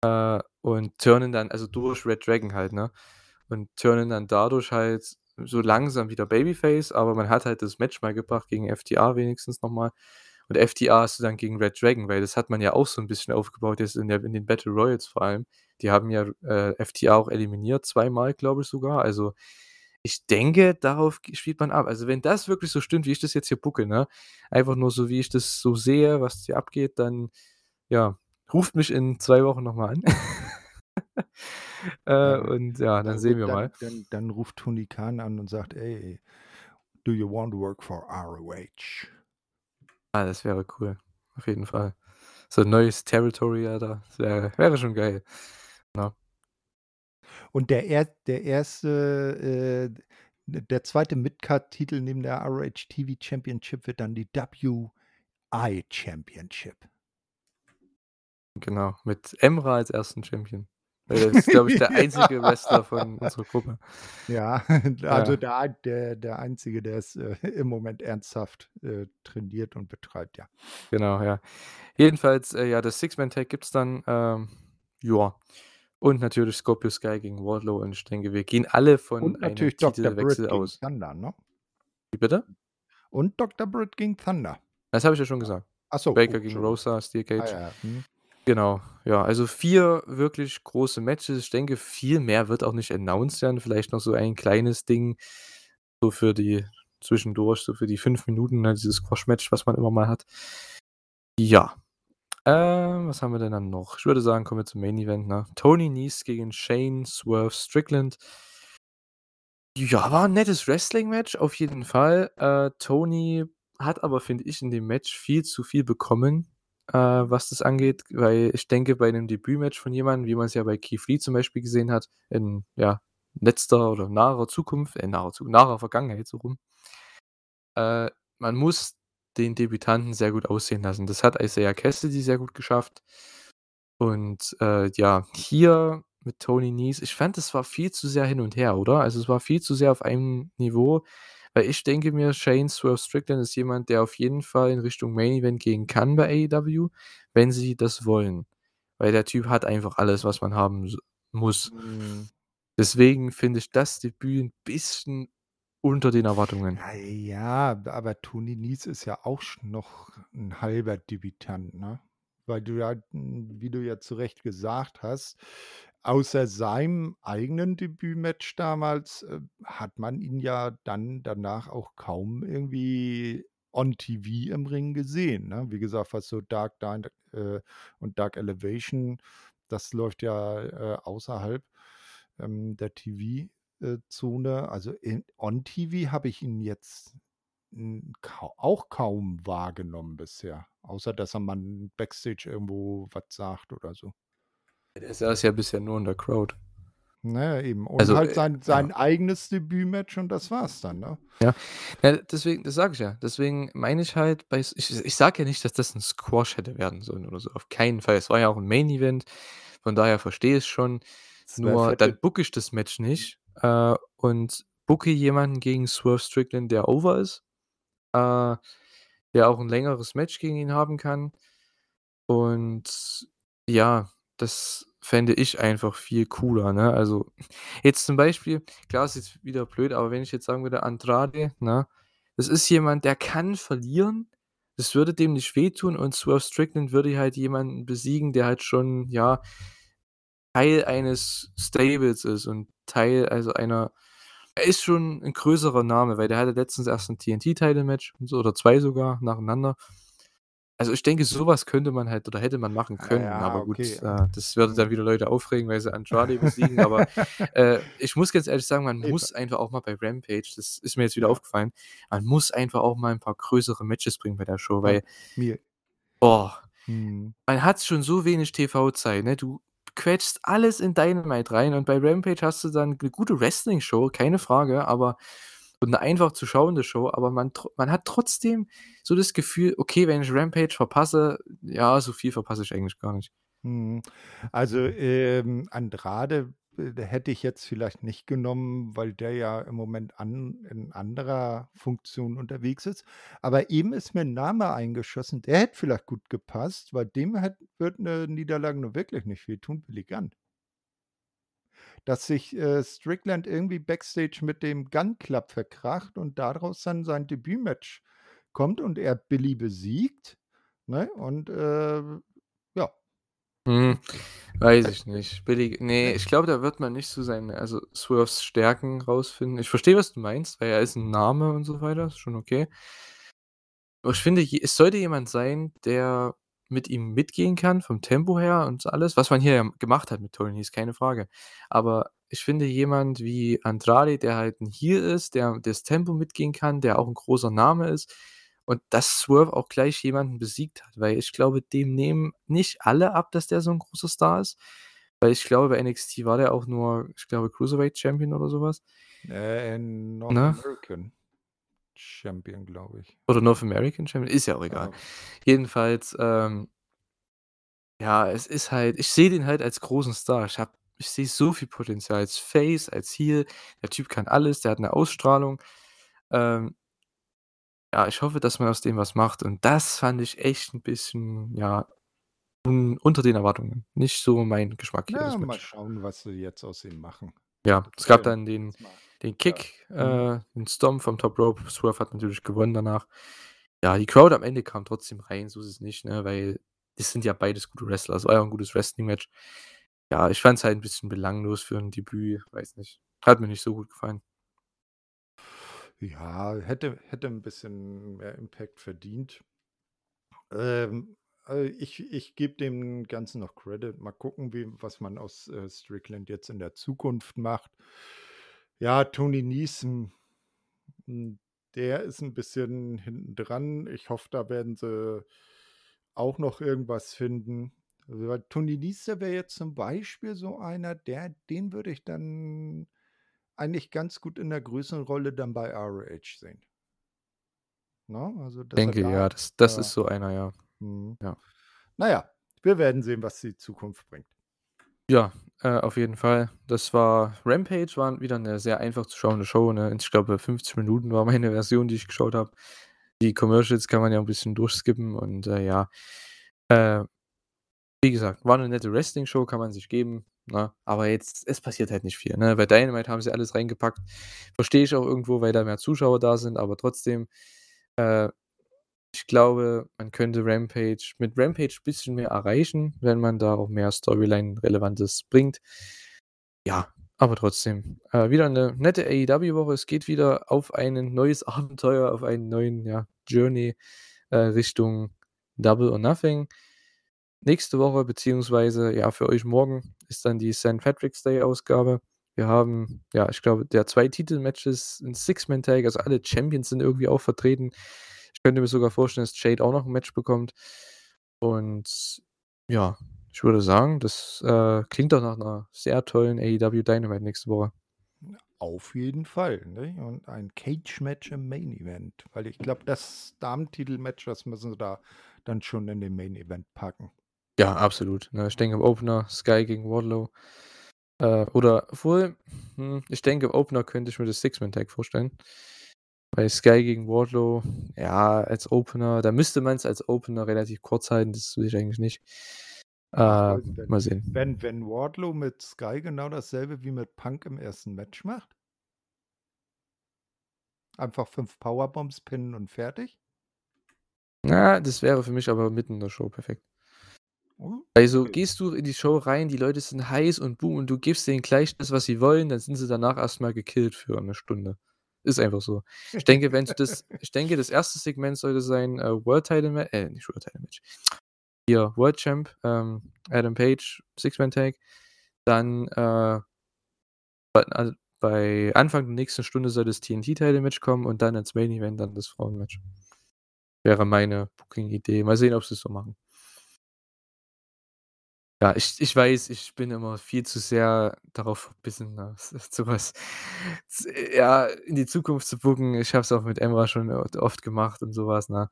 äh, und turnen dann also durch Red Dragon halt, ne? Und turnen dann dadurch halt so langsam wieder Babyface, aber man hat halt das Match mal gebracht gegen FTR wenigstens noch mal. Und FTR hast du dann gegen Red Dragon, weil das hat man ja auch so 'n bisschen aufgebaut jetzt in der in den Battle Royals vor allem. Die haben ja, äh, FTR auch eliminiert, zweimal, glaube ich sogar. Also, ich denke, darauf spielt man ab. Also, wenn das wirklich so stimmt, wie ich das jetzt hier booke, ne, einfach nur so, wie ich das so sehe, was hier abgeht, dann, ja, ruft mich in 2 Wochen noch mal an. (laughs) Äh, und ja, dann na sehen gut, wir dann mal. dann dann ruft Tony Khan an und sagt: „Ey, do you want to work for ROH?“ Ah, das wäre cool, auf jeden Fall. So 'n neues Territory, Alter, das wäre wäre schon geil, ne? Und der er der 1., äh der 2. Midcard-Titel neben der ROH TV Championship wird dann die WI Championship. Genau, mit Emra als 1. Champion. Der ist, glaube ich, der (laughs) einzige Wrestler von unserer Gruppe. Ja, (laughs) also Ja. der der der Einzige, der es, äh, (laughs) im Moment ernsthaft, äh, trainiert und betreibt, ja. Genau, ja. Jedenfalls, äh, ja, das Six-Man-Tag gibt's dann, ähm, ja. Und natürlich Scorpio Sky gegen Wardlow und ich denke, wir gehen alle von Und einem natürlich Dr. Titelwechsel gegen aus. Thunder, ne? Wie bitte? Und Dr. Britt gegen Thunder. Das habe ich ja schon gesagt. Ach so, oh, Baker gegen. Rosa, Steel Ah, Cage. ja, ja, mhm. Genau, ja, also 4 wirklich große Matches. Ich denke, viel mehr wird auch nicht announced werden. Vielleicht noch so ein kleines Ding so für die zwischendurch, so für die 5 Minuten, ne, dieses Squash-Match, was man immer mal hat. Ja. Ähm, was haben wir denn dann noch? Ich würde sagen, kommen wir zum Main Event, ne? Tony Nese gegen Shane „Swerve“ Strickland. Ja, war 'n nettes Wrestling-Match auf jeden Fall. Äh, Tony hat aber, finde ich, in dem Match viel zu viel bekommen, äh, was das angeht, weil ich denke, bei 'nem Debütmatch von jemandem, wie man's ja bei Keith Lee zum Beispiel gesehen hat, in, ja, letzter oder naher Zukunft äh, naher naher Vergangenheit, so rum äh, man muss den Debütanten sehr gut aussehen lassen. Das hat Isiah Kassidy sehr gut geschafft. Und, äh, ja, hier mit Tony Nese ich fand, das war viel zu sehr hin und her, oder? Also, es war viel zu sehr auf einem Niveau, weil ich denke mir, Shane „Swerve“ Strickland ist jemand, der auf jeden Fall in Richtung Main Event gehen kann bei AEW, wenn sie das wollen. Weil der Typ hat einfach alles, was man haben muss. Mhm. Deswegen finde ich das Debüt 'n bisschen unter den Erwartungen. Ja, aber Tony Nese ist ja auch noch 'n halber Debütant, ne? Weil du ja, hm, wie du ja zu Recht gesagt hast, außer seinem eigenen Debütmatch damals, äh, hat man ihn ja dann danach auch kaum irgendwie on TV im Ring gesehen, ne? Wie gesagt, was so Dark Dy äh, und Dark Elevation, das läuft ja, äh, außerhalb, ähm, der TV äh. Also, in on TV habe ich ihn jetzt, auch kaum wahrgenommen bisher, außer dass er mal 'n Backstage irgendwo was sagt oder so. Der saß ja bisher nur in der Crowd. Na ja, eben. Und Also, halt äh, sein ja. sein eigenes Debütmatch und das war's dann, ne? Ja. Ja, deswegen das sage ich ja. Deswegen meine ich halt bei ich ich sage ja nicht, dass das 'n Squash hätte werden sollen oder so, auf keinen Fall. Es war ja auch 'n Main Event, von daher verstehe ich's schon. Swerve Nur dann booke ich das Match nicht, äh, und booke jemanden gegen Swerve Strickland, der over ist, äh, der auch 'n längeres Match gegen ihn haben kann. Und ja, das fände ich einfach viel cooler, ne? Also, jetzt zum Beispiel klar, ist jetzt wieder blöd, aber wenn ich jetzt sagen würde, Andrade, ne? Das ist jemand, der kann verlieren. Das würde dem nicht wehtun und Swerve Strickland würde halt jemanden besiegen, der halt schon, ja Teil eines Stables ist und Teil also einer er ist schon 'n größerer Name, weil der hatte letztens erst 'n TNT-Title-Match oder 2 sogar nacheinander. Also, ich denke, so was könnte man halt oder hätte man machen Ah können, ja, aber okay. gut, äh, das würde dann wieder Leute aufregen, weil sie Andrade besiegen, aber, (laughs) äh, ich muss ganz ehrlich sagen, man Ne, muss einfach auch mal bei Rampage das ist mir jetzt wieder Ja. aufgefallen, man muss einfach auch mal 'n paar größere Matches bringen bei der Show, weil mir boah, Mhm. man hat schon so wenig TV-Zeit, ne? Du quetschst alles in Dynamite rein und bei Rampage hast du dann 'ne gute Wrestling-Show, keine Frage, aber und 'ne einfach zu schauende Show, aber man man hat trotzdem so das Gefühl: „Okay, wenn ich Rampage verpasse, ja, so viel verpasse ich eigentlich gar nicht.“ Mhm. Also, ähm, Andrade, äh, hätte ich jetzt vielleicht nicht genommen, weil der ja im Moment an in anderer Funktion unterwegs ist. Aber eben ist mir 'n Name eingeschossen, der hätte vielleicht gut gepasst, weil dem hätt würde 'ne Niederlage nun wirklich nicht wehtun, Billy Gunn. Dass sich, äh, Strickland irgendwie backstage mit dem Gunn Club verkracht und daraus dann sein Debütmatch kommt und er Billy besiegt, ne? Und, äh, ja. Hm, weiß ich nicht. Billy ne, ich glaube, da wird man nicht so seine also, Swerves Stärken rausfinden. Ich verstehe, was du meinst, weil er ist 'n Name und so weiter, ist schon okay. Aber ich finde, es sollte jemand sein, der mit ihm mitgehen kann vom Tempo her und alles, was man hier ja gemacht hat mit Tony Nese, keine Frage. Aber ich finde jemand wie Andrade, der halt Heel ist, der das Tempo mitgehen kann, der auch 'n großer Name ist und dass Swerve auch gleich jemanden besiegt hat, weil ich glaube, dem nehmen nicht alle ab, dass der so 'n großer Star ist, weil ich glaube, bei NXT war der auch nur, ich glaube, Cruiserweight Champion oder so was. Äh, North Ne? American Champion, glaube ich. Oder North American Champion, ist ja auch egal. Ja. Jedenfalls, ähm ja, es ist halt ich sehe den halt als großen Star. Ich habe ich sehe so viel Potenzial als Face, als Heel. Der Typ kann alles, der hat 'ne Ausstrahlung. Ähm ja, ich hoffe, dass man aus dem was macht und das fand ich echt 'n bisschen, ja, un unter den Erwartungen. Nicht so mein Geschmack das mal schauen, was sie jetzt aus ihm machen. Ja, es gab Ähm, dann den den ja. Kick, Mhm. äh, den Stomp vom Top Rope. Swerve hat natürlich gewonnen danach. Ja, die Crowd am Ende kam trotzdem rein, so ist es nicht, ne, weil das sind ja beides gute Wrestler. Es war ja auch 'n gutes Wrestling-Match. Ja, ich fand's halt 'n bisschen belanglos für 'n Debüt, weiß nicht. Hat mir nicht so gut gefallen. Ja, hätte hätte 'n bisschen mehr Impact verdient. Ähm, äh, ich ich gebe dem Ganzen noch Credit. Mal gucken, wie was man aus, äh, Strickland jetzt in der Zukunft macht. Ja, Tony Nese, hm, der ist 'n bisschen hinten dran. Ich hoffe, da werden sie auch noch irgendwas finden. Weil Tony der wäre jetzt zum Beispiel so einer, der den würde ich dann eigentlich ganz gut in der größeren Rolle dann bei ROH sehen. Ne, also, Denke, da ja, das das ja. ist so einer, ja. Mhm. Ja. Na ja, wir werden sehen, was die Zukunft bringt. Ja, äh, auf jeden Fall. Das war Rampage war wieder 'ne sehr einfach zu schauende Show, ne? Ich glaube, 50 Minuten war meine Version, die ich geschaut habe. Die Commercials kann man ja 'n bisschen durchskippen und, äh, ja. Äh, wie gesagt, war 'ne nette Wrestling-Show, kann man sich geben, ne? Aber jetzt es passiert halt nicht viel, ne? Bei Dynamite haben sie alles reingepackt. Verstehe ich auch irgendwo, weil da mehr Zuschauer da sind, aber trotzdem, äh, ich glaube, man könnte Rampage mit Rampage bisschen mehr erreichen, wenn man da auch mehr Storyline-Relevantes bringt. Ja, aber trotzdem, äh, wieder 'ne nette AEW-Woche. Es geht wieder auf ein neues (laughs) Abenteuer, auf einen neuen, ja, Journey, äh, Richtung Double or Nothing. Nächste Woche beziehungsweise, ja, für euch morgen ist dann die St. Patrick's Day-Ausgabe. Wir haben, ja, ich glaube, der 2 Titel-Matches, 'n Six-Man-Tag, also, alle Champions sind irgendwie auch vertreten. Ich könnte mir sogar vorstellen, dass Jade auch noch 'n Match bekommt. Und ja, ich würde sagen, das, äh, klingt doch nach 'ner sehr tollen AEW Dynamite nächste Woche. Auf jeden Fall, ne? Und ein Cage-Match im Main Event, weil ich glaube, das Damen-Titel-Match, das müssen sie da dann schon in den Main Event packen. Ja, absolut, ne? Ich denke im Opener Sky gegen Wardlow. Äh, oder obwohl, hm, ich denke, im Opener könnte ich mir das Six-Man-Tag vorstellen. Bei Sky gegen Wardlow, ja, als Opener da müsste man's als Opener relativ kurz halten, das will ich eigentlich nicht. Äh, was denn? mal sehen. Wenn wenn Wardlow mit Sky genau dasselbe wie mit Punk im 1. Match macht? Einfach 5 Powerbombs pinnen und fertig? Na, das wäre für mich aber mitten in der Show perfekt. Oh, Also, gehst du in die Show rein, die Leute sind heiß und boom und du gibst denen gleich das, was sie wollen, dann sind sie danach erst mal gekillt für 'ne Stunde. Ist einfach so. Ich denke, wenn das ich denke, das 1. Segment sollte sein, äh, World Title Ma äh, nicht World Title Match. Hier, World Champ, ähm, Adam Page, Six-Man-Tag. Dann, äh bei al bei Anfang der nächsten Stunde soll das TNT-Title-Match kommen und dann als Main Event dann das Frauenmatch. Wäre meine Booking-Idee. Mal sehen, ob sie's so machen. Ja, ich ich weiß, ich bin immer viel zu sehr darauf verbissen, s (laughs) so was z ja, in die Zukunft zu booken. Ich habe es auch mit Emrah schon o oft gemacht und so was, ne?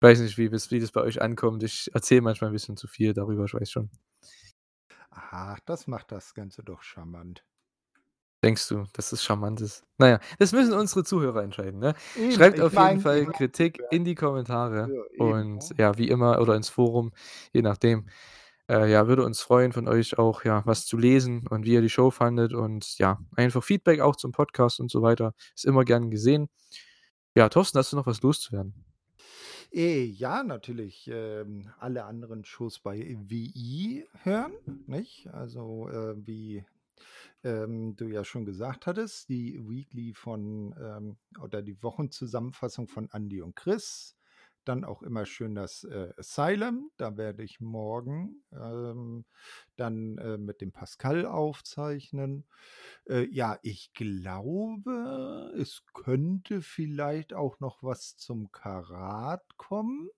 Weiß nicht, wie das wie das bei euch ankommt. Ich erzähle manchmal 'n bisschen zu viel darüber, ich weiß schon. Ach, das macht das Ganze doch charmant. Denkst du, dass es charmant ist? Na ja, das müssen unsere Zuhörer entscheiden, ne? Eben, Schreibt ich auf jeden meine ich Fall Kritik in die Kommentare Ja, eben, und ne? ja, wie immer oder ins Forum, je nachdem. Äh, ja, würde uns freuen, von euch auch, ja, was zu lesen und wie ihr die Show fandet und ja, einfach Feedback auch zum Podcast und so weiter. Ist immer gern gesehen. Ja, Thorsten, hast du noch was loszuwerden? Äh, ja, natürlich, ähm, alle anderen Shows bei WI hören, nicht? Also, äh, wie, ähm, du ja schon gesagt hattest, die Weekly von, ähm oder die Wochenzusammenfassung von Andi und Chris. Dann auch immer schön das, äh, Asylum. Da werde ich morgen, ähm, dann, äh, mit dem Pascal aufzeichnen. Äh, ja, ich glaube, es könnte vielleicht auch noch was zum Karat kommen.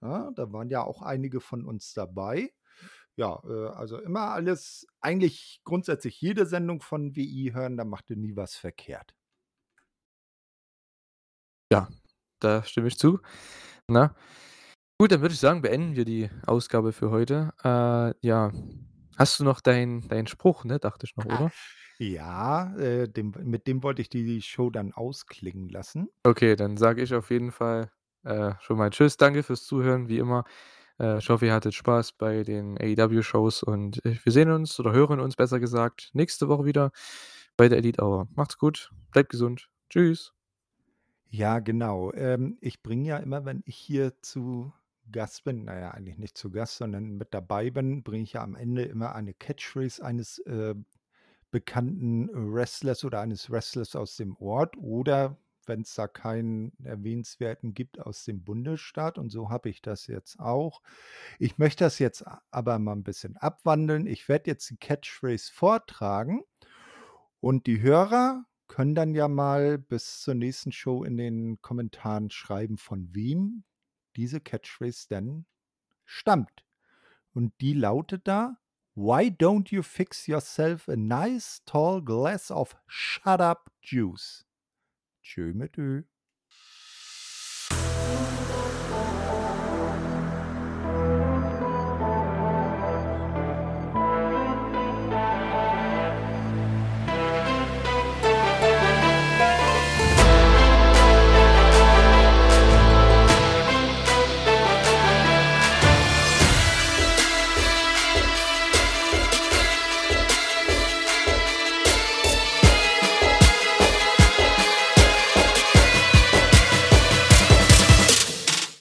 Ja, da waren ja auch einige von uns dabei. Ja, äh, also immer alles eigentlich grundsätzlich jede Sendung von WI hören, da macht ihr nie was verkehrt. Ja, da stimme ich zu, ne? Gut, dann würde ich sagen, beenden wir die Ausgabe für heute. Äh, ja, hast du noch deinen deinen Spruch, ne, dachte ich noch, oder? Ja, äh, dem mit dem wollte ich die Show dann ausklingen lassen. Okay, dann sage ich auf jeden Fall, äh, schon mal tschüss. Danke fürs Zuhören, wie immer. Äh, ich hoffe, ihr hattet Spaß bei den AEW-Shows und, äh, wir sehen uns oder hören uns besser gesagt nächste Woche wieder bei der Elite Hour. Macht's gut, bleibt gesund. Tschüss. Ja, genau. Ähm, ich bringe ja immer, wenn ich hier zu Gast bin na ja, eigentlich nicht zu Gast, sondern mit dabei bin, bringe ich ja am Ende immer eine Catchphrase eines, äh, bekannten Wrestlers oder eines Wrestlers aus dem Ort oder wenn's da keinen erwähnenswerten gibt, aus dem Bundesstaat und so habe ich das jetzt auch. Ich möchte das jetzt aber mal 'n bisschen abwandeln. Ich werde jetzt die Catchphrase vortragen und die Hörer können dann ja mal bis zur nächsten Show in den Kommentaren schreiben, von wem diese Catchphrase denn stammt. Und die lautet da: „Why don't you fix yourself a nice tall glass of shut up juice?“ Tschö mit Ö.